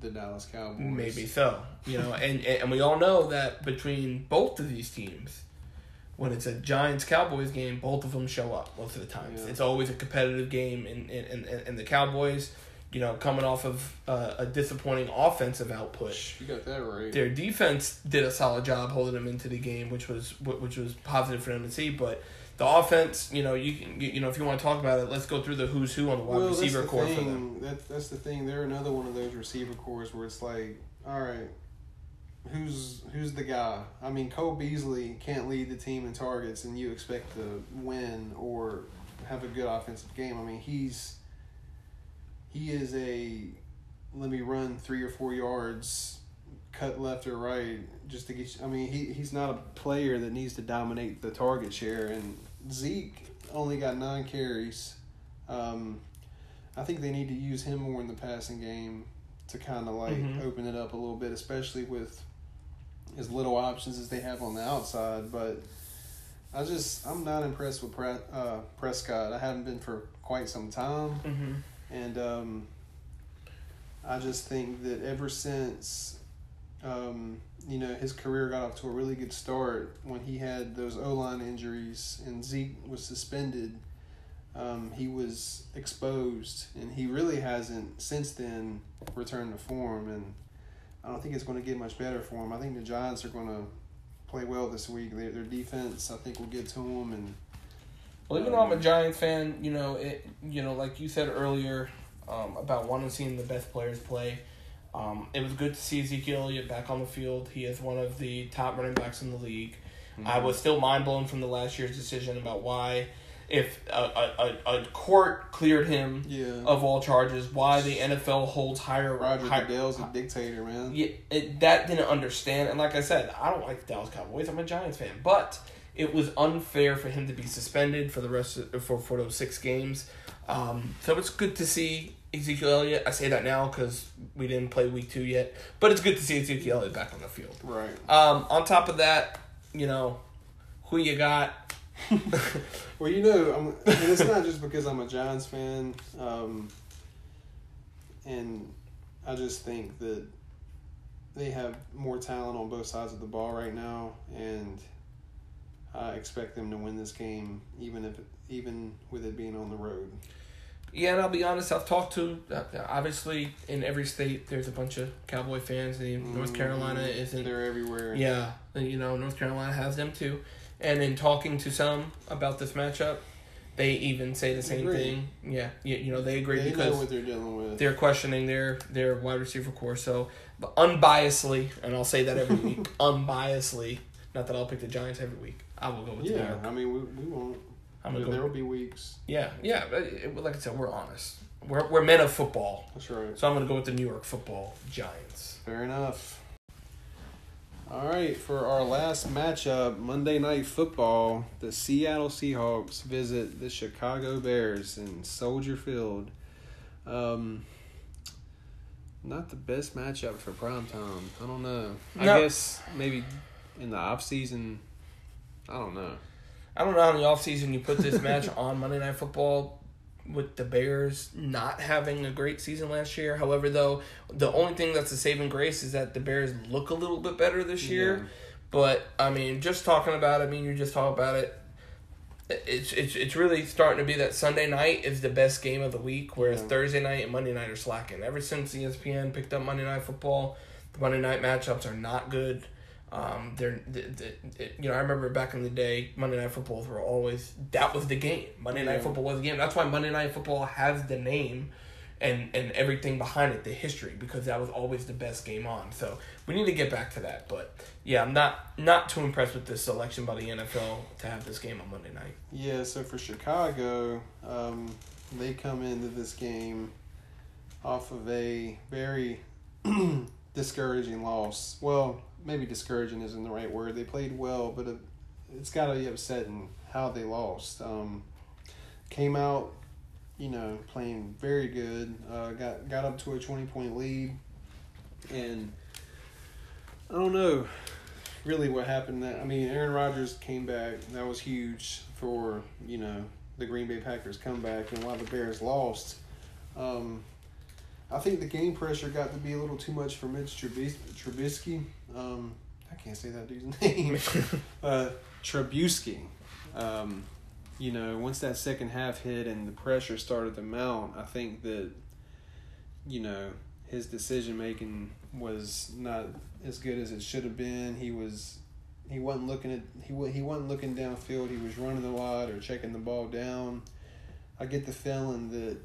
the Dallas Cowboys. maybe so. You know, and and we all know that between both of these teams, when it's a Giants Cowboys game, both of them show up most of the times. Yeah. It's always a competitive game, and and, and, and the Cowboys, you know, coming off of uh, a disappointing offensive output. You got that right. Their defense did a solid job holding them into the game, which was which was positive for them to see. But the offense, you know, you can you know if you want to talk about it, let's go through the who's who on the wide well, receiver corps thing. for them. That, that's the thing. They're another one of those receiver corps where it's like, all right, who's who's the guy? I mean, Cole Beasley can't lead the team in targets, and you expect to win or have a good offensive game. I mean, he's he is a let me run three or four yards, cut left or right, just to get. You, I mean, he he's not a player that needs to dominate the target share. And Zeke only got nine carries. Um, I think they need to use him more in the passing game to kind of like Mhm. open it up a little bit, especially with as little options as they have on the outside. But I just I'm not impressed with Pre- uh, Prescott. I haven't been for quite some time. Mm-hmm. And um, I just think that ever since, um, you know, his career got off to a really good start when he had those O line injuries and Zeke was suspended, um, he was exposed. And he really hasn't since then returned to form. And I don't think it's going to get much better for them. I think the Giants are going to play well this week. Their, their defense, I think, will get to them. And Well, even though I'm a Giants fan, you know it. You know, like you said earlier um, about wanting to see the best players play. Um, it was good to see Ezekiel Elliott back on the field. He is one of the top running backs in the league. I was still mind blown from the last year's decision about why, if a, a, a, court cleared him yeah. of all charges, why the NFL holds higher. Roger high, Goodell's a dictator, man. yeah, it, that didn't understand. And like I said, I don't like the Dallas Cowboys. I'm a Giants fan, but it was unfair for him to be suspended for the rest of, for for those six games. Um, so it's good to see Ezekiel Elliott. I say that now because we didn't play week two yet, but it's good to see Ezekiel Elliott back on the field. Right. Um, on top of that, you know, who you got? Well, you know, I'm, and it's not just because I'm a Giants fan, um, and I just think that they have more talent on both sides of the ball right now, and I expect them to win this game, even if even with it being on the road. Yeah, and I'll be honest. I've talked to uh, obviously in every state. There's a bunch of Cowboy fans. And North Carolina Mm, isn't They're everywhere. Yeah, you know, North Carolina has them too. And in talking to some about this matchup, they even say the same Agree. thing. Yeah, you, you know, they agree They because what they're dealing with. they're questioning their their wide receiver corps. So, but unbiasedly, and I'll say that every week, unbiasedly, not that I'll pick the Giants every week. I will go with the Yeah, I mean, we, we won't. I'm There gonna there will be weeks. Yeah, yeah. it- like I said, we're honest. We're we're men of football, That's right. so I'm gonna go with the New York Football Giants. Fair enough. All right, for our last matchup, Monday Night Football, the Seattle Seahawks visit the Chicago Bears in Soldier Field. Um, not the best matchup for prime time. I don't know. I guess maybe in the off season. I don't know. I don't know how in the offseason you put this match on Monday Night Football with the Bears not having a great season last year. However, though, the only thing that's a saving grace is that the Bears look a little bit better this year. Yeah. But, I mean, just talking about it, I mean, you just talk about it. it's it's it's really starting to be that Sunday night is the best game of the week, whereas Yeah. Thursday night and Monday night are slacking. Ever since ESPN picked up Monday Night Football, the Monday night matchups are not good. Um, they're, th th it, you know, I remember back in the day, Monday Night Footballs were always that was the game. Monday Night Football was the game. That's why Monday Night Football has the name, and and everything behind it, the history, because that was always the best game on. So we need to get back to that. But yeah, I'm not not too impressed with this selection by the NFL to have this game on Monday night. Yeah, so for Chicago, um, they come into this game off of a very discouraging loss. Well, maybe discouraging isn't the right word. They played well, but it, it's got to be upsetting how they lost. Um, came out, you know, playing very good. Uh, got got up to a twenty point lead, and I don't know really what happened. That I mean, Aaron Rodgers came back. That was huge for you know the Green Bay Packers comeback, and while the Bears lost. Um, I think the game pressure got to be a little too much for Mitch Trubis- Trubisky. Um, I can't say that dude's name. uh, Trubisky. Um, you know, once that second half hit and the pressure started to mount, I think that, you know, his decision making was not as good as it should have been. He was, he wasn't looking at he he wasn't looking downfield. He was running a lot or checking the ball down. I get the feeling that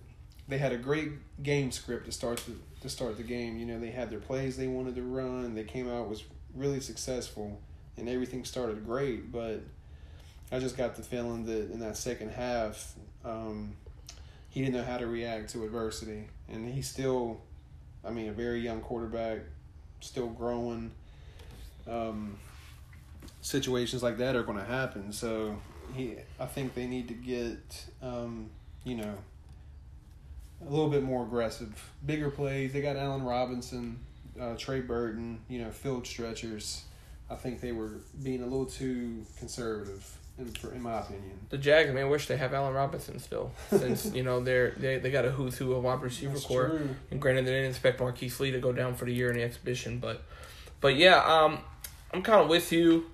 they had a great game script to start the to start the game. You know, they had their plays they wanted to run. They came out was really successful, and everything started great. But I just got the feeling that in that second half, um, he didn't know how to react to adversity, and he's still, I mean, a very young quarterback, still growing. Um, situations like that are going to happen. So he, I think they need to get, um, you know, a little bit more aggressive, bigger plays. They got Allen Robinson, uh, Trey Burton, you know, field stretchers. I think they were being a little too conservative, in, in my opinion. The Jags, man, wish they have Allen Robinson still, since you know they're they, they got a who's who of wide receiver That's corps. true. And granted, they didn't expect Marquise Lee to go down for the year in the exhibition, but but yeah, um, I'm kind of with you.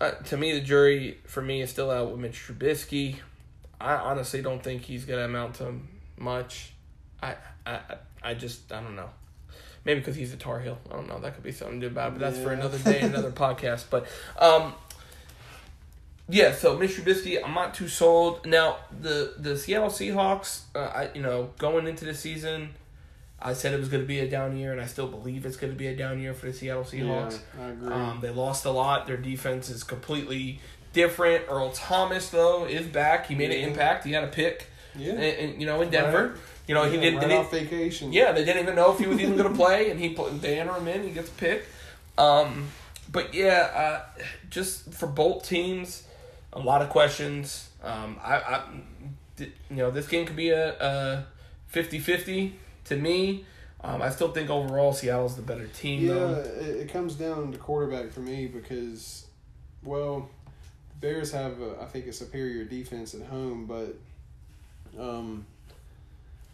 Uh, to me, the jury for me is still out with Mitch Trubisky. I honestly don't think he's gonna amount to much. I I I just I don't know. Maybe because he's a Tar Heel. I don't know. That could be something to do about it, but that's for another day, another podcast. But um, yeah. So Mitch Trubisky, I'm not too sold. Now the the Seattle Seahawks, uh, I you know going into the season, I said it was going to be a down year, and I still believe it's going to be a down year for the Seattle Seahawks. Yeah, I agree. Um, they lost a lot. Their defense is completely different. Earl Thomas though is back. He made an impact. He had a pick, yeah, and, and, you know in Denver. Right. You know he Yeah, did. right they didn't- off vacation. yeah, they didn't even know if he was even going to play, and he put they enter him in. He gets picked. Um, but yeah, uh, just for both teams, a lot of questions. Um, I, I, you know, this game could be a, a 50-50 to me. Um, I still think overall Seattle's the better team, Yeah, though. it, it comes down to quarterback for me because, well, Bears have a, I think a superior defense at home, but um,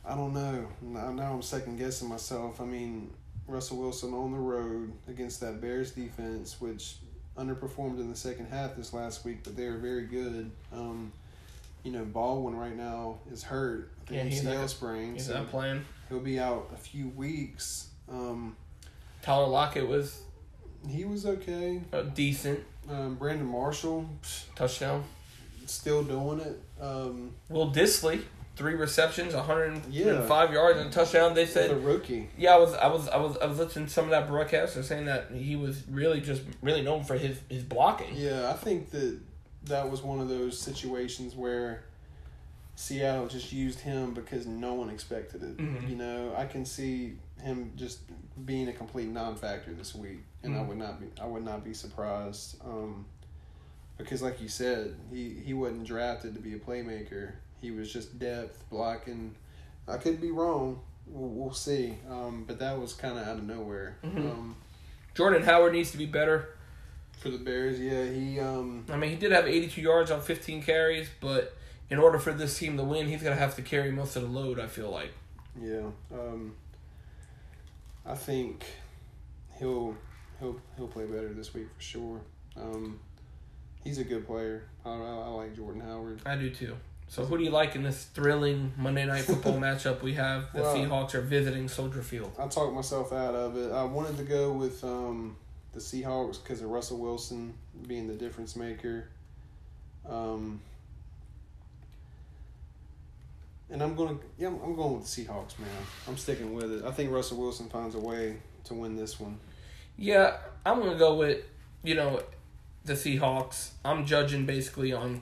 I don't know. Now, I'm second guessing myself. I mean, Russell Wilson on the road against that Bears defense, which underperformed in the second half this last week, but they are very good. Um, you know, Baldwin right now is hurt. I think Yeah, he's not- sprain. He's so not playing. he'll be out a few weeks. Um, Tyler Lockett was he was okay. uh, decent Um, Brandon Marshall touchdown. still doing it. Um, Will Dissly, three receptions, 105 Yeah. yards and a touchdown. They said the rookie. Yeah, I was, I was, I was, I was listening to some of that broadcast. They're saying that he was really just really known for his his blocking. Yeah, I think that that was one of those situations where Seattle just used him because no one expected it. Mhm. You know, I can see him just being a complete non-factor this week, and I Mhm. would not be I would not be surprised. Um, because, like you said, he he wasn't drafted to be a playmaker. He was just depth blocking. I could be wrong. We'll, we'll see. Um, but that was kind of out of nowhere. Mhm. Um, Jordan Howard needs to be better. for the Bears, yeah, he um, I mean, he did have 82 yards on 15 carries, but in order for this team to win, he's gonna have to carry most of the load. I feel like. Yeah, um, I think he'll he'll he'll play better this week for sure. Um, He's a good player. I, I, I like Jordan Howard. I do too. So who do you like in this thrilling Monday night football matchup we have? The Well- Seahawks are visiting Soldier Field. I talked myself out of it. I wanted to go with um, the Seahawks because of Russell Wilson being the difference maker. Um, and I'm going to yeah, I'm, going with the Seahawks, man. I'm sticking with it. I think Russell Wilson finds a way to win this one. Yeah, I'm gonna go with you know the Seahawks. I'm judging basically on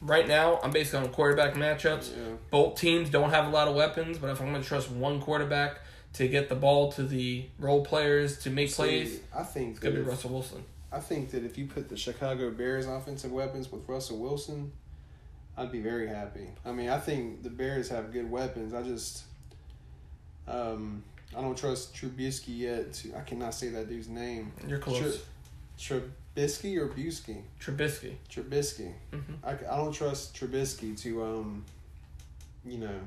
right now. I'm basically on quarterback matchups. Yeah. Both teams don't have a lot of weapons, but if I'm gonna trust one quarterback to get the ball to the role players to make plays, I think it's gonna that be Russell Wilson. I think that if you put the Chicago Bears offensive weapons with Russell Wilson, I'd be very happy. I mean, I think the Bears have good weapons. I just, um, I don't trust Trubisky yet. To I cannot say that dude's name. You're close. Trubisky or Busky? Trubisky. Trubisky. hmm I, I don't trust Trubisky to um, you know,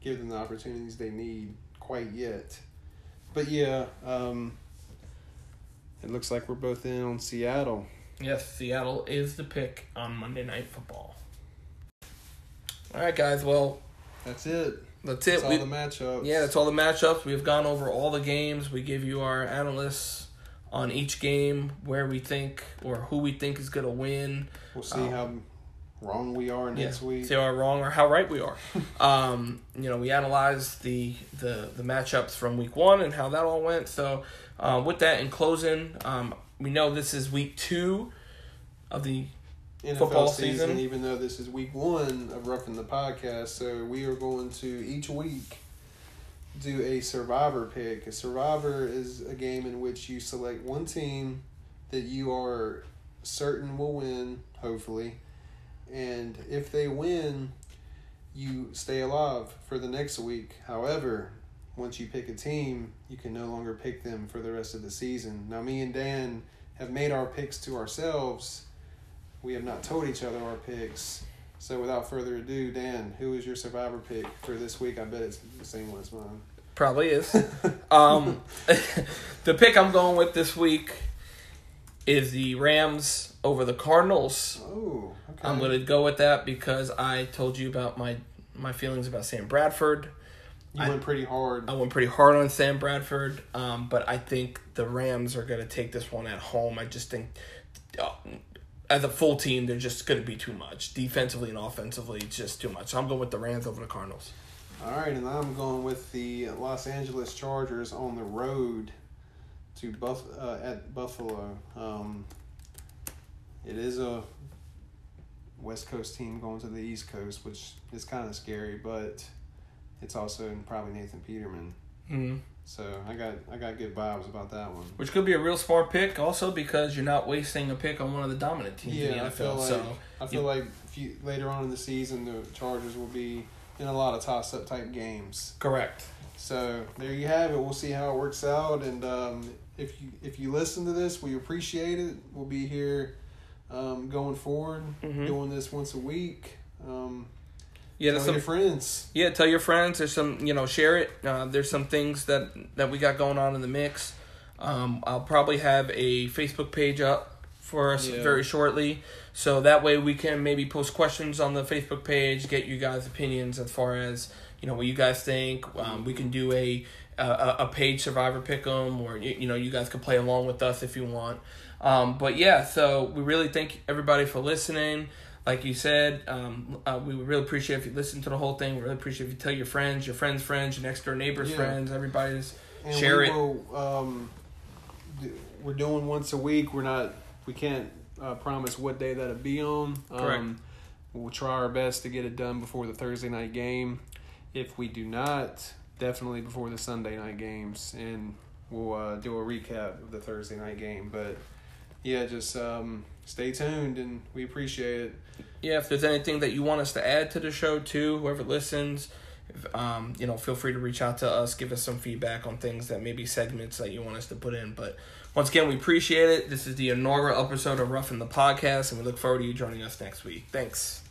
give them the opportunities they need quite yet. But yeah, um, it looks like we're both in on Seattle. Yes, Seattle is the pick on Monday Night Football. All right, guys. Well, That's it. that's That's it. all We, the matchups. yeah, that's all the matchups. We've gone over all the games. We give you our analysts on each game, where we think or who we think is going to win. We'll see Um, how wrong we are next yeah, week. See how wrong or how right we are. um, you know, we analyzed the, the the matchups from week one and how that all went. So, uh, with that in closing, um, we know this is week two of the NFL football season, season. even though this is week one of Roughing the Podcast. So we are going to each week do a survivor pick. A survivor is a game in which you select one team that you are certain will win, hopefully. And if they win, you stay alive for the next week. However, once you pick a team, you can no longer pick them for the rest of the season. Now, me and Dan have made our picks to ourselves. We have not told each other our picks. So, without further ado, Dan, who is your survivor pick for this week? I bet it's the same one as mine. Probably is. um, the pick I'm going with this week is the Rams over the Cardinals. Oh, okay. I'm going to go with that because I told you about my my feelings about Sam Bradford. You I- went pretty hard. I went pretty hard on Sam Bradford, um, but I think the Rams are going to take this one at home. I just think, uh, as a full team, they're just going to be too much defensively and offensively. It's just too much. So I'm going with the Rams over the Cardinals. All right, and I'm going with the Los Angeles Chargers on the road to Buff uh, at Buffalo. Um, it is a West Coast team going to the East Coast, which is kind of scary, but it's also probably Nathan Peterman. Mm-hmm. So I got I got good vibes about that one. Which could be a real smart pick, also because you're not wasting a pick on one of the dominant teams in the Yeah, I NFL. feel like so I feel like if you, later on in the season the Chargers will be in a lot of toss up type games. correct. So there you have it. We'll see how it works out, and um, if you if you listen to this, we appreciate it. We'll be here um, going forward, Mhm. doing this once a week. Um, Yeah, tell some your friends. Yeah, tell your friends. There's some, you know, share it. Uh, there's some things that that we got going on in the mix. Um, I'll probably have a Facebook page up for us Yeah. very shortly, so that way we can maybe post questions on the Facebook page, get you guys' opinions as far as you know what you guys think. Um, we can do a a, a page Survivor Pick'em, or you, you know you guys can play along with us if you want. Um, but yeah, so we really thank everybody for listening. Like you said, um, uh, we would really appreciate if you listen to the whole thing. We really appreciate if you tell your friends, your friends' friends, your next door neighbors' Yeah. friends, everybody's. And Share we it. Will, um, we're doing once a week. We're not. We can't uh, promise what day that'll be on. Correct. Um, we'll try our best to get it done before the Thursday night game. If we do not, definitely before the Sunday night games, and we'll uh, do a recap of the Thursday night game. But yeah, just um, stay tuned, and we appreciate it. Yeah, if there's anything that you want us to add to the show too, whoever listens, if, um, you know, feel free to reach out to us, give us some feedback on things that maybe segments that you want us to put in. But once again, we appreciate it. This is the inaugural episode of Roughing the Podcast, and we look forward to you joining us next week. Thanks.